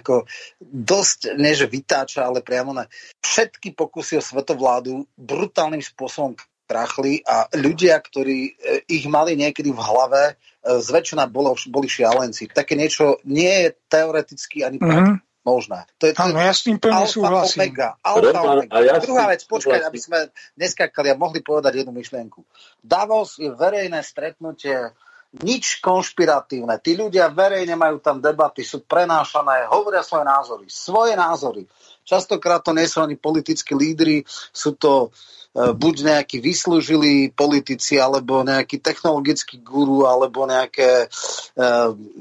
ako dosť, nie že vytáča, ale priamo na všetky pokusy o svetovládu brutálnym spôsobom krachli a ľudia, ktorí e, ich mali niekedy v hlave, e, zväčšina bolo, boli šialenci. Také niečo nie je teoreticky ani mm-hmm. Možné. To je, to Áno, ja s tým plne súhlasím. Omega, alfa, omega. Ja Druhá vec, počkaj, aby sme neskakali a mohli povedať jednu myšlienku. Davos je verejné stretnutie nič konšpiratívne. Tí ľudia verejne majú tam debaty, sú prenášané, hovoria svoje názory. Svoje názory. Častokrát to nie sú ani politickí lídry, sú to E, buď nejakí vyslúžili politici, alebo nejaký technologický guru, alebo nejaké e,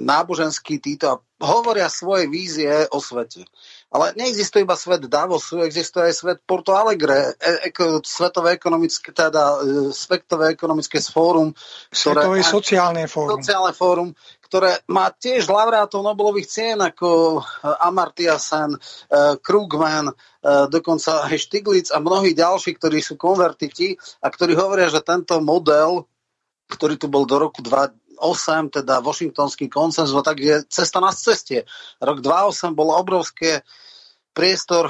náboženský títo hovoria svoje vízie o svete. Ale neexistuje iba svet Davosu, existuje aj svet Porto Alegre, e, e, Svetové ekonomické, teda e, Svetové ekonomické fórum. Ktoré, Svetové sociálne fórum. Sociálne fórum, ktoré má tiež laureátov Nobelových cien ako Amartya Sen, Krugman, dokonca aj Stiglitz a mnohí ďalší, ktorí sú konvertiti a ktorí hovoria, že tento model, ktorý tu bol do roku 2008, teda Washingtonský konsenzus, tak je cesta na ceste. Rok 2008 bolo obrovské priestor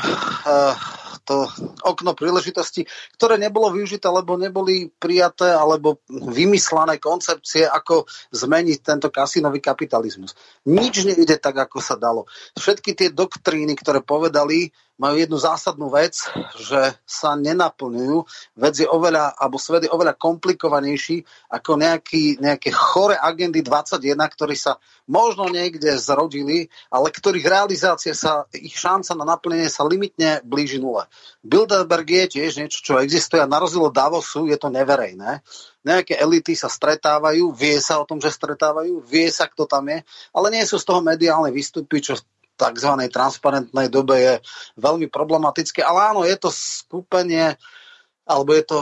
to okno príležitosti, ktoré nebolo využité, lebo neboli prijaté alebo vymyslené koncepcie, ako zmeniť tento kasinový kapitalizmus. Nič nejde tak, ako sa dalo. Všetky tie doktríny, ktoré povedali, majú jednu zásadnú vec, že sa nenaplňujú. Vec je oveľa, alebo svet je oveľa komplikovanejší ako nejaký, nejaké chore agendy 21, ktorí sa možno niekde zrodili, ale ktorých realizácia sa, ich šanca na naplnenie sa limitne blíži nule. Bilderberg je tiež niečo, čo existuje a na rozdiel od Davosu je to neverejné. Nejaké elity sa stretávajú, vie sa o tom, že stretávajú, vie sa, kto tam je, ale nie sú z toho mediálne výstupy, čo tzv. transparentnej dobe je veľmi problematické. Ale áno, je to skupenie alebo je to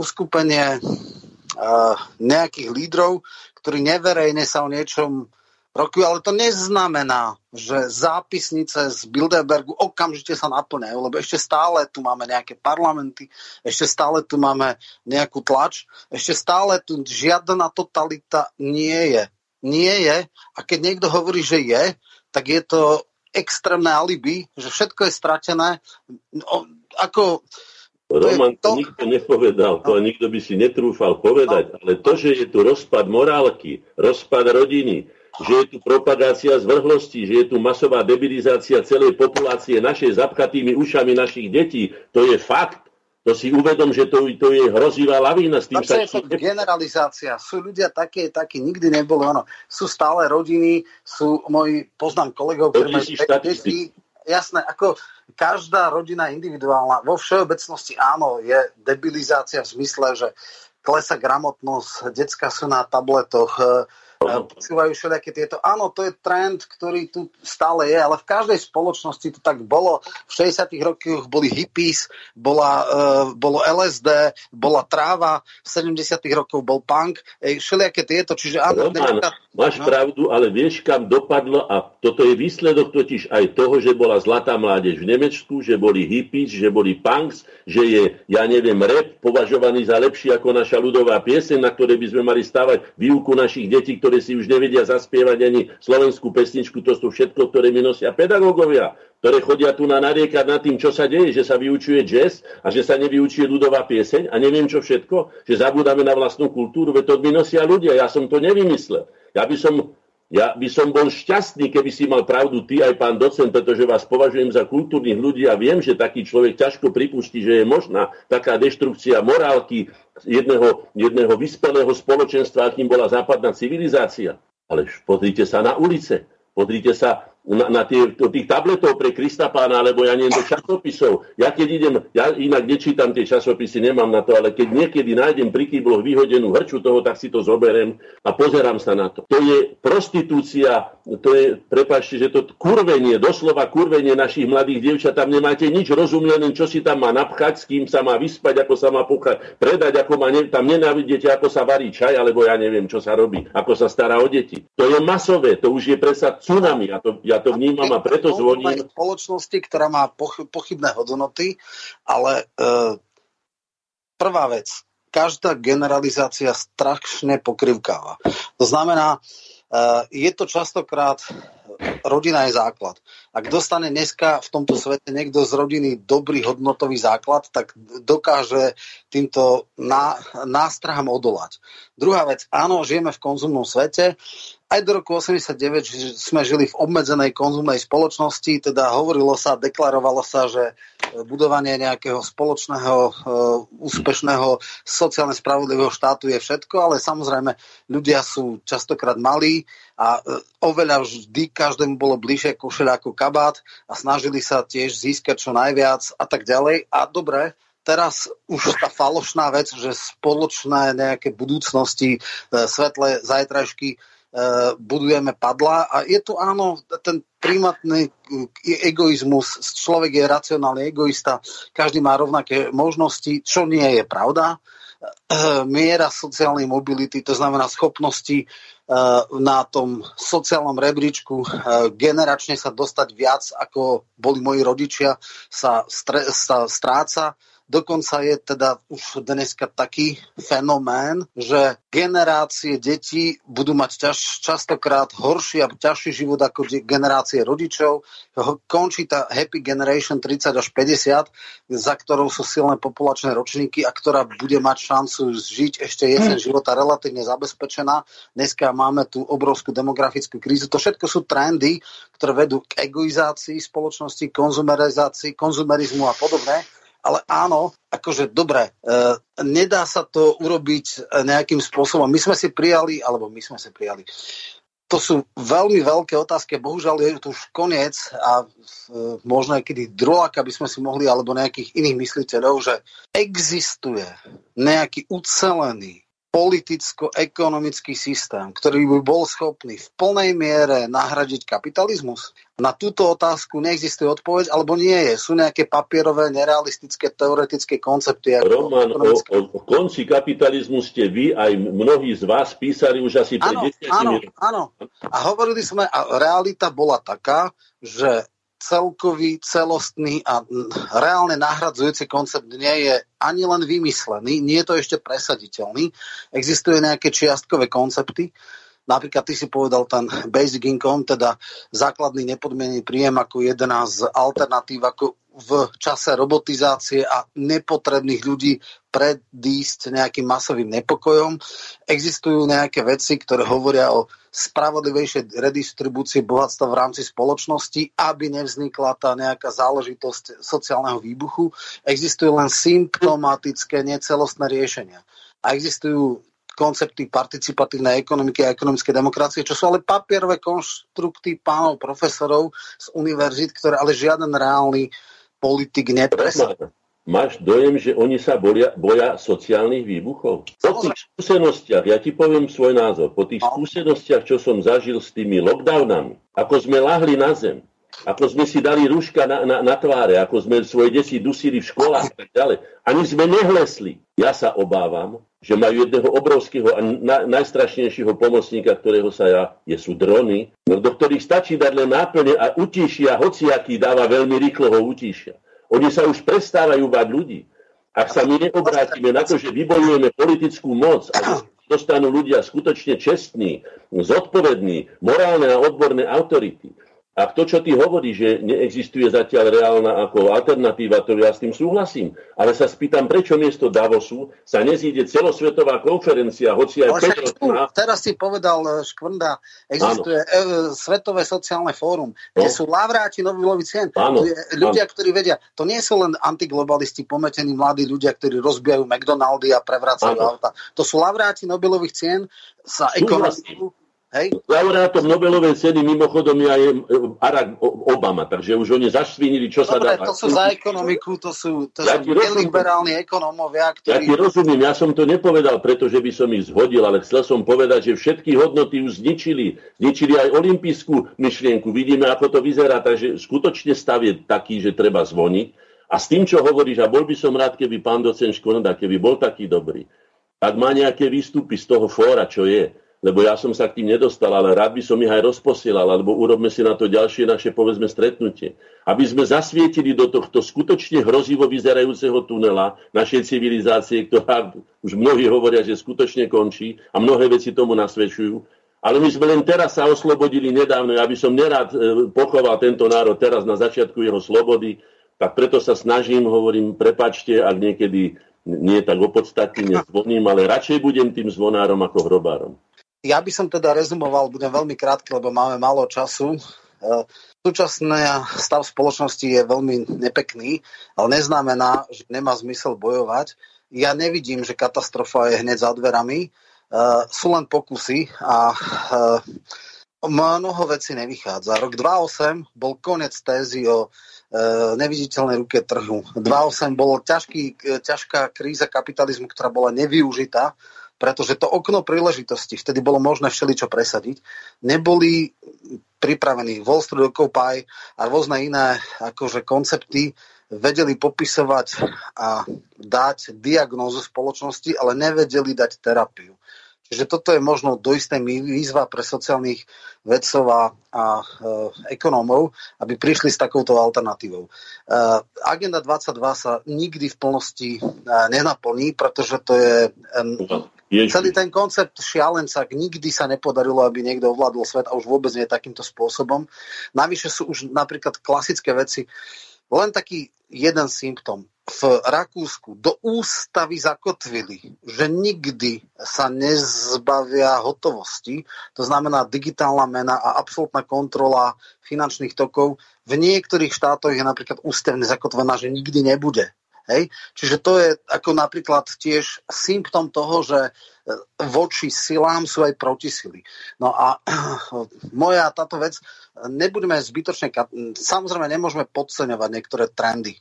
uskupenie uh, nejakých lídrov, ktorí neverejne sa o niečom rokujú, ale to neznamená, že zápisnice z Bilderbergu okamžite sa naplňajú, lebo ešte stále tu máme nejaké parlamenty, ešte stále tu máme nejakú tlač, ešte stále tu žiadna totalita nie je. Nie je. A keď niekto hovorí, že je, tak je to extrémne alibi, že všetko je stratené. No, ako, Roman to, to nikto nepovedal, to no. nikto by si netrúfal povedať, no. ale to, že je tu rozpad morálky, rozpad rodiny, že je tu propagácia zvrhlosti, že je tu masová debilizácia celej populácie našej zapchatými ušami našich detí, to je fakt. To si uvedom, že to, to je hrozivá lavína. S tým sa je to generalizácia. Sú ľudia také, také nikdy nebolo. Ono. Sú stále rodiny, sú moji, poznám kolegov, ktorí majú deti. Jasné, ako každá rodina individuálna. Vo všeobecnosti áno, je debilizácia v zmysle, že klesa gramotnosť, detská sú na tabletoch, počúvajú všelijaké tieto. Áno, to je trend, ktorý tu stále je, ale v každej spoločnosti to tak bolo. V 60. rokoch boli hippies, bola, uh, bolo LSD, bola tráva, v 70. rokoch bol punk, ej, všelijaké tieto, čiže áno. Roman, dneska, máš no. pravdu, ale vieš, kam dopadlo a toto je výsledok totiž aj toho, že bola zlatá mládež v Nemecku, že boli hippies, že boli punks, že je, ja neviem, rap považovaný za lepší ako naša ľudová pieseň, na ktorej by sme mali stávať výuku našich detí, ktoré si už nevedia zaspievať ani slovenskú pesničku, to sú všetko, ktoré mi nosia pedagógovia, ktoré chodia tu na nariekať nad tým, čo sa deje, že sa vyučuje jazz a že sa nevyučuje ľudová pieseň a neviem čo všetko, že zabúdame na vlastnú kultúru, veď to mi nosia ľudia, ja som to nevymyslel. Ja by som ja by som bol šťastný, keby si mal pravdu ty aj pán docent, pretože vás považujem za kultúrnych ľudí a viem, že taký človek ťažko pripustí, že je možná taká deštrukcia morálky jedného, jedného vyspelého spoločenstva, akým bola západná civilizácia. Ale pozrite sa na ulice, pozrite sa na, na tie, do tých tabletov pre Krista pána, alebo ja neviem, do časopisov. Ja keď idem, ja inak nečítam tie časopisy, nemám na to, ale keď niekedy nájdem pri kýbloch vyhodenú hrču toho, tak si to zoberiem a pozerám sa na to. To je prostitúcia, to je, prepáčte, že to kurvenie, doslova kurvenie našich mladých dievčat, tam nemáte nič rozumiené, čo si tam má napchať, s kým sa má vyspať, ako sa má pochať, predať, ako má, ne, tam nenávidíte, ako sa varí čaj, alebo ja neviem, čo sa robí, ako sa stará o deti. To je masové, to už je presa tsunami a to, ja ja to vnímam a preto zvoním. spoločnosti, ktorá má pochybné hodnoty, ale e, prvá vec, každá generalizácia strašne pokrivkáva. To znamená, uh, je to častokrát rodina je základ. Ak dostane dneska v tomto svete niekto z rodiny dobrý hodnotový základ, tak dokáže týmto ná, nástrahám odolať. Druhá vec, áno, žijeme v konzumnom svete, aj do roku 89 sme žili v obmedzenej konzumnej spoločnosti, teda hovorilo sa, deklarovalo sa, že budovanie nejakého spoločného, uh, úspešného, sociálne spravodlivého štátu je všetko, ale samozrejme ľudia sú častokrát malí a uh, oveľa vždy každému bolo bližšie košeľ ako kabát a snažili sa tiež získať čo najviac a tak ďalej. A dobre, teraz už tá falošná vec, že spoločné nejaké budúcnosti, svetlé zajtražky E, budujeme padla a je tu áno ten primatný e, egoizmus, človek je racionálny egoista, každý má rovnaké možnosti, čo nie je pravda. E, miera sociálnej mobility, to znamená schopnosti na tom sociálnom rebríčku generačne sa dostať viac, ako boli moji rodičia, sa, stre, sa stráca Dokonca je teda už dneska taký fenomén, že generácie detí budú mať ťaž, častokrát horší a ťažší život ako generácie rodičov. Končí tá Happy Generation 30 až 50, za ktorou sú silné populačné ročníky a ktorá bude mať šancu žiť ešte jeden života relatívne zabezpečená. Dneska máme tu obrovskú demografickú krízu. To všetko sú trendy, ktoré vedú k egoizácii spoločnosti, konzumerizácii, konzumerizmu a podobne ale áno, akože dobre, e, nedá sa to urobiť e, nejakým spôsobom. My sme si prijali, alebo my sme si prijali, to sú veľmi veľké otázky, bohužiaľ je tu už koniec a e, možno aj kedy druhák, aby sme si mohli, alebo nejakých iných mysliteľov, že existuje nejaký ucelený politicko-ekonomický systém, ktorý by bol schopný v plnej miere nahradiť kapitalizmus? Na túto otázku neexistuje odpoveď, alebo nie je. Sú nejaké papierové, nerealistické, teoretické koncepty. Roman, o, o konci kapitalizmu ste vy, aj mnohí z vás písali už asi pred áno, áno, áno. A hovorili sme, a realita bola taká, že celkový, celostný a reálne nahradzujúci koncept nie je ani len vymyslený, nie je to ešte presaditeľný. Existuje nejaké čiastkové koncepty, Napríklad ty si povedal ten basic income, teda základný nepodmienený príjem ako jedna z alternatív, ako v čase robotizácie a nepotrebných ľudí predísť nejakým masovým nepokojom. Existujú nejaké veci, ktoré hovoria o spravodlivejšej redistribúcii bohatstva v rámci spoločnosti, aby nevznikla tá nejaká záležitosť sociálneho výbuchu. Existujú len symptomatické, necelostné riešenia. A existujú koncepty participatívnej ekonomiky a ekonomickej demokracie, čo sú ale papierové konštrukty pánov profesorov z univerzít, ktoré ale žiaden reálny politik nepresadí. Máš dojem, že oni sa boja, boja sociálnych výbuchov? Po tých skúsenostiach, ja ti poviem svoj názor, po tých no. skúsenostiach, čo som zažil s tými lockdownami, ako sme lahli na zem, ako sme si dali rúška na, na, na tváre, ako sme svoje deti dusili v školách a tak ďalej. Ani sme nehlesli. Ja sa obávam, že majú jedného obrovského a na, najstrašnejšieho pomocníka, ktorého sa ja, je sú drony, no, do ktorých stačí dať len náplne a utíšia, hociaký dáva veľmi rýchlo ho utíšia. Oni sa už prestávajú bať ľudí. Ak sa my neobrátime na to, že vybojujeme politickú moc a dostanú ľudia skutočne čestní, zodpovední, morálne a odborné autority, a to, čo ty hovoríš, že neexistuje zatiaľ reálna ako alternatíva, to ja s tým súhlasím. Ale sa spýtam, prečo miesto Davosu sa nezíde celosvetová konferencia, hoci aj Petročná... Teraz si povedal eh, Škvrnda, existuje áno. Svetové sociálne fórum, kde no. sú lavráti Nobelový cien. Áno. Ľudia, áno. ktorí vedia, to nie sú len antiglobalisti, pometení mladí ľudia, ktorí rozbijajú McDonaldy a prevracajú auta. To sú lavráti Nobelových cien, sa ekonomiku Hej. Laureátom Nobelovej ceny mimochodom je aj e, Barack Obama, takže už oni zašvinili, čo Dobre, sa dá. to sú za ekonomiku, to sú, to ja sú liberálni ekonómovia, ktorí... Ja ti rozumiem, ja som to nepovedal, pretože by som ich zhodil, ale chcel som povedať, že všetky hodnoty už zničili. Zničili aj olimpijskú myšlienku. Vidíme, ako to vyzerá, takže skutočne stav je taký, že treba zvoniť. A s tým, čo hovoríš, a bol by som rád, keby pán docen Škoda, keby bol taký dobrý, ak má nejaké výstupy z toho fóra, čo je, lebo ja som sa k tým nedostal, ale rád by som ich aj rozposielal, alebo urobme si na to ďalšie naše, povedzme, stretnutie. Aby sme zasvietili do tohto skutočne hrozivo vyzerajúceho tunela našej civilizácie, ktorá už mnohí hovoria, že skutočne končí a mnohé veci tomu nasvedčujú. Ale my sme len teraz sa oslobodili nedávno, aby som nerád e, pochoval tento národ teraz na začiatku jeho slobody, tak preto sa snažím, hovorím, prepačte, ak niekedy nie tak opodstatne zvoním, ale radšej budem tým zvonárom ako hrobárom. Ja by som teda rezumoval, budem veľmi krátky, lebo máme málo času. E, súčasný stav spoločnosti je veľmi nepekný, ale neznamená, že nemá zmysel bojovať. Ja nevidím, že katastrofa je hneď za dverami. E, sú len pokusy a e, mnoho vecí nevychádza. Rok 2008 bol koniec tézy o neviditeľnej ruke trhu. 2008 bolo ťažký, ťažká kríza kapitalizmu, ktorá bola nevyužitá pretože to okno príležitosti, vtedy bolo možné všeličo presadiť, neboli pripravení Wall Street Occupy a rôzne iné akože koncepty vedeli popisovať a dať diagnózu spoločnosti, ale nevedeli dať terapiu. Čiže toto je možno do istej výzva pre sociálnych vedcov a, a e, ekonómov, aby prišli s takouto alternatívou. E, Agenda 22 sa nikdy v plnosti e, nenaplní, pretože to je e, celý ten koncept šialenca, nikdy sa nepodarilo, aby niekto ovládol svet a už vôbec nie takýmto spôsobom. Navyše sú už napríklad klasické veci, len taký jeden symptom v Rakúsku do ústavy zakotvili, že nikdy sa nezbavia hotovosti, to znamená digitálna mena a absolútna kontrola finančných tokov. V niektorých štátoch je napríklad ústavne zakotvená, že nikdy nebude. Hej? Čiže to je ako napríklad tiež symptom toho, že e, voči silám sú aj protisily. No a moja táto vec, nebudeme zbytočne, samozrejme nemôžeme podceňovať niektoré trendy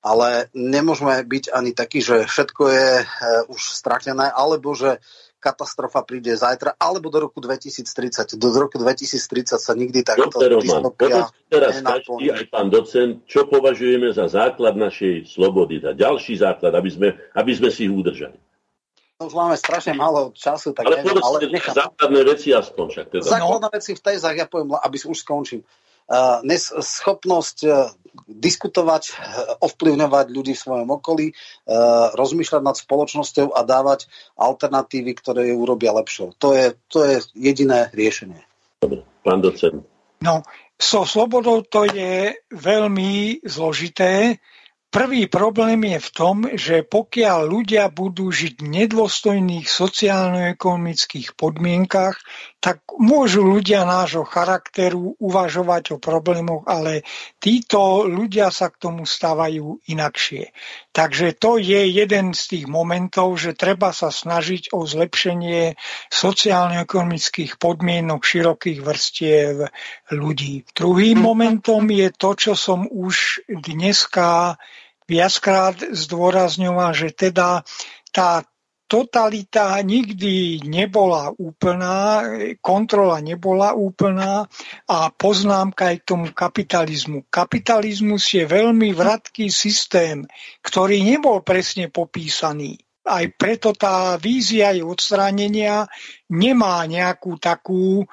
ale nemôžeme byť ani takí, že všetko je e, už stratené, alebo že katastrofa príde zajtra, alebo do roku 2030. Do roku 2030 sa nikdy takto dystopia teraz každý, aj pán docent, čo považujeme za základ našej slobody, za ďalší základ, aby sme, aby sme si ich udržali. No, už máme strašne málo času, tak ale neviem, ale nechám. základné veci aspoň však. Teda. Základné veci v tézach, ja poviem, aby už skončím. Uh, schopnosť uh, diskutovať, eh, ovplyvňovať ľudí v svojom okolí, eh, rozmýšľať nad spoločnosťou a dávať alternatívy, ktoré ju urobia lepšou. To je, to je jediné riešenie. Dobre, pán docent. No, so slobodou to je veľmi zložité, Prvý problém je v tom, že pokiaľ ľudia budú žiť v nedôstojných sociálno-ekonomických podmienkach, tak môžu ľudia nášho charakteru uvažovať o problémoch, ale títo ľudia sa k tomu stávajú inakšie. Takže to je jeden z tých momentov, že treba sa snažiť o zlepšenie sociálno-ekonomických podmienok širokých vrstiev ľudí. Druhým momentom je to, čo som už dneska viackrát zdôrazňoval, že teda tá totalita nikdy nebola úplná, kontrola nebola úplná a poznámka aj k tomu kapitalizmu. Kapitalizmus je veľmi vratký systém, ktorý nebol presne popísaný. Aj preto tá vízia jej odstránenia nemá nejakú takú e,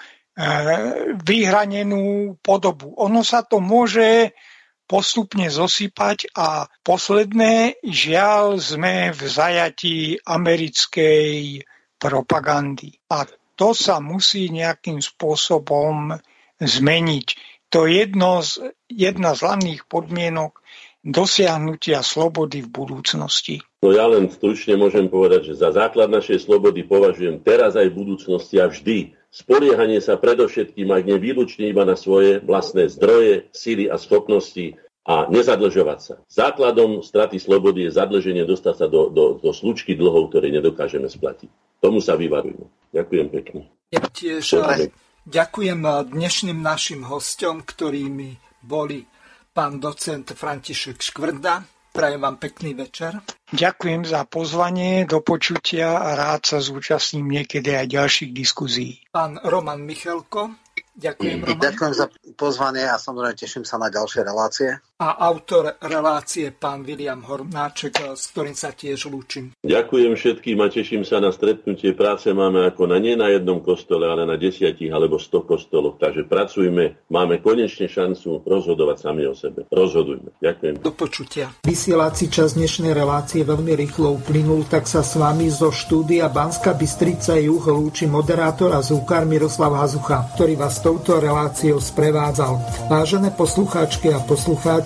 vyhranenú podobu. Ono sa to môže postupne zosypať a posledné, žiaľ, sme v zajatí americkej propagandy. A to sa musí nejakým spôsobom zmeniť. To je jedno z, jedna z hlavných podmienok dosiahnutia slobody v budúcnosti. No ja len stručne môžem povedať, že za základ našej slobody považujem teraz aj v budúcnosti a vždy spoliehanie sa predovšetkým, ak nevýlučne iba na svoje vlastné zdroje, síly a schopnosti a nezadlžovať sa. Základom straty slobody je zadlženie dostať sa do, do, do slučky dlhov, ktoré nedokážeme splatiť. Tomu sa vyvarujeme. Ďakujem pekne. Ja tiež Poďme. ďakujem dnešným našim hostom, ktorými boli pán docent František Škvrda, Prajem vám pekný večer. Ďakujem za pozvanie, do počutia a rád sa zúčastním niekedy aj ďalších diskuzí. Pán Roman Michalko, ďakujem Roman. Ďakujem za pozvanie a samozrejme teším sa na ďalšie relácie. A autor relácie pán William Hornáček, s ktorým sa tiež lúčim. Ďakujem všetkým a teším sa na stretnutie. Práce máme ako na nie na jednom kostole, ale na desiatich alebo sto kostoloch. Takže pracujme, máme konečne šancu rozhodovať sami o sebe. Rozhodujme. Ďakujem. Do počutia. Vysielací čas dnešnej relácie veľmi rýchlo uplynul, tak sa s vami zo štúdia Banska Bystrica Juh lúči moderátor a zúkar Miroslav Hazucha, ktorý vás touto reláciou sprevádzal. Vážené poslucháčky a poslucháči,